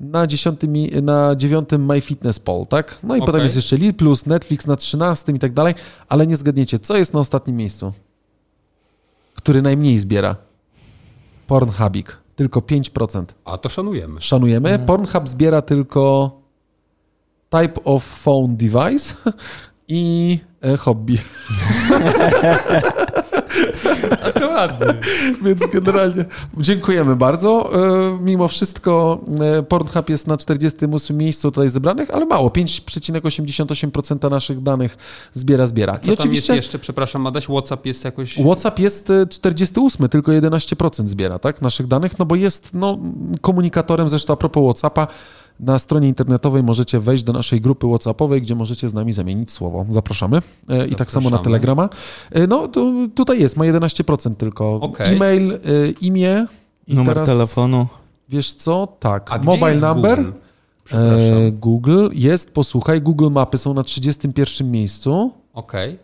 [SPEAKER 1] Na, dziesiątym, mi- na dziewiątym MyFitnessPal, tak? No i potem
[SPEAKER 3] Okej.
[SPEAKER 1] jest jeszcze Li Plus, Netflix na trzynastym i tak dalej, ale nie zgadniecie, co jest na ostatnim miejscu? Który najmniej zbiera? Pornhubik. Tylko 5%.
[SPEAKER 3] A to szanujemy.
[SPEAKER 1] Szanujemy. Pornhub zbiera tylko type of phone device [laughs] i e, hobby. [laughs]
[SPEAKER 3] A to ładnie.
[SPEAKER 1] Więc generalnie dziękujemy bardzo. E, Mimo wszystko e, Pornhub jest na 48 miejscu tutaj zebranych, ale mało. 5,88% naszych danych zbiera, zbiera.
[SPEAKER 3] Co tam jest jeszcze, przepraszam, Adaś? WhatsApp jest jakoś...
[SPEAKER 1] WhatsApp jest e, 48, tylko 11% zbiera, tak, naszych danych, no bo jest no, komunikatorem, zresztą a propos WhatsAppa, na stronie internetowej możecie wejść do naszej grupy WhatsAppowej, gdzie możecie z nami zamienić słowo. Zapraszamy. E, I tak samo na. Telegrama. E, No, to, tutaj jest, ma 11% tylko.
[SPEAKER 3] Okej.
[SPEAKER 1] E-mail, e, imię. I
[SPEAKER 2] Numer
[SPEAKER 1] teraz,
[SPEAKER 2] telefonu.
[SPEAKER 1] Wiesz co? Tak.
[SPEAKER 3] A gdzie
[SPEAKER 1] Mobile
[SPEAKER 3] jest
[SPEAKER 1] number.
[SPEAKER 3] Google?
[SPEAKER 1] Google jest, posłuchaj, Google Mapy są na 31 miejscu.
[SPEAKER 3] Okej.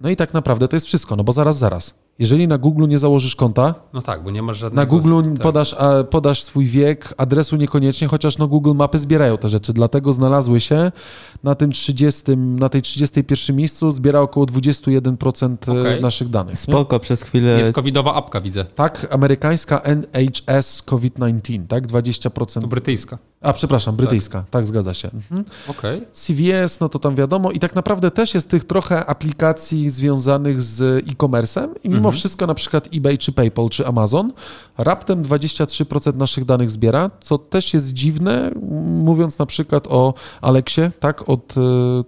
[SPEAKER 1] No i tak naprawdę to jest wszystko, no bo zaraz, zaraz. Jeżeli na Google nie założysz konta,
[SPEAKER 3] No tak, bo nie masz żadnego...
[SPEAKER 1] na Google
[SPEAKER 3] tak.
[SPEAKER 1] podasz, a, podasz swój wiek, adresu niekoniecznie, chociaż no Google Mapy zbierają te rzeczy, dlatego znalazły się na tym 30, na tej 31 miejscu, zbiera około 21% e,
[SPEAKER 3] Okej.
[SPEAKER 1] naszych danych. Nie?
[SPEAKER 2] Spoko, przez chwilę
[SPEAKER 3] Jest covidowa apka, widzę.
[SPEAKER 1] Tak, amerykańska NHS COVID-19, tak, 20%.
[SPEAKER 3] To brytyjska.
[SPEAKER 1] A, przepraszam, brytyjska, tak, zgadza się. Mhm.
[SPEAKER 3] Okej.
[SPEAKER 1] CVS, no to tam wiadomo. I tak naprawdę też jest tych trochę aplikacji związanych z e-commerce'em i mimo
[SPEAKER 3] Mhm.
[SPEAKER 1] wszystko na przykład eBay czy PayPal czy Amazon raptem 23% naszych danych zbiera, co też jest dziwne, mówiąc na przykład o Aleksie, tak, od e,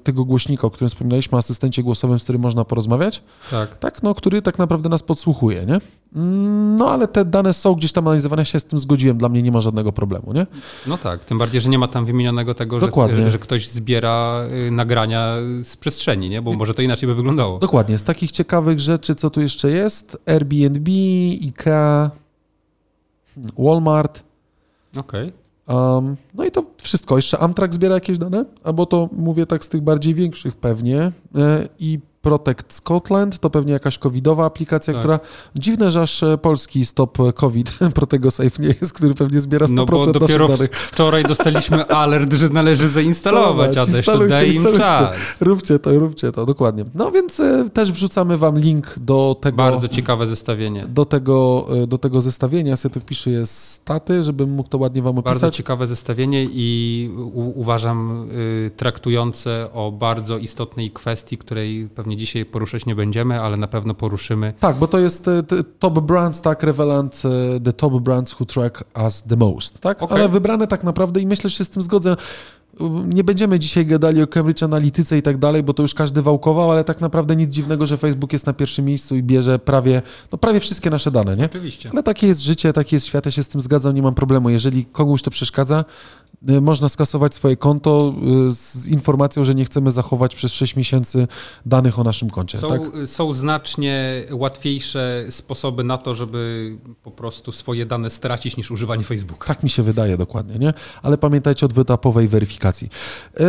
[SPEAKER 1] tego głośnika, o którym wspominaliśmy, asystencie głosowym, z którym można porozmawiać,
[SPEAKER 3] Tak.
[SPEAKER 1] tak, no, który tak naprawdę nas podsłuchuje, nie? Mm, No, ale te dane są gdzieś tam analizowane, ja się z tym zgodziłem, dla mnie nie ma żadnego problemu, nie?
[SPEAKER 3] No tak, tym bardziej, że nie ma tam wymienionego tego, że, że, ktoś zbiera y, nagrania z przestrzeni, nie? Bo może to inaczej by wyglądało.
[SPEAKER 1] Dokładnie, z takich ciekawych rzeczy, co tu jeszcze jest? Airbnb, IKEA, Walmart.
[SPEAKER 3] Okej.
[SPEAKER 1] Um, no i to wszystko. Jeszcze Amtrak zbiera jakieś dane? Albo to mówię tak z tych bardziej większych pewnie. E, I Protect Scotland to pewnie jakaś covidowa aplikacja,
[SPEAKER 3] Tak.
[SPEAKER 1] która... Dziwne, że aż e, polski stop COVID [laughs] Protego Safe nie jest, który pewnie zbiera 100%
[SPEAKER 3] No bo dopiero
[SPEAKER 1] danych.
[SPEAKER 3] wczoraj dostaliśmy [laughs] alert, że należy zainstalować, to
[SPEAKER 1] instalujcie,
[SPEAKER 3] daj im czas.
[SPEAKER 1] Róbcie to, róbcie to, dokładnie. No więc e, też wrzucamy wam link do tego...
[SPEAKER 3] Bardzo ciekawe zestawienie.
[SPEAKER 1] do tego, e, do tego zestawienia. Ja sobie tu wpisuję staty, żebym mógł to ładnie wam
[SPEAKER 3] Bardzo
[SPEAKER 1] opisać.
[SPEAKER 3] ciekawe zestawienie i u, uważam y, traktujące o bardzo istotnej kwestii, której pewnie dzisiaj poruszać nie będziemy, ale na pewno poruszymy.
[SPEAKER 1] Tak, bo to jest e, top brands, tak, Revelant, e, the top brands who track us the most, tak?
[SPEAKER 3] Okej.
[SPEAKER 1] Ale wybrane tak naprawdę i myślę, że się z tym zgodzę. Nie będziemy dzisiaj gadali o Cambridge Analytyce i tak dalej, bo to już każdy wałkował, ale tak naprawdę nic dziwnego, że Facebook jest na pierwszym miejscu i bierze prawie, no prawie wszystkie nasze dane, nie?
[SPEAKER 3] Oczywiście.
[SPEAKER 1] Ale takie jest życie, taki jest świat, ja się z tym zgadzam, nie mam problemu. Jeżeli komuś to przeszkadza, można skasować swoje konto y, z informacją, że nie chcemy zachować przez 6 miesięcy danych o naszym koncie.
[SPEAKER 3] Są,
[SPEAKER 1] tak?
[SPEAKER 3] są znacznie łatwiejsze sposoby na to, żeby po prostu swoje dane stracić niż używanie Facebooka.
[SPEAKER 1] Tak mi się wydaje dokładnie, nie? Ale pamiętajcie o dwuetapowej weryfikacji. Yy,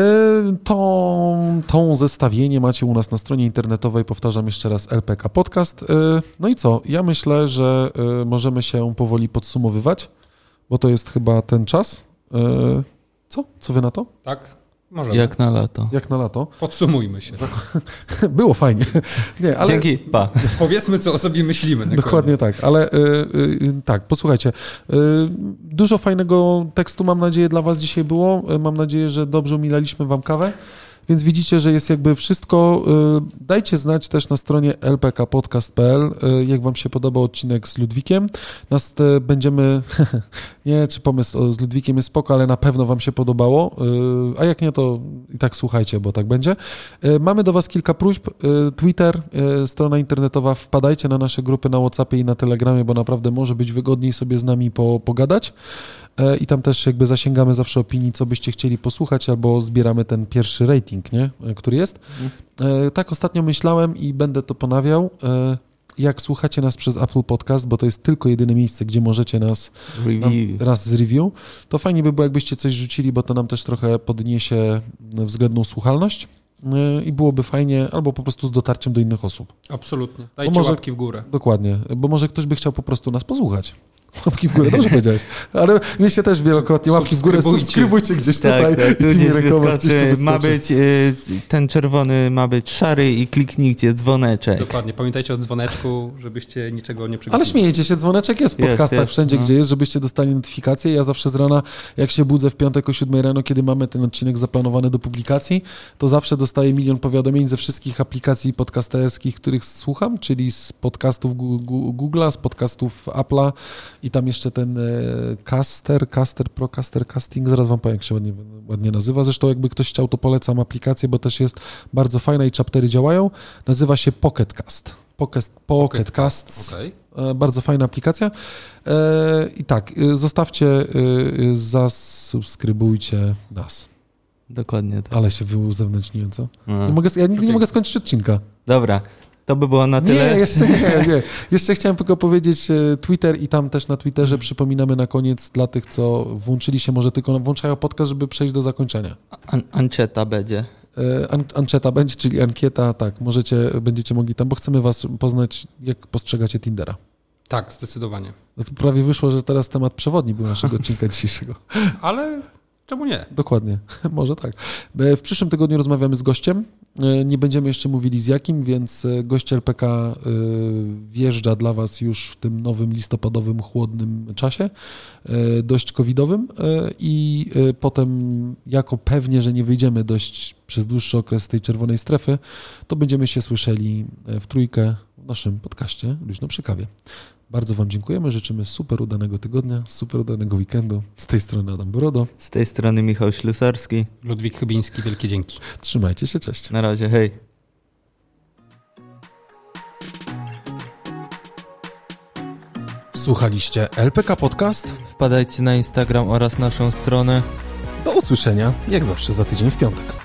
[SPEAKER 1] to, tą zestawienie macie u nas na stronie internetowej, powtarzam jeszcze raz, LPK Podcast. Yy, no i co? Ja myślę, że yy, możemy się powoli podsumowywać, bo to jest chyba ten czas. Yy, co? Co wy na to?
[SPEAKER 3] Tak? Może.
[SPEAKER 2] Jak na lato.
[SPEAKER 1] Jak na lato?
[SPEAKER 3] Podsumujmy się. [laughs]
[SPEAKER 1] Było fajnie. Nie, ale...
[SPEAKER 2] Dzięki, pa.
[SPEAKER 3] Powiedzmy, co o sobie myślimy.
[SPEAKER 1] Dokładnie
[SPEAKER 3] koniec.
[SPEAKER 1] tak, ale y, y, tak, posłuchajcie. Y, dużo fajnego tekstu mam nadzieję dla Was dzisiaj było. Mam nadzieję, że dobrze umilaliśmy Wam kawę. Więc widzicie, że jest jakby wszystko. Y, Dajcie znać też na stronie lpkpodcast.pl, y, jak Wam się podobał odcinek z Ludwikiem. Nas y, będziemy. [laughs] nie, czy pomysł z Ludwikiem jest spoko, ale na pewno Wam się podobało. A jak nie, to i tak słuchajcie, bo tak będzie. Mamy do Was kilka próśb. Twitter, strona internetowa. Wpadajcie na nasze grupy na WhatsAppie i na Telegramie, bo naprawdę może być wygodniej sobie z nami po, pogadać. E, I tam też jakby zasięgamy zawsze opinii, co byście chcieli posłuchać, albo zbieramy ten pierwszy rating, nie? E, który jest. E, Tak ostatnio myślałem i będę to ponawiał. Jak słuchacie nas przez Apple Podcast, bo to jest tylko jedyne miejsce, gdzie możecie nas raz z review, to fajnie by było, jakbyście coś rzucili, bo to nam też trochę podniesie względną słuchalność i byłoby fajnie, albo po prostu z dotarciem do innych osób.
[SPEAKER 3] Absolutnie. Dajcie
[SPEAKER 1] może-
[SPEAKER 3] łapki w górę.
[SPEAKER 1] Dokładnie, bo może ktoś by chciał po prostu nas posłuchać. Łapki w górę, dobrze [laughs] powiedziałeś. Ale mieście też wielokrotnie łapki w górę,
[SPEAKER 3] Subskrybujcie.
[SPEAKER 1] gdzieś
[SPEAKER 2] Tak,
[SPEAKER 1] tutaj
[SPEAKER 2] tak, tu
[SPEAKER 1] i
[SPEAKER 2] gdzieś ma być, y, ten czerwony ma być szary i kliknijcie dzwoneczek.
[SPEAKER 3] Dokładnie. Pamiętajcie o dzwoneczku, żebyście niczego nie
[SPEAKER 1] Ale
[SPEAKER 3] przegapili.
[SPEAKER 1] śmiejecie się, dzwoneczek jest w podcastach
[SPEAKER 2] jest,
[SPEAKER 1] wszędzie,
[SPEAKER 2] no.
[SPEAKER 1] gdzie jest, żebyście dostali notyfikacje. Ja zawsze z rana, jak się budzę w piątek o 7 rano, kiedy mamy ten odcinek zaplanowany do publikacji, to zawsze dostaję milion powiadomień ze wszystkich aplikacji podcasterskich, których słucham, czyli z podcastów Google'a, z podcastów Apple'a i tam jeszcze ten e, Caster, Caster, Procaster, Casting, zaraz wam powiem, jak się ładnie, ładnie nazywa. Zresztą jakby ktoś chciał, to polecam aplikację, bo też jest bardzo fajna i chaptery działają. Nazywa się Pocketcast. Pocket, Pocket Casts.
[SPEAKER 3] Okej.
[SPEAKER 1] E, Bardzo fajna aplikacja. E, I tak, zostawcie, zasubskrybujcie nas.
[SPEAKER 2] Dokładnie tak.
[SPEAKER 1] Ale się wyuzewnętrzniłem, co?
[SPEAKER 2] No.
[SPEAKER 1] Nie mogę, ja nigdy nie
[SPEAKER 3] Okej.
[SPEAKER 1] mogę skończyć odcinka.
[SPEAKER 2] Dobra, to by było na
[SPEAKER 1] Nie,
[SPEAKER 2] tyle.
[SPEAKER 1] jeszcze nie, [laughs] nie. Jeszcze chciałem tylko powiedzieć e, Twitter i tam też na Twitterze przypominamy na koniec dla tych, co włączyli się, może tylko włączają podcast, żeby przejść do zakończenia.
[SPEAKER 2] An- Anczeta będzie.
[SPEAKER 1] E, An- Anczeta będzie, czyli ankieta, tak, możecie, będziecie mogli tam, bo chcemy was poznać, jak postrzegacie Tindera.
[SPEAKER 3] Tak, zdecydowanie.
[SPEAKER 1] No to prawie wyszło, że teraz temat przewodni był naszego [laughs] odcinka dzisiejszego.
[SPEAKER 3] Ale czemu nie?
[SPEAKER 1] Dokładnie, [laughs] może tak. E, W przyszłym tygodniu rozmawiamy z gościem. E, Nie będziemy jeszcze mówili z jakim, więc e, gość LPK e, wjeżdża dla Was już w tym nowym listopadowym, chłodnym czasie, dość covidowym i potem jako pewnie, że nie wyjdziemy dość przez dłuższy okres tej czerwonej strefy, to będziemy się słyszeli w trójkę w naszym podcaście Luźno przy kawie. Bardzo Wam dziękujemy, życzymy super udanego tygodnia, super udanego weekendu. Z tej strony Adam Borodo.
[SPEAKER 2] Z tej strony Michał Ślusarski.
[SPEAKER 3] Ludwik Chybiński, wielkie dzięki.
[SPEAKER 1] Trzymajcie się, cześć.
[SPEAKER 2] Na razie, hej.
[SPEAKER 1] Słuchaliście LPK Podcast?
[SPEAKER 2] Wpadajcie na Instagram oraz naszą stronę.
[SPEAKER 1] Do usłyszenia, jak zawsze za tydzień w piątek.